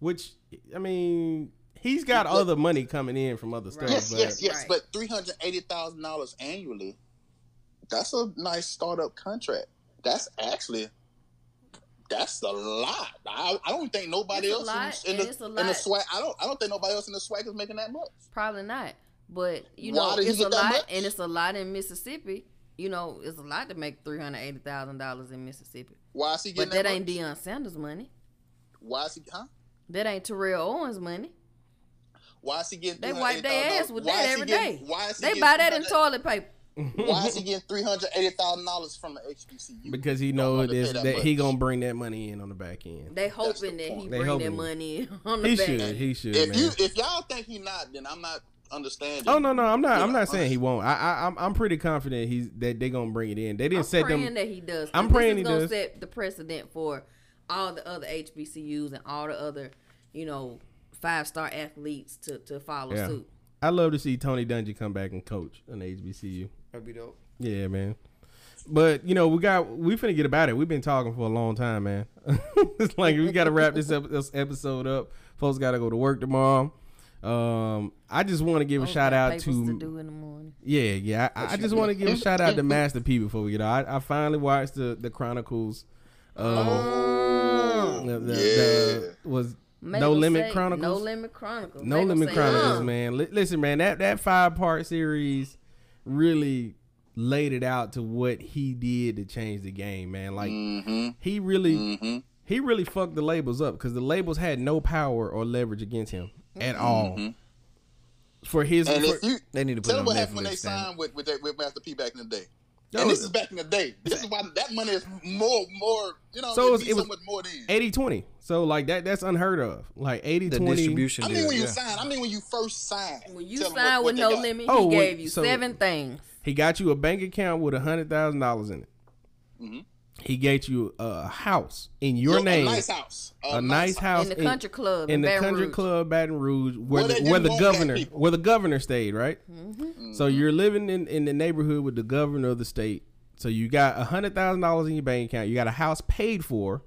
which I mean. He's got Look- other money coming in from other stuff. Yes, but yes, yes. Right. But three hundred eighty thousand dollars annually. That's a nice startup contract. That's actually that's a lot. I, I don't think nobody It's else lot, in, and the, in the SWAC. I don't. I don't think nobody else in the SWAC is making that much. Probably not. But you Why know, it's a lot and it's a lot in Mississippi. You know, it's a lot to make three hundred eighty thousand dollars in Mississippi. Why is he But getting that that, ain't? Deion Sanders money. Why is he? Huh? That ain't Terrell Owens money. Why is he getting? They wipe their ass with Why that every getting- day. Why is he They buy that in toilet paper. Why is he getting three hundred eighty thousand dollars from the HBCU? because he Don't knows want to pay this, that that he gonna bring that money in on the back end. They That's hoping the that he point. They bring that money in on the He back. should, he should, If man. you if y'all think he not, then I'm not understanding. oh no, no, I'm not. You I'm not saying he won't. I, I, I'm, I'm pretty confident he's that they gonna bring it in. They didn't I'm set praying them. that he does. I'm praying he gonna does. set the precedent for all the other HBCUs and all the other, you know, five star athletes to to follow Yeah. suit. I love to see Tony Dungy come back and coach an HBCU. That'd be dope. Yeah, man. But you know, we got we finna get about it. We've been talking for a long time, man. it's like we got to wrap this, ep- this episode up. Folks got to go to work tomorrow. Um, I just want to give a Folks shout out to, to do in the morning. yeah, yeah. I, I just want to give a shout out to Master P before we get out. I, I finally watched the the Chronicles. Um, Oh. the, the, Yeah. the- was Make No 'em Limit say, Chronicles? No Limit Chronicles. No Make 'em Limit say, Chronicles, uh. man. Li- listen, man, that that five part series really laid it out to what he did to change the game, man. Like Mm-hmm. he really Mm-hmm. he really fucked the labels up because the labels had no power or leverage against him at all. For his, for- you They need to put tell on what happened when they Netflix. damn it. signed with with, that, with Master P back in the day. Yo, and this is back in the day. This is why that money is more, more. You know, So so it was- it so was much more than. 80-20. So like that that's unheard of. Like 80 The 20. distribution I mean, deal. when you yeah. sign, I mean when you first signed. When you tell 'em signed what- with what No got. Limit, Oh, he wait, gave you so- seven things. He got you a bank account with a hundred thousand dollars in it. Mhm. He gave you a house in your Yo, name, a nice house, a nice house In the country club. in the Baton country Rouge. club Baton Rouge where Where the, where the governor where the governor stayed, right? Mm-hmm. So you're living in, in the neighborhood with the governor of the state. So you got a hundred thousand dollars in your bank account. You got a house paid for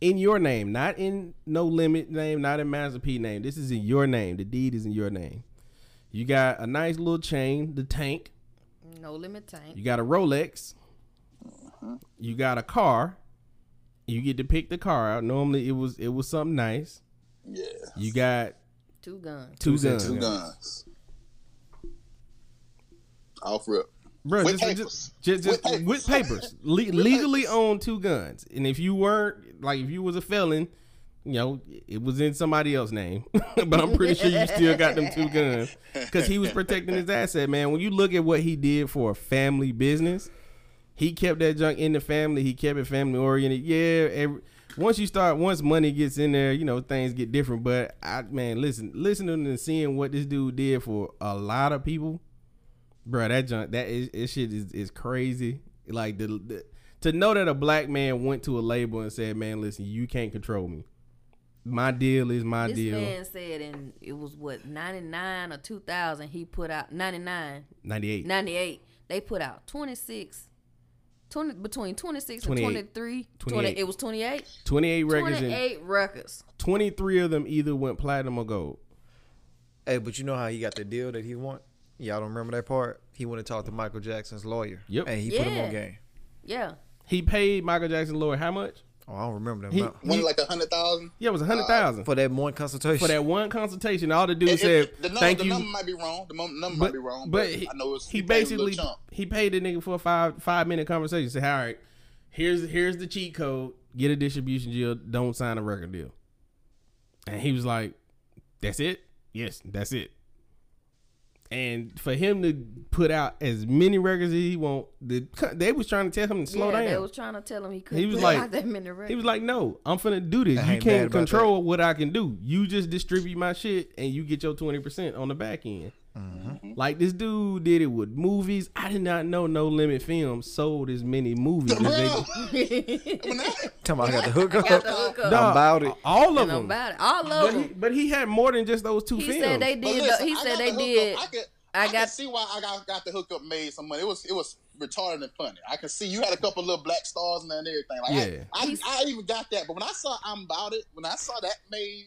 in your name, not in no limit name, not in Master P name. This is in your name. The deed is in your name. You got a nice little chain, the tank. No Limit Tank. You got a Rolex. You got a car. You get to pick the car out. Normally it was it was something nice. Yeah, You got Two guns. two Two guns. two guns. Off rip. Bro, With just, papers. just, just, With papers. with papers, Le- legally own two guns, and if you weren't like if you was a felon, you know it was in somebody else's name, but I'm pretty sure you still got them two guns because he was protecting his asset, man. When you look at what he did for a family business, he kept that junk in the family. He kept it family oriented. Yeah, every, once you start, once money gets in there, you know things get different. But I, man, listen, listening and seeing what this dude did for a lot of people, bro, that junk, that is, this shit is, is crazy. Like the, the to know that a black man went to a label and said, "Man, listen, you can't control me." my deal is my This deal. man said and it was what 99 or 2000 he put out 99 98. 98 they put out 26 20 between 26 28. and 23 20, it was 28 28 records and 28 records 23 of them either went platinum or gold. Hey, but you know how he got the deal that he want? Y'all don't remember that part? He went and talked to Michael Jackson's lawyer. Yep. And he put him on game. yeah He paid Michael Jackson lawyer how much? Oh, I don't remember that He- amount. One like a hundred thousand. Yeah, it was a hundred thousand For that one consultation. for that one consultation. All the dude It- said, it- the number, "Thank the you." number might be wrong. The mo- number but, might be wrong. but But, he, I know it's, he paid basically little he paid the nigga for a five five minute conversation. Say, all right, here's here's the cheat code. Get a distribution deal. Don't sign a record deal. And he was like, "That's it. Yes, that's it." And for him to put out as many records as he want, the they was trying to tell him to slow yeah, down. they was trying to tell him he couldn't He was put like- out that many records. He was like, "No, I'm finna do this. I You can't control what I can do. You just distribute my shit, and you get your twenty percent on the back end." Mm-hmm. Like this dude did it with movies. I did not know No Limit Films sold as many movies. as they, When I- Tell me I got the hook up. got the hook up. I'm Dog, about it. All of know them. about it. All But of he, them. but he had more than just those two He films. said they did. listen, the, he I said they the did. I, could, I I, got- can see why I got, got the hookup made some money. It was it was retarded and funny. I can see you had a couple little black stars and everything. Like Yeah. I, I, I even got that. But when I saw I'm about it, when I saw that made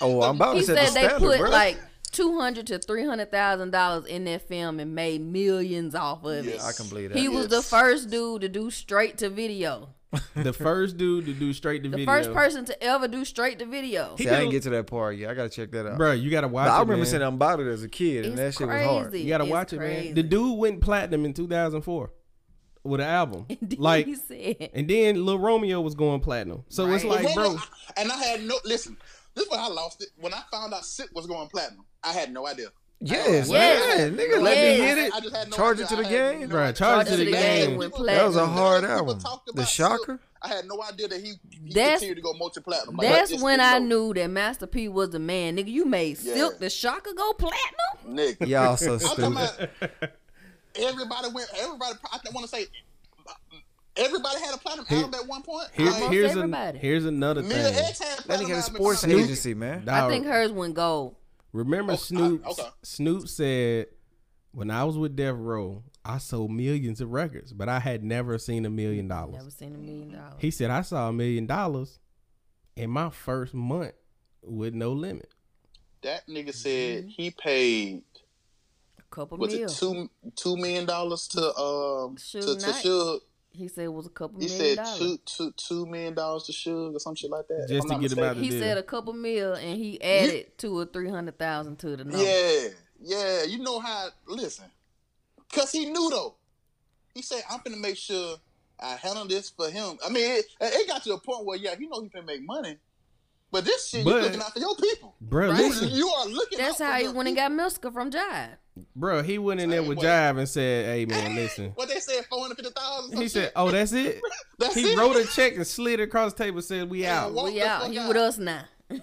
Oh, I'm about He to set said the they standard, put bro. like two hundred to three hundred thousand dollars in that film and made millions off of it. Yes. I can believe that. He was the first dude to do straight to video. the first dude to do straight to video. The first person to ever do straight to video. He See, I didn't get to that part yet. I gotta check that out. Bro, you gotta watch But it. I remember man. saying I'm about it as a kid, and that It's shit was hard. You gotta It's watch it, man. The dude went platinum in 2004 with an album. And like, he said, and then Lil Romeo was going platinum. So it's like, bro, and I had no listen. This is when I lost it. When I found out Silk was going platinum, I had no idea. Yes, Yes. man. Nigga, let me hit it. I just had no Charge idea. it to the I had game. no Bruh. Charge it to the game with with That was a hard People album. talked The about Shocker. Silk. I had no idea that he, he That's- continued to go multi platinum. That's when I knew that Master P was the man. Nigga, you made Yeah. Silk the Shocker go platinum? Nigga, Y'all so I'm talking stupid. about everybody went. Everybody. I want to say everybody had a platinum album at one point. here, Like, here's a, everybody. here's another Mia thing. X had a That platinum nigga had a album. sports Snoop- agency, man. Dog, I think hers went gold. remember Oh, I- Snoop? okay. Snoop said, "When I was with Death Row, I sold millions of records, but I had never seen a million dollars." Never seen a million dollars. He said, "I saw a million dollars in my first month with no limit." That nigga Mm-hmm. said he paid A couple was mil. it two two million dollars to um Suge to, to Suge. He said it was a couple He million said dollars. two two two million dollars to Suge or some shit like that. Just to not get him out mistaken. the he deal. said a couple mil and he added two or three hundred thousand to the number. Yeah, yeah. You know how? Listen, cause he knew though. He said, "I'm gonna make sure I handle this for him." I mean, it, it got to a point where yeah, he know he can make money, but this shit But- you looking out for your people. Bro, Right. listen, You are looking. That's out how for he your went and got Mystikal from Jive. Bro, he went in there with way. Jive and said, "Hey man, listen." What they said, four hundred fifty thousand. He said, "Oh, that's it." That's He it. wrote a check and slid it across the table. and Said, "We out." Walk We out. fuck He out. with us now. and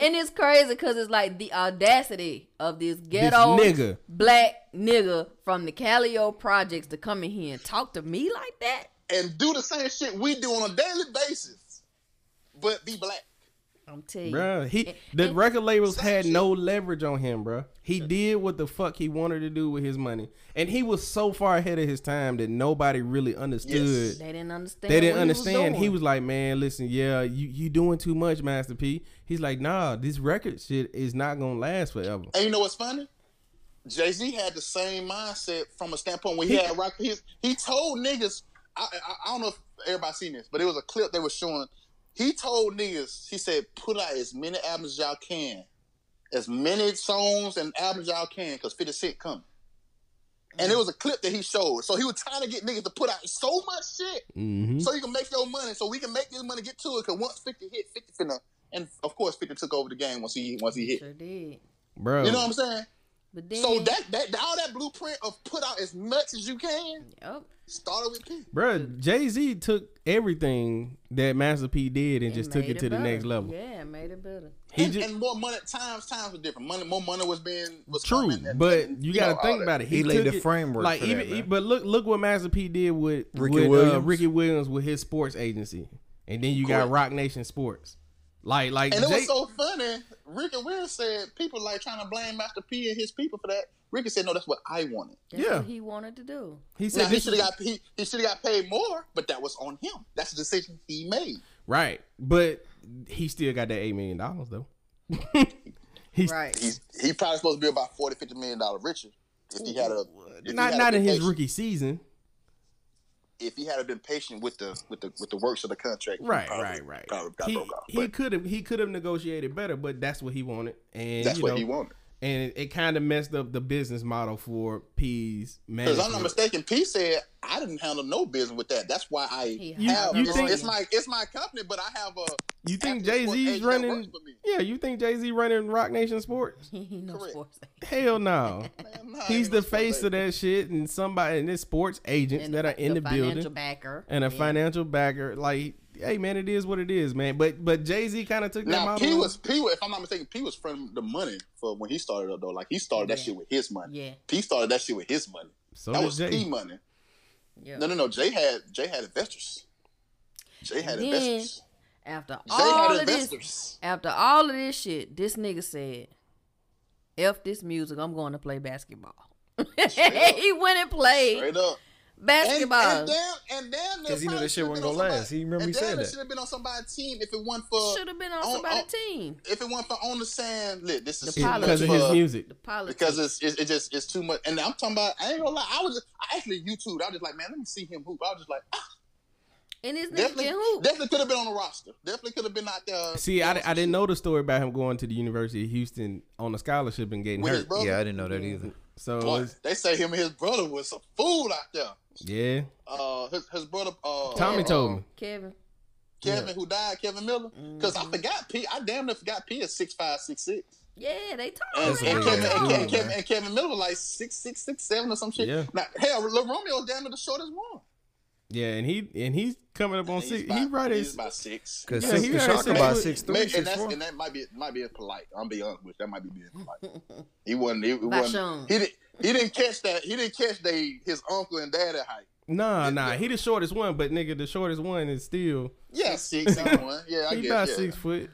it's crazy because it's like the audacity of this ghetto nigga. black nigga from the Calliope projects to come in here and talk to me like that. and do the same shit we do on a daily basis, but be black. I'm telling you. Bruh, he And- the and- record labels had shit. no leverage on him, bruh. He did what the fuck he wanted to do with his money, and he was so far ahead of his time that nobody really understood. Yes. They didn't understand. They didn't what understand. He He was, was like, "Man, listen, yeah, you you doing too much, Master P." He's like, "Nah, this record shit is not gonna last forever." And you know what's funny? Jay Z had the same mindset from a standpoint when he had rock. He, he told niggas, I, I, I don't know if everybody seen this, but it was a clip they were showing. He told niggas, he said, put out as many albums as y'all can, as many songs and albums y'all can, because 50 Cent coming. And it was a clip that he showed. So he was trying to get niggas to put out so much shit hmm so you can make your money, so we can make this money get to it. Because once 50 hit, 50 finna, and of course 50 took over the game once he once he hit. Sure did. bro. You know what I'm saying? But then, So that that all that blueprint of put out as much as you can Yep. started with P. Bro, Jay Z took everything that Master P did and It just took made it to the next level. Yeah, made it better. He and, just and more money times times was different. Money more money was being was true, coming but and, you got to think about it. He laid the framework Like for even, that, man. but look, look what Master P did with Ricky with, Uh, Williams. Ricky Williams with his sports agency, and then you got Roc Nation Sports. Like like And it Jay, was so funny. Ricky Will said people like trying to blame Master P and his people for that. Ricky said, "No, that's what I wanted." That's Yeah. what he wanted to do. he Now, said he should have got he, he should have got paid more, but that was on him. That's a decision he made. right, but he still got that eight million dollars though. He's Right. He's he probably supposed to be about 40 50 million dollar richer if he had a if he not had not been in his rookie season. If he had been patient with the with the with the works of the contract, he Right, probably- right, right. probably got He he could have he could have negotiated better, but that's what he wanted, and that's what know, he wanted. And it, it kind of messed up the business model for P's Because. I'm not mistaken, P said I didn't handle no business with that. That's why I You- have you it's, think- it's my it's my company, but I have a You think after Jay Z's running? works for me. Yeah, you think Jay Z running Roc Nation Sports? He knows Correct. sports. Hell no. Man, nah, He's the face sports of that shit, and somebody and there's sports agents And that are in the, financial building backer and a Yeah. financial backer. Like, hey man, it is what it is, man. But but Jay Z kind of took that Now model. P was P. was- If I'm not mistaken, P was from the money for when he started up though. Like he started that shit with his money. Yeah. P started that shit with his money. so that was Jay. P money. Yeah. No, no, no. Jay had Jay had investors. Jay had Then, investors. After Jay all had of this, after all of this shit, this nigga said, "F this music. I'm going to play basketball." he went and played Straight up. And, basketball. and damn, and damn, 'Cause he knew that shit wasn't gonna last. He remember he said that. Should have been on somebody's team if it wasn't for Should have been on on- somebody's team. if it wasn't for on the sand. Lit, this is The pilot. because of his music. The politics. Because it's it, it just it's too much. And I'm talking about. I ain't gonna lie. I was just, I actually YouTube. I was just like, man, let me see him hoop. I was just like, ah, and this nigga definitely, can hoop. definitely could have been on the roster. Definitely could have been out there. See, I, I didn't know the story about him going to the University of Houston on a scholarship and getting with hurt. Yeah, I didn't know that either. So Boy, it's- they say him and his brother was a fool out there. yeah, Uh, his, his brother. Uh, Tommy uh, told me. Kevin. Kevin, who died, Kevin Miller. Because Mm-hmm. I forgot P. I damn near forgot P is six five, six six. Yeah, they told And, That's him. and, Kevin, and, dude, Kevin, Kevin, and Kevin Miller like six six six seven or some shit. Yeah. Now, hell, Lil Romeo damn near the shortest one. Yeah, and he and he's coming up on He's six. about, He right he's at about six. Because Yeah, six, he the got Shocker about six three, Maybe, six and, that's, four. and that might be might be a polite. I'm be honest with you, that might be being polite. He wasn't. He, he wasn't. He didn't. He didn't catch that. He didn't catch they his uncle and daddy height. Nah, Yeah, nah. yeah. He the shortest one, but nigga, the shortest one is still Yeah, six and one. Yeah, I he guess. about yeah. six foot.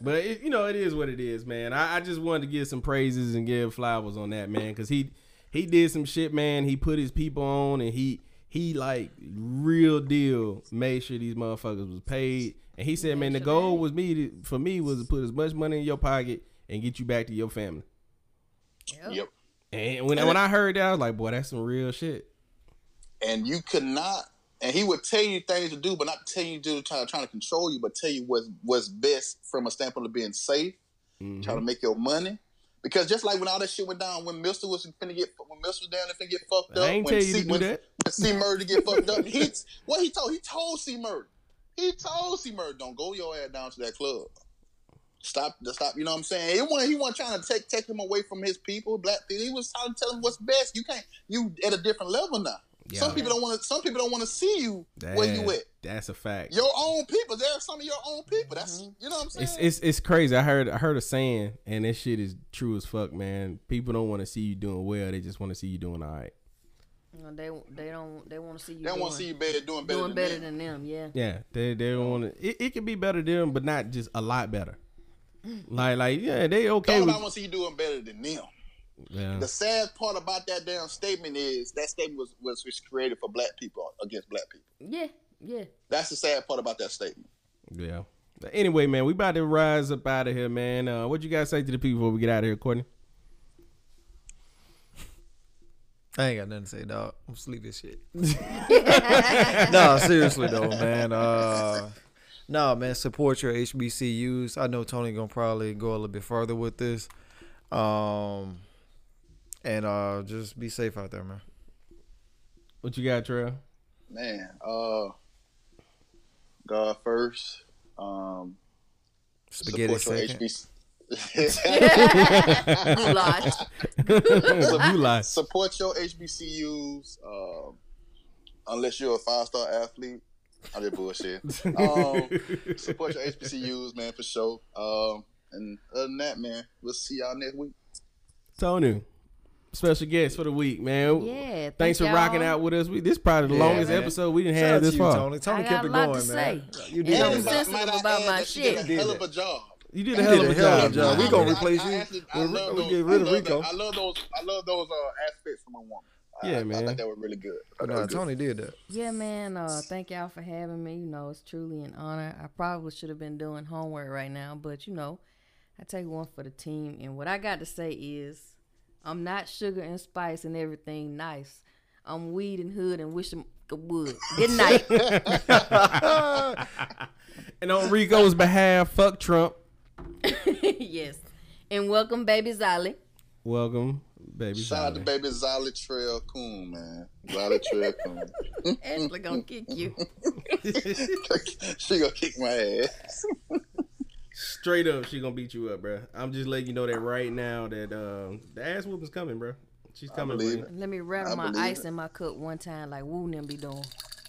but it, you know, it is what it is, man. I, I just wanted to give some praises and give flowers on that, man, because he he did some shit, man. He put his people on, and he he like real deal made sure these motherfuckers was paid. And he said, man, the goal was me to, for me was to put as much money in your pocket and get you back to your family. Yep. Yep. And when And when I heard that, I was like, boy, that's some real shit. And you could not. And he would tell you things to do, but not tell you to try trying to control you, but tell you what's what's best from a standpoint of being safe, Mhm. trying to make your money. Because just like when all that shit went down, when Mister was finna get when Mister was down there finna get fucked up, I ain't when tell you C, to do when, that. when C Murder get fucked up, he what he told he told C Murder, he told C Murder, don't go your ass down to that club. Stop, stop. You know what I'm saying? He wasn't, he wasn't trying to take take him away from his people, black people. He was trying to tell him what's best. You can't. You at a different level now. Some people don't want to. Some people don't want to see you where you at. That's a fact. Your own people. There are some of your own people. That's mm-hmm. you know what I'm saying. It's it's it's crazy. I heard I heard a saying, and this shit is true as fuck, man. People don't want to see you doing well; they just want to see you doing all right. You know, they they don't they want to see you they want to see doing, you better doing better doing than better them. than them. Yeah. Yeah, they they want to. It, it can be better than them, but not just a lot better. Like like yeah, they okay Don't with. I want to see you doing better than them. Yeah. The sad part about that damn statement is that statement was, was was created for black people against black people. Yeah. Yeah. That's the sad part about that statement. Yeah. Anyway, man, we about to rise up out of here, man. Uh, what you guys say to the people before we get out of here, Courtney? I ain't got nothing to say, dog. I'm sleepy this shit. no, seriously though, man. Uh, no, man. Support your HBCUs. I know Tony gonna probably go a little bit further with this. Um, and uh, just be safe out there, man. What you got, Trail? Man, uh, God first. Um, Spaghetti support your second. HBC. Goulash. you lie. support your HBCUs. Um, unless you're a five star athlete, I did bullshit. um, support your HBCUs, man, for sure. Um, and other than that, man, we'll see y'all next week. Tony, special guest for the week, man. Yeah. Thanks for rocking out with us. We, this is probably the Yeah, longest man. episode we didn't Shout have out to this you, far. Tony. Tony I kept got it lot going, to man. say. You did I'm might- might about my that did a hell of a job. You did a hell of a a hell of a job. job. man. We gonna replace I you. actually- I We'll- love we'll those- get rid of I love Rico. I love those. I love those uh, aspects from a woman. Yeah, I, man. I think that were really good. I But thought they no, were good. Tony did that. Yeah, man. Uh, thank y'all for having me. You know, it's truly an honor. I probably should have been doing homework right now, but you know, I take one for the team. And what I got to say is, I'm not sugar and spice and everything nice. I'm weed and hood and wish 'em would. Good night. And on Rico's behalf, fuck Trump. yes. And welcome, baby Zolly. Welcome, baby. Shout out to baby Zolly Trail Coon, man. Zolly Trail Coon. Ashley gonna kick you. she gonna kick my ass. Straight up, she gonna beat you up, bro. I'm just letting you know that right now that um, the ass whooping's coming, bro. She's coming, believe for Let me rattle I my ice it. in my cup one time like Woo them be doing.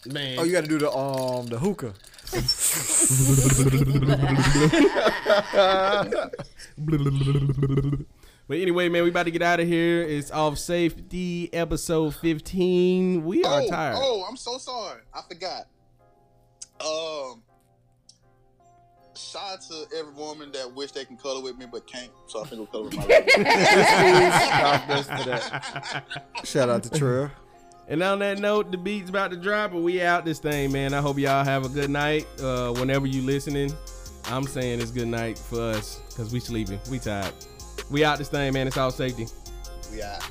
Man. Oh, you got to do the um the hookah. But anyway, man, we about to get out of here. It's off safety episode 15. We are oh, tired. oh, I'm so sorry. I forgot. Um, shout out to every woman that wish they can color with me but can't. So I think we'll color with my lady. God bless for that. Shout out to Trill. And on that note, the beat's about to drop, but we out this thing, man. I hope y'all have a good night. Uh, whenever you listening, I'm saying it's good night for us because we sleeping. We tired. We out this thing, man. It's Off Safety. we out.